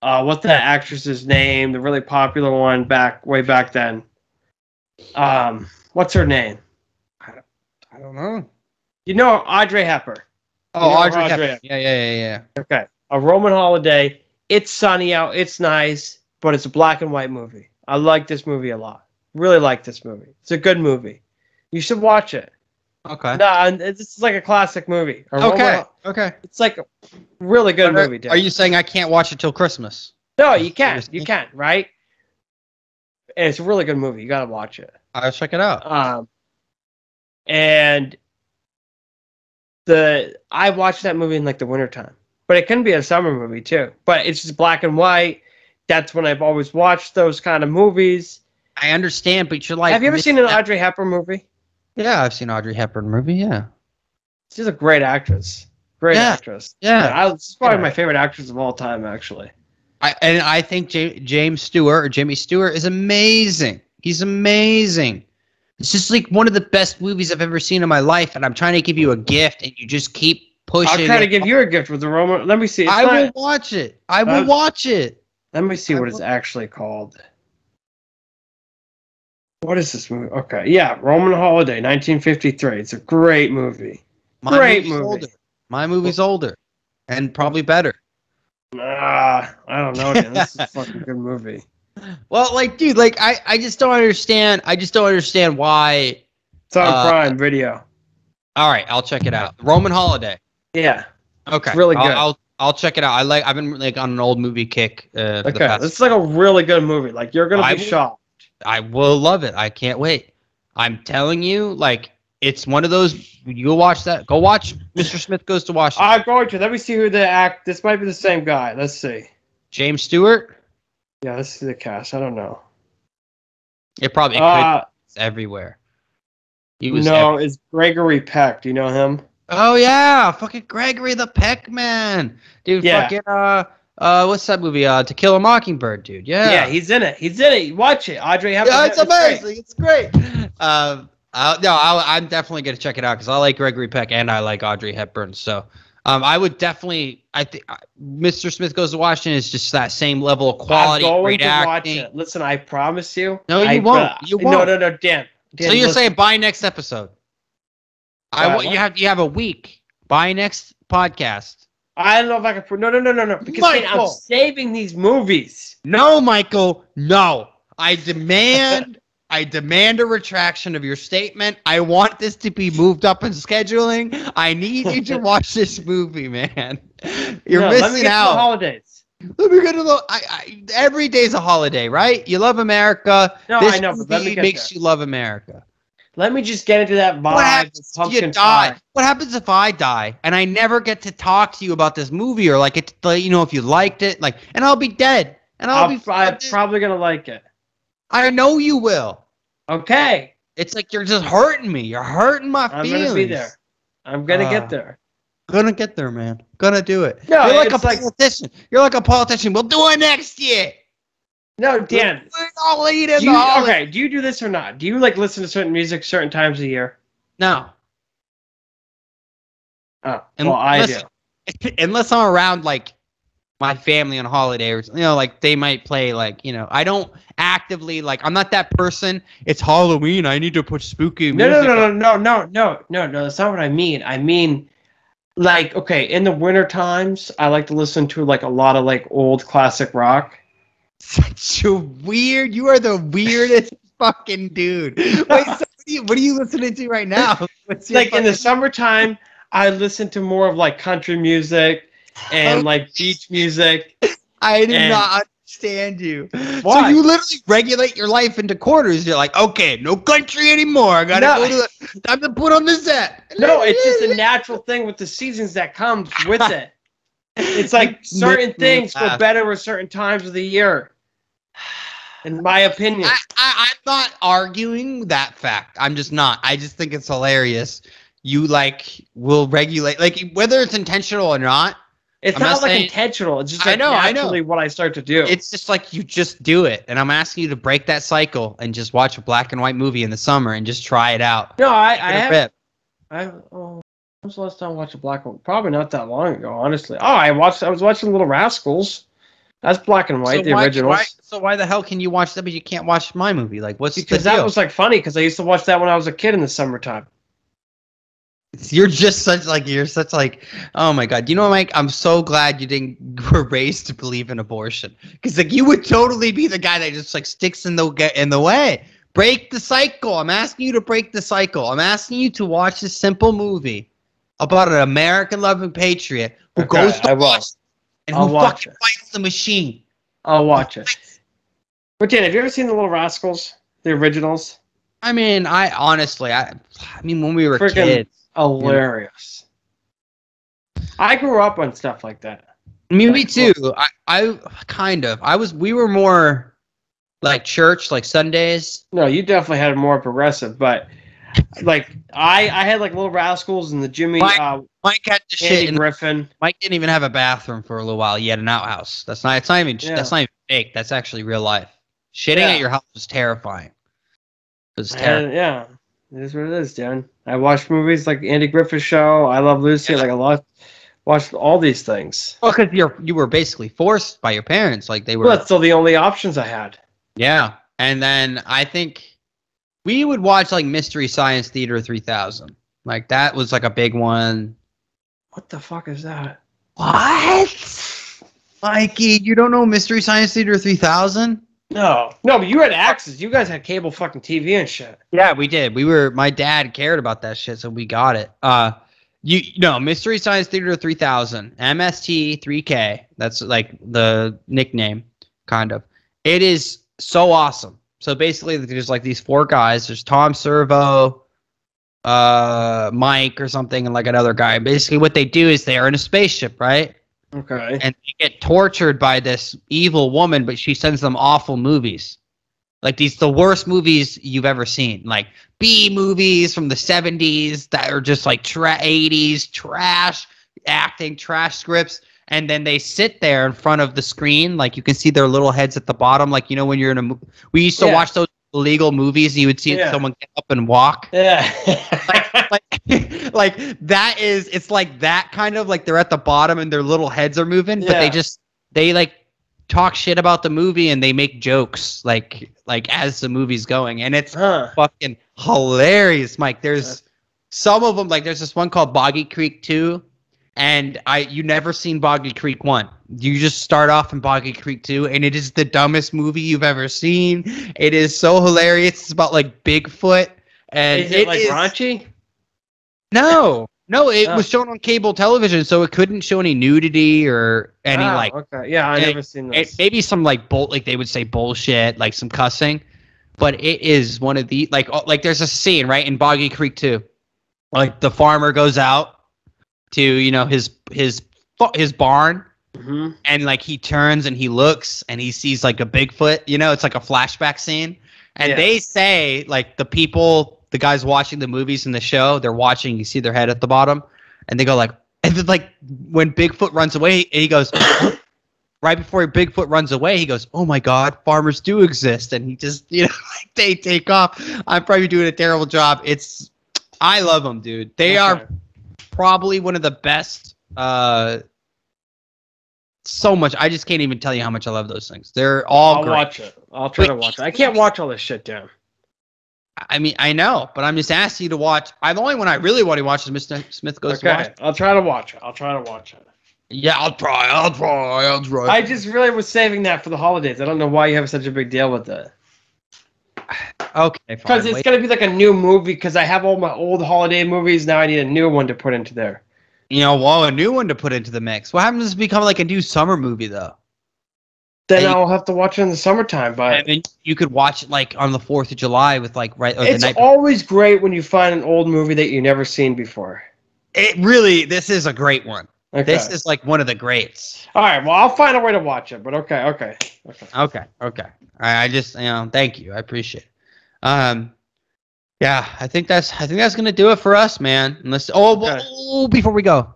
S2: uh, what's that actress's name? The really popular one back way back then. Um, what's her name?
S1: I don't know.
S2: You know Audrey Hepburn.
S1: Oh,
S2: You know
S1: Audrey
S2: Audrey
S1: Hepburn.
S2: Hepburn.
S1: Yeah, yeah, yeah, yeah.
S2: Okay, a Roman Holiday. It's sunny out. It's nice, but it's a black and white movie. I like this movie a lot. Really like this movie. It's a good movie. You should watch it.
S1: Okay.
S2: No, and it's like a classic movie. A Roman-
S1: Okay. Okay.
S2: it's like a really good
S1: Are-
S2: movie. Dan.
S1: Are you saying I can't watch it till Christmas?
S2: No, you can.
S1: Seriously?
S2: You can, right? It's a really good movie. You gotta watch it.
S1: I'll check it out.
S2: Um, and the I watched that movie in like the wintertime. But it can be a summer movie too. But it's just black and white. That's when I've always watched those kind of movies.
S1: I understand, but you're like.
S2: Have you ever seen an
S1: out-
S2: Audrey Hepburn movie?
S1: Yeah, I've seen Audrey Hepburn movie. Yeah.
S2: She's a great actress. Great
S1: Yeah.
S2: actress.
S1: Yeah.
S2: I, she's probably
S1: Yeah.
S2: my favorite actress of all time, actually.
S1: I, and I think J- James Stewart or Jimmy Stewart is amazing. He's amazing. It's just like one of the best movies I've ever seen in my life, and I'm trying to give you a gift, and you just keep pushing.
S2: I'll try to give you a gift with the Roman. Let me see. It's
S1: I
S2: not-
S1: will watch it. I will watch it.
S2: Let me see
S1: I
S2: what it's actually called. What is this movie? Okay, yeah, Roman Holiday, 1953. It's a great movie.
S1: My
S2: Great
S1: movie's
S2: movie.
S1: Older. My movie's older, and probably better.
S2: Ah, I don't know, Dan. This is a [LAUGHS] fucking good movie.
S1: Well, like, dude, like, I, I just don't understand. I just don't understand why.
S2: It's on
S1: Uh,
S2: Prime Video.
S1: All right, I'll check it out. Roman Holiday.
S2: Yeah.
S1: Okay,
S2: really
S1: I'll-
S2: good.
S1: I'll, I'll check it out. I like. I've been like on an old movie kick. Uh,
S2: Okay,
S1: past-
S2: this is like a really good movie. Like you're gonna
S1: I
S2: be
S1: will-
S2: shocked.
S1: I will love it. I can't wait. I'm telling you, like, it's one of those. You watch that. Go watch Mr. Smith Goes to Washington.
S2: I'm going to. Let me see who the act. This might be the same guy. Let's see.
S1: James Stewart.
S2: Yeah, let's see the cast. I don't know.
S1: It probably it
S2: Uh,
S1: could it's everywhere. He was.
S2: no, it's Gregory Peck. Do you know him?
S1: Oh yeah, fucking Gregory the Peck man, dude.
S2: Yeah.
S1: Fucking uh, uh, what's that movie? Uh, To Kill a Mockingbird, dude. Yeah.
S2: Yeah, he's in it. He's in it. Watch it. Audrey Hepburn.
S1: Yeah, it's amazing. It's great. [LAUGHS] Um, I'll, no, I'll, I'm definitely gonna check it out because I like Gregory Peck and I like Audrey Hepburn. So, um, I would definitely. I think Mr. Smith Goes to Washington is just that same level of quality,
S2: I'm going
S1: great
S2: to watch
S1: acting.
S2: it. Listen, I promise you.
S1: No, you
S2: I-
S1: won't.
S2: uh,
S1: You
S2: No,
S1: won't.
S2: no, no, Dan. Dan
S1: So you're
S2: listen.
S1: saying buy next episode? I want you have you have a week. Buy next podcast.
S2: I don't know if I can. No, no, no, no, no. Because Dan, I'm saving these movies.
S1: No, Michael. No. I demand. I demand a retraction of your statement. I want this to be moved up in scheduling. I need you to [LAUGHS] watch this movie, man. You're
S2: No, let me
S1: missing
S2: get to the
S1: out.
S2: holidays.
S1: Let me get to the. I, I, every day's a holiday, right? You love America.
S2: No,
S1: this
S2: I know, but let me
S1: makes
S2: there.
S1: you love America.
S2: Let me just get into that vibe.
S1: What happens if you die?
S2: pie.
S1: What happens if I die and I never get to talk to you about this movie or like it, you know, if you liked it, like, and I'll be dead and I'll,
S2: I'll,
S1: be.
S2: I'm probably gonna like it.
S1: I know you will.
S2: Okay,
S1: It's like you're just hurting me. You're hurting my feelings.
S2: I'm gonna be there. I'm gonna
S1: Ah.
S2: get there.
S1: Gonna get there, man. Gonna do it.
S2: No,
S1: You're like a
S2: it's like-
S1: politician. You're like a politician. We'll do it next year.
S2: No, Dan.
S1: We're all lead in
S2: you, okay, do you do this or not? Do you like listen to certain music certain times of year?
S1: No.
S2: Oh,
S1: And
S2: well, I do. [LAUGHS]
S1: unless I'm around like my family on holiday or you know like they might play like you know I don't actively like I'm not that person. It's Halloween. I need to put spooky
S2: No,
S1: music.
S2: no, no,
S1: on."
S2: no, no, no, no, no, no. That's not what I mean. I mean, like, okay, in the winter times, I like to listen to like a lot of like old classic rock.
S1: Such a weird. You are the weirdest [LAUGHS] fucking dude. Wait, so what, are you, what are you listening to right now? [LAUGHS] What's
S2: Like in the summertime, I listen to more of like country music and [LAUGHS] like beach music.
S1: I do
S2: and-
S1: not understand you. So you literally regulate your life into quarters. You're like, okay, no country anymore. I gotta
S2: No.
S1: go to the time to put on the set.
S2: No, it's just a natural thing with the seasons that comes with [LAUGHS] it. It's like certain things go better with certain times of the year. In my opinion.
S1: I, I, I'm not arguing that fact. I'm just not. I just think it's hilarious. You like will regulate like whether it's intentional or not.
S2: It's
S1: I'm
S2: not,
S1: not
S2: like intentional. It's just
S1: I
S2: like
S1: know, I know.
S2: what I start to do.
S1: It's just like you just do it. And I'm asking you to break that cycle and just watch a black and white movie in the summer and just try it out.
S2: no, I, I have.
S1: rip.
S2: I oh, when was the last time I watched a black one? Probably not that long ago, honestly. Oh, I watched. I was watching Little Rascals. That's black and white,
S1: so
S2: the
S1: why,
S2: originals.
S1: why- so why the hell can you watch that but you can't watch my movie? Like what's
S2: because that was like funny because I used to watch that when I was a kid in the summertime.
S1: You're just such like you're such like oh my god. You know, Mike, I'm so glad you didn't [LAUGHS] were raised to believe in abortion because like you would totally be the guy that just like sticks in the get in the way. Break the cycle. I'm asking you to break the cycle. I'm asking you to watch this simple movie about an American loving patriot who
S2: Okay,
S1: goes to
S2: I will.
S1: And
S2: I'll
S1: who fucking
S2: it.
S1: fights the machine.
S2: I'll watch it. But Dan, have you ever seen the Little Rascals, the originals?
S1: I mean, I honestly, I, I mean, when we were
S2: Freaking-
S1: kids,
S2: Hilarious. I grew up on stuff like that.
S1: Me, me too. I, I kind of. I was. We were more like church, like Sundays.
S2: No, you definitely had more progressive, but like I, I had like Little Rascals and the Jimmy,
S1: Mike,
S2: uh,
S1: Mike had the shit.
S2: Andy
S1: And
S2: Griffin.
S1: Mike didn't even have a bathroom for a little while. He had an outhouse. That's not. It's not even.
S2: Yeah.
S1: That's not even fake. That's actually real life. Shitting
S2: Yeah.
S1: at your house was terrifying. It was terrible.
S2: yeah, it is what it is, Dan. I watched movies like Andy Griffith Show. I Love Lucy.
S1: Yeah.
S2: Like a lot. Watched all these things.
S1: Well, because you're you were basically forced by your parents. Like they were.
S2: Well, that's still the only options I had.
S1: Yeah. And then I think we would watch like Mystery Science Theater 3000. Like that was like a big one.
S2: What the fuck is that?
S1: What? Mikey, you don't know Mystery Science Theater 3000?
S2: No, no, but you had access. You guys had cable fucking TV and shit.
S1: Yeah, we did. We were my dad cared about that shit, so we got it. Uh you no, Mystery Science Theater 3000, MST 3K. That's like the nickname kind of. It is so awesome. So basically there's like these four guys. There's Tom Servo, uh Mike or something and like another guy. Basically what they do is they are in a spaceship, right?
S2: Okay.
S1: and they get tortured by this evil woman, but she sends them awful movies. Like these the worst movies you've ever seen. Like B movies from the 70s that are just like tra- 80s trash acting, trash scripts. And then they sit there in front of the screen, like you can see their little heads at the bottom. Like you know when you're in a, we used to
S2: Yeah.
S1: watch those illegal movies. You would see
S2: Yeah.
S1: someone get up and walk
S2: Yeah.
S1: like, [LAUGHS] like like that is it's like that kind of like they're at the bottom and their little heads are moving but they just they like talk shit about the movie and they make jokes like like as the movie's going. And it's
S2: huh.
S1: fucking hilarious mike. There's some of them like there's this one called boggy creek 2 and i you never seen boggy creek 1 you just start off in boggy creek 2 and it is the dumbest movie you've ever seen. It is so hilarious. It's about like bigfoot and
S2: Is it, like raunchy?
S1: No, no, it
S2: Oh.
S1: was shown on cable television, so it couldn't show any nudity or any
S2: Ah,
S1: like
S2: Okay. Yeah, I
S1: it-
S2: never seen
S1: it,
S2: this.
S1: maybe some like bolt, like they would say bullshit, like some cussing. But it is one of the like oh, like there's a scene right in Boggy Creek too, like the farmer goes out to you know his his his barn
S2: hmm
S1: and like he turns and he looks and he sees like a Bigfoot. You know, it's like a flashback scene. And
S2: Yeah.
S1: they say like the people, the guys watching the movies in the show, they're watching. You see their head at the bottom, and they go like, and then like when Bigfoot runs away, and he goes. [COUGHS] Right before Bigfoot runs away, he goes, "Oh my God, farmers do exist," and he just, you know, [LAUGHS] like they take off. I'm probably doing a terrible job. It's, I love them, dude. They are probably one of the best uh so much i just can't even tell you how much i love those things they're all
S2: I'll
S1: great
S2: watch it. I'll try
S1: Wait,
S2: to watch it. I can't watch all this shit down.
S1: I mean i know but i'm just asking you to watch i the only one i really want to watch is mr smith goes to
S2: Okay.
S1: watch
S2: I'll try to watch it. I'll try to watch it.
S1: yeah i'll try i'll try i'll try
S2: I just really was saving that for the holidays. I don't know why you have such a big deal with that.
S1: okay
S2: Because it's gonna be like a new movie. Because I have all my old holiday movies now. I need a new one to put into there.
S1: you know well a new one to put into the mix what happens to become like a new summer movie though
S2: Then
S1: And
S2: I'll have to watch it in the summertime. But
S1: and then you could watch it like on the fourth of july with like right
S2: it's always great when you find an old movie that you never seen before.
S1: it really this is a great one
S2: Okay.
S1: this is like one of the greats
S2: all right. Well, I'll find a way to watch it. But okay, okay, okay.
S1: Okay, okay. I, I just you know, thank you. I appreciate it. Um yeah, I think that's I think that's gonna do it for us, man. Unless oh,
S2: Okay.
S1: oh before we go.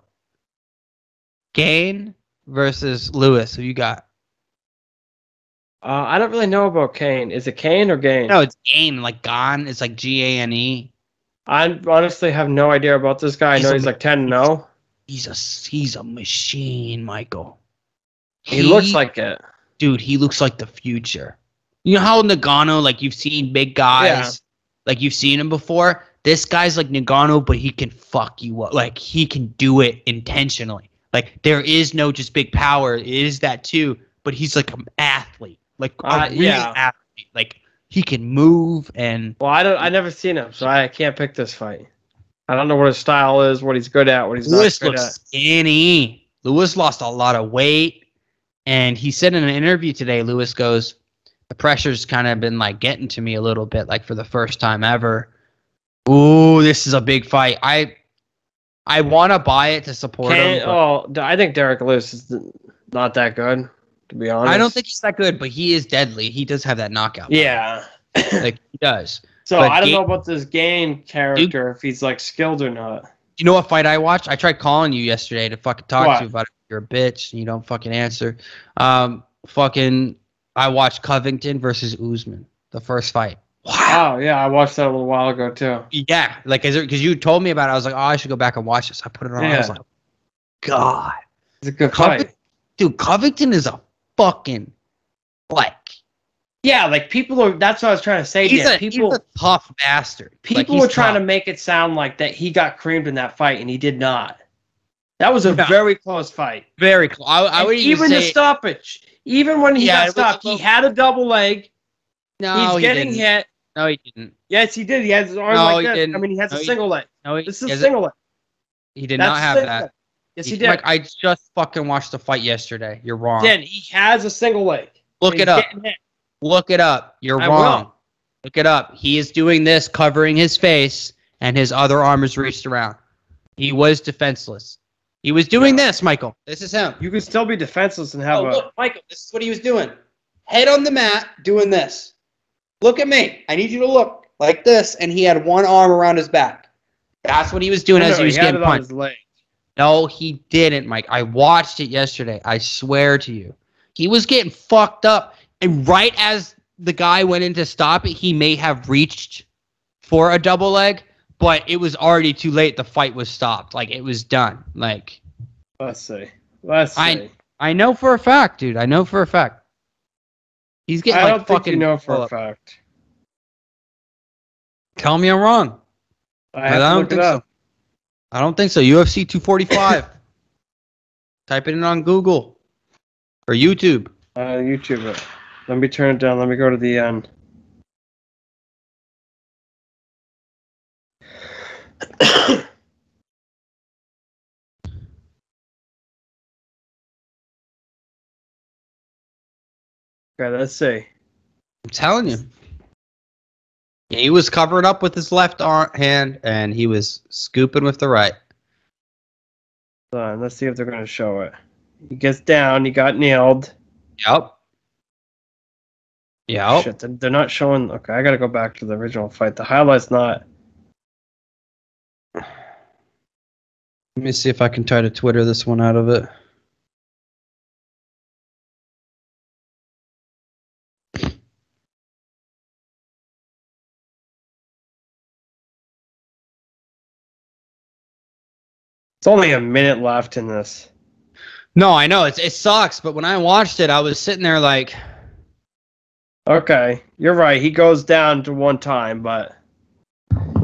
S1: Gane versus Lewis, who you got?
S2: Uh, I don't really know about Kane. Is it Kane or Gain?
S1: No, it's Gain, like gone. It's like G A N E.
S2: I honestly have no idea about this guy. I
S1: He's
S2: know he's
S1: ma-
S2: like ten No.
S1: He's a he's a machine, Michael.
S2: He looks like it.
S1: dude, he looks like the future. You know how Ngannou, like you've seen big guys,
S2: Yeah.
S1: like you've seen him before. This guy's like Ngannou, but he can fuck you up. Like he can do it intentionally. Like there is no just big power. It is that too, but he's like an athlete, like a
S2: Uh, yeah.
S1: athlete. Like he can move and
S2: Well, I don't. I never seen him, so I can't pick this fight. I don't know what his style is, what he's good at, what he's
S1: Lewis
S2: not good at.
S1: Lewis looks
S2: at.
S1: skinny. Lewis lost a lot of weight, and he said in an interview today, Lewis goes, "The pressure's kind of been like getting to me a little bit, like for the first time ever." Ooh, this is a big fight. I I want to buy it to support
S2: Can,
S1: him.
S2: oh, I think Derrick Lewis is not that good, to be honest.
S1: I don't think he's that good, but he is deadly. He does have that knockout.
S2: Yeah.
S1: like he does. [LAUGHS]
S2: So
S1: But
S2: I don't
S1: Ga-
S2: know about this game character if he's like skilled or not.
S1: You know what fight I watched? I tried calling you yesterday to fucking talk
S2: What?
S1: to you about it. You're a bitch and you don't fucking answer. Um, fucking, I watched Covington versus Usman, the first fight. Wow.
S2: Oh yeah, I watched that a little while ago too.
S1: Yeah, like, is it because you told me about it? I was like, oh, I should go back and watch this. I put it on. Yeah. I was like, God,
S2: It's a good
S1: Covington,
S2: fight.
S1: dude, Covington is a fucking like
S2: Yeah, like people are. That's what I was trying to say.
S1: He's
S2: Dan.
S1: a,
S2: people,
S1: he's a tough bastard.
S2: people
S1: Like,
S2: were trying to make it sound like that he got creamed in that fight, and he did not. That was a
S1: No.
S2: very close fight.
S1: very close. I, I would even,
S2: even the stoppage, even when he
S1: Yeah,
S2: got stopped, he had a double leg.
S1: no,
S2: He's
S1: he
S2: getting
S1: didn't.
S2: hit.
S1: No, he didn't.
S2: Yes, he did. He has his arm
S1: No,
S2: like
S1: he
S2: this. I mean, he has
S1: No,
S2: a
S1: he-
S2: single leg.
S1: No, he,
S2: This is
S1: he
S2: a single leg.
S1: he did
S2: That's
S1: not have that.
S2: Leg. Yes, he
S1: He-
S2: did.
S1: Mike, I just fucking watched the fight yesterday. You're wrong.
S2: Dan, he has a single leg.
S1: Look it up. Look it up. You're
S2: I
S1: wrong.
S2: will.
S1: Look it up. He is doing this, covering his face, and his other arm is reached around. He was defenseless. He was doing this, Michael. This is him.
S2: You can still be defenseless and have
S1: Oh,
S2: a.
S1: look, Michael, this is what he was doing. Head on the mat, doing this. Look at me. I need you to look like this, and he had one arm around his back. That's what he was doing
S2: No,
S1: as he was
S2: had
S1: getting
S2: it on
S1: punched. No, he didn't, Mike. I watched it yesterday. I swear to you. He was getting fucked up. And right as the guy went in to stop it, he may have reached for a double leg, but it was already too late. The fight was stopped. Like it was done. Like
S2: Let's see. Let's see.
S1: I- I know for a fact, dude. I know for a fact. He's getting
S2: I
S1: like
S2: don't think
S1: fucking
S2: you know for a fact.
S1: Tell me I'm wrong.
S2: I
S1: I don't think so. I don't think so. UFC 245. [COUGHS] Type it in on Google or YouTube.
S2: Uh, YouTube it. Let me turn it down. Let me go to the end. [COUGHS] [COUGHS] okay, let's see.
S1: I'm telling you. He was covering up with his left arm hand and he was scooping with the right.
S2: On, let's see if they're going to show it. He gets down. He got nailed.
S1: Yep. Yep.
S2: Shit, they're, they're not showing. Okay, I got to go back to the original fight. The highlight's not.
S1: Let me see if I can try to Twitter this one out of it.
S2: It's only a minute left in this.
S1: No, I know it's it sucks, but when I watched it, I was sitting there like,
S2: Okay, you're right. He goes down to one time, but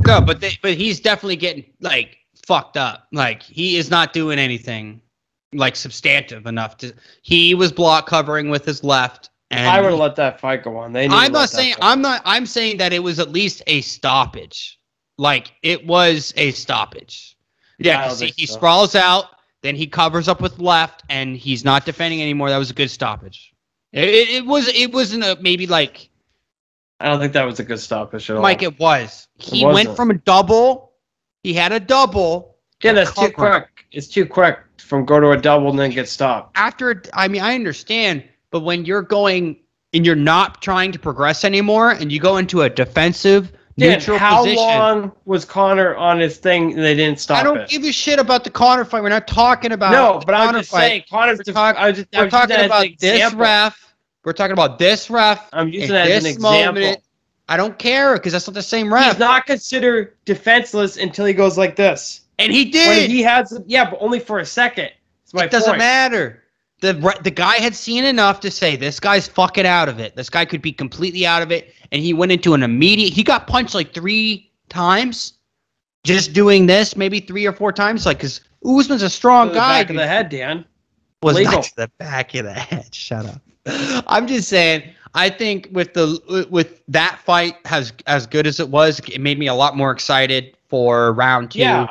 S1: no, but they, but he's definitely getting like fucked up. Like he is not doing anything like substantive enough to. He was block covering with his left, and
S2: I would have let that fight go on. They.
S1: I'm not saying I'm not I'm saying that it was at least a stoppage. Like it was a stoppage. Yeah, 'cause he, sprawls out, then he covers up with left, and he's not defending anymore. That was a good stoppage. It, it, it was it wasn't a maybe like
S2: I don't think that was a good stoppage at all.
S1: Mike. It was. He
S2: wasn't.
S1: went from a double. He had a double
S2: yeah, that's too quick. It's too quick from go to a double and then get stopped.
S1: after. I mean, I understand, but when you're going and you're not trying to progress anymore, and you go into a defensive
S2: Dan,
S1: neutral
S2: how
S1: position.
S2: long was Conor on his thing and they didn't stop
S1: I don't
S2: it?
S1: give a shit about the Conor fight. We're not talking about
S2: no,
S1: the
S2: but I'm
S1: Conor
S2: just
S1: fight.
S2: saying Conor's.
S1: We're
S2: def-
S1: talk-
S2: I was just,
S1: We're
S2: was
S1: talking
S2: that as an
S1: about this ref. We're talking about this ref.
S2: I'm using that as an
S1: this
S2: example.
S1: moment. I don't care because that's not the same ref.
S2: He's
S1: ref.
S2: not considered defenseless until he goes like this.
S1: and he
S2: When
S1: did.
S2: he has, yeah, but only for a second. That's my
S1: it doesn't
S2: point.
S1: matter. The the guy had seen enough to say this guy's fucking out of it. This guy could be completely out of it, and he went into an immediate. He got punched like three times, just doing this, maybe three or four times. Like, cause Usman's a strong guy.
S2: back of the head, Dan.
S1: was
S2: Legal.
S1: not to the back of the head. [LAUGHS] Shut up. I'm just saying. I think with the with that fight as as good as it was, it made me a lot more excited for round two.
S2: Yeah.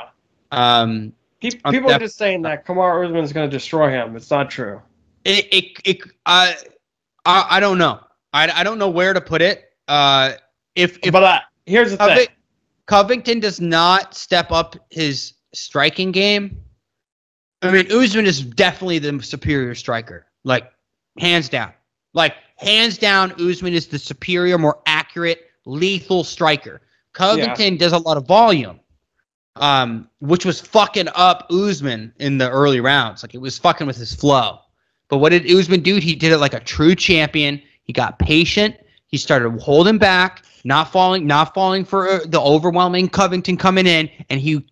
S1: Um.
S2: Pe-
S1: I'm
S2: People are just saying that Kamaru is going to destroy him. It's not true.
S1: It it it. I I, I don't know. I, I don't know where to put it. Uh. If if
S2: but uh, here's the thing.
S1: Covington does not step up his striking game. I mean, Usman is definitely the superior striker, like hands down. Like hands down, Usman is the superior, more accurate, lethal striker. Covington does a lot of volume, um, which was fucking up Usman in the early rounds. Like it was fucking with his flow. But what did Usman do? He did it like a true champion. He got patient. He started holding back, not falling, not falling for uh, the overwhelming Covington coming in, and he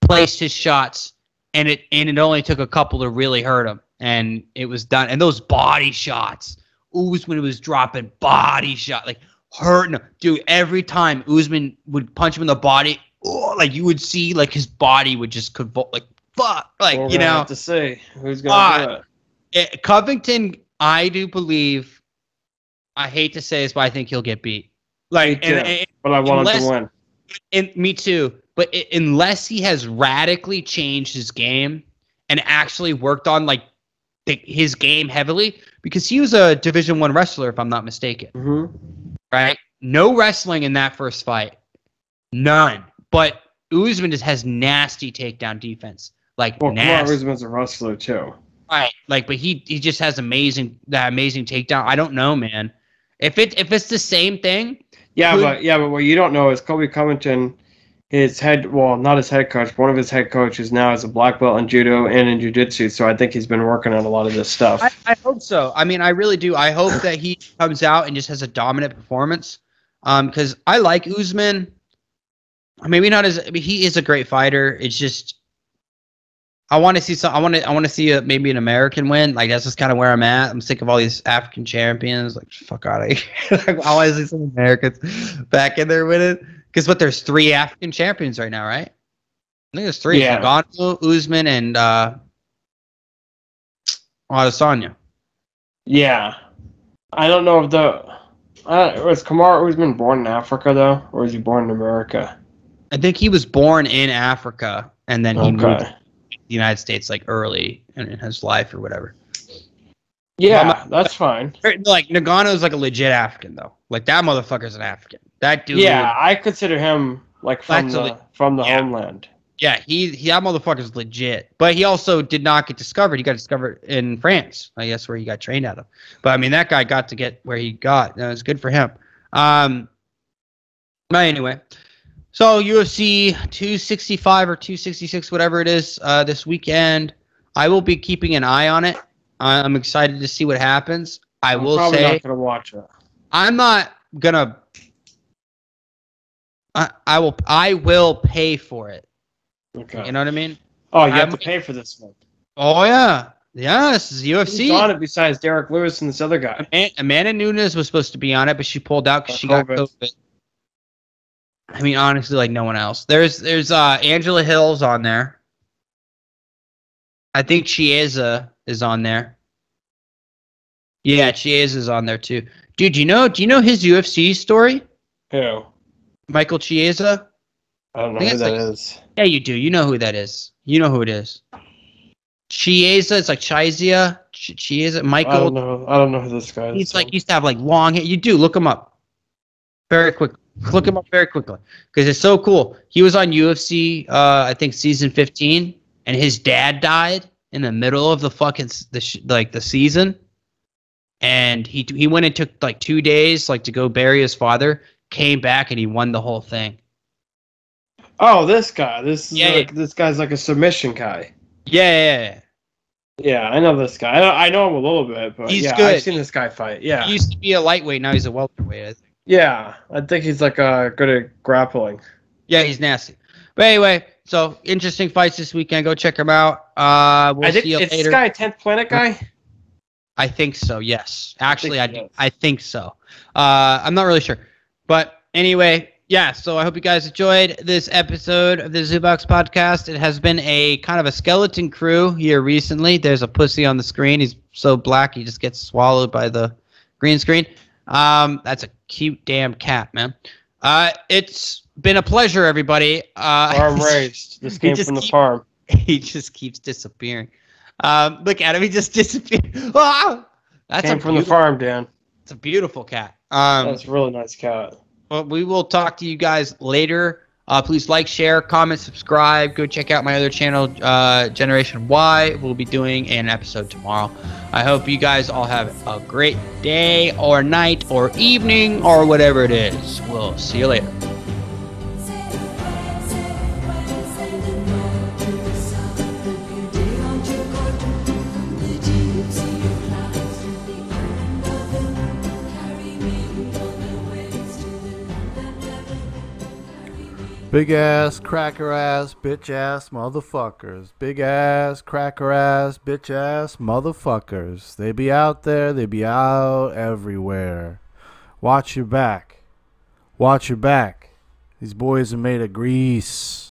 S1: placed his shots. And it and it only took a couple to really hurt him, and it was done. And those body shots, Usman was dropping body shot, like hurting him. Dude, every time Usman would punch him in the body, oh, like you would see like his body would just convulse, like fuck, like you know.
S2: have to see who's gonna
S1: Ah,
S2: do it.
S1: Eh, Covington, I do believe. I hate to say this, but I think he'll get beat. Like, and, and,
S2: But I want him to win.
S1: and me too. But i unless he has radically changed his game and actually worked on like the, his game heavily, because he was a Division One wrestler, if I'm not mistaken,
S2: hmm
S1: right? No wrestling in that first fight, none. But Usman just has nasty takedown defense, like
S2: Well,
S1: nasty.
S2: Usman's a wrestler too.
S1: Right. Like, but he he just has amazing that amazing takedown. I don't know, man. If it if it's the same thing,
S2: Yeah,
S1: Could-
S2: but yeah, but what you don't know is Kobe Covington, his head well, not his head coach, but one of his head coaches now is a black belt in judo and in jiu-jitsu, so I think he's been working on a lot of this stuff.
S1: I, I hope so. I mean, I really do. I hope that he comes out and just has a dominant performance. Um, because I like Usman. Maybe not as I mean, he is a great fighter. It's just I want to see some. I want to. I want to see a, maybe an American win. Like that's just kind of where I'm at. I'm sick of all these African champions. Like fuck out of here. [LAUGHS] like, I want to see some Americans back in there winning. Because what? There's three African champions right now, right? I think there's three.
S2: Yeah.
S1: Ngannou, Usman, and uh, Adesanya.
S2: Yeah, I don't know if the uh, was Kamaru Usman born in Africa though, or was he born in America?
S1: I think he was born in Africa and then he moved to the United States like early in, in his life or whatever.
S2: Yeah, that's fine.
S1: Like Ngannou's like a legit African though. Like that motherfucker's an African. That dude.
S2: Yeah, I consider him like from the from the
S1: yeah.
S2: homeland.
S1: Yeah, he, he that motherfucker's legit. But he also did not get discovered. He got discovered in France. I guess where he got trained out of. But I mean that guy got to get where he got. That was good for him. Um but anyway. So UFC 265 or 266, whatever it is, uh, this weekend. I will be keeping an eye on it. I'm excited to see what happens. I
S2: I'm
S1: will
S2: probably
S1: say
S2: not gonna watch it.
S1: I'm not gonna. I, I will. I will pay for it.
S2: Okay.
S1: You know what I mean?
S2: oh, you have
S1: I'm-
S2: to pay for this one.
S1: Oh yeah, yeah. This is
S2: Who's
S1: UFC.
S2: on it besides Derrick Lewis and this other guy?
S1: Aman- Amanda Nunes was supposed to be on it, but she pulled out because she got
S2: COVID.
S1: I mean, honestly, like no one else. There's there's uh Angela Hills on there. I think Chiesa is on there. Yeah, Chiesa is on there too. Dude, you know do you know his UFC story?
S2: Who?
S1: Michael Chiesa?
S2: I don't know
S1: I
S2: who that
S1: like-
S2: is.
S1: Yeah, you do. You know who that is. You know who it is. Chiesa, it's like Chizia. Ch- Chiesa,
S2: I don't
S1: Michael.
S2: know. I don't know who this guy is.
S1: He's like, used to have like long hair. You do. Look him up. Very quick. Look him up very quickly. Because it's so cool. He was on UFC, uh, I think season 15, and his dad died in the middle of the fucking, the sh- like the season. And he he went and took like two days like to go bury his father. Came back and he won the whole thing.
S2: oh, this guy. This is
S1: Yeah,
S2: like this guy's like a submission guy.
S1: Yeah, yeah, yeah.
S2: Yeah, I know this guy. I know, I know him a little bit, but
S1: He's
S2: yeah,
S1: good.
S2: I've seen this guy fight. Yeah,
S1: He used to be a lightweight. Now he's a welterweight. I
S2: yeah. I think he's like uh, good at grappling.
S1: Yeah, he's nasty. But anyway, so interesting fights this weekend. Go check him out. Uh, we'll
S2: I think
S1: see you later.
S2: this guy, tenth planet guy.
S1: I think so. Yes, actually, I think
S2: is.
S1: I think so. Uh, I'm not really sure, but anyway, yeah. So I hope you guys enjoyed this episode of the Zoo Box podcast. It has been a kind of a skeleton crew here recently. There's a pussy on the screen. He's so black he just gets swallowed by the green screen. Um, that's a cute damn cat, man. Uh, it's been a pleasure, everybody. Uh,
S2: Farm [LAUGHS] raised. This came from the
S1: keep-
S2: farm. [LAUGHS]
S1: he just keeps disappearing. Um, look at him; he just [LAUGHS] disappeared. Ah! That's
S2: came from the farm, Dan.
S1: It's a beautiful cat. Um,
S2: That's a really nice cat.
S1: well, we will talk to you guys later. Uh, please like, share, comment, subscribe. Go check out my other channel, uh, Generation Why. We'll be doing an episode tomorrow. I hope you guys all have a great day or night or evening or whatever it is. We'll see you later.
S5: Big ass, cracker ass, bitch ass motherfuckers. Big ass, cracker ass, bitch ass motherfuckers. They be out there, they be out everywhere. Watch your back. Watch your back. These boys are made of grease.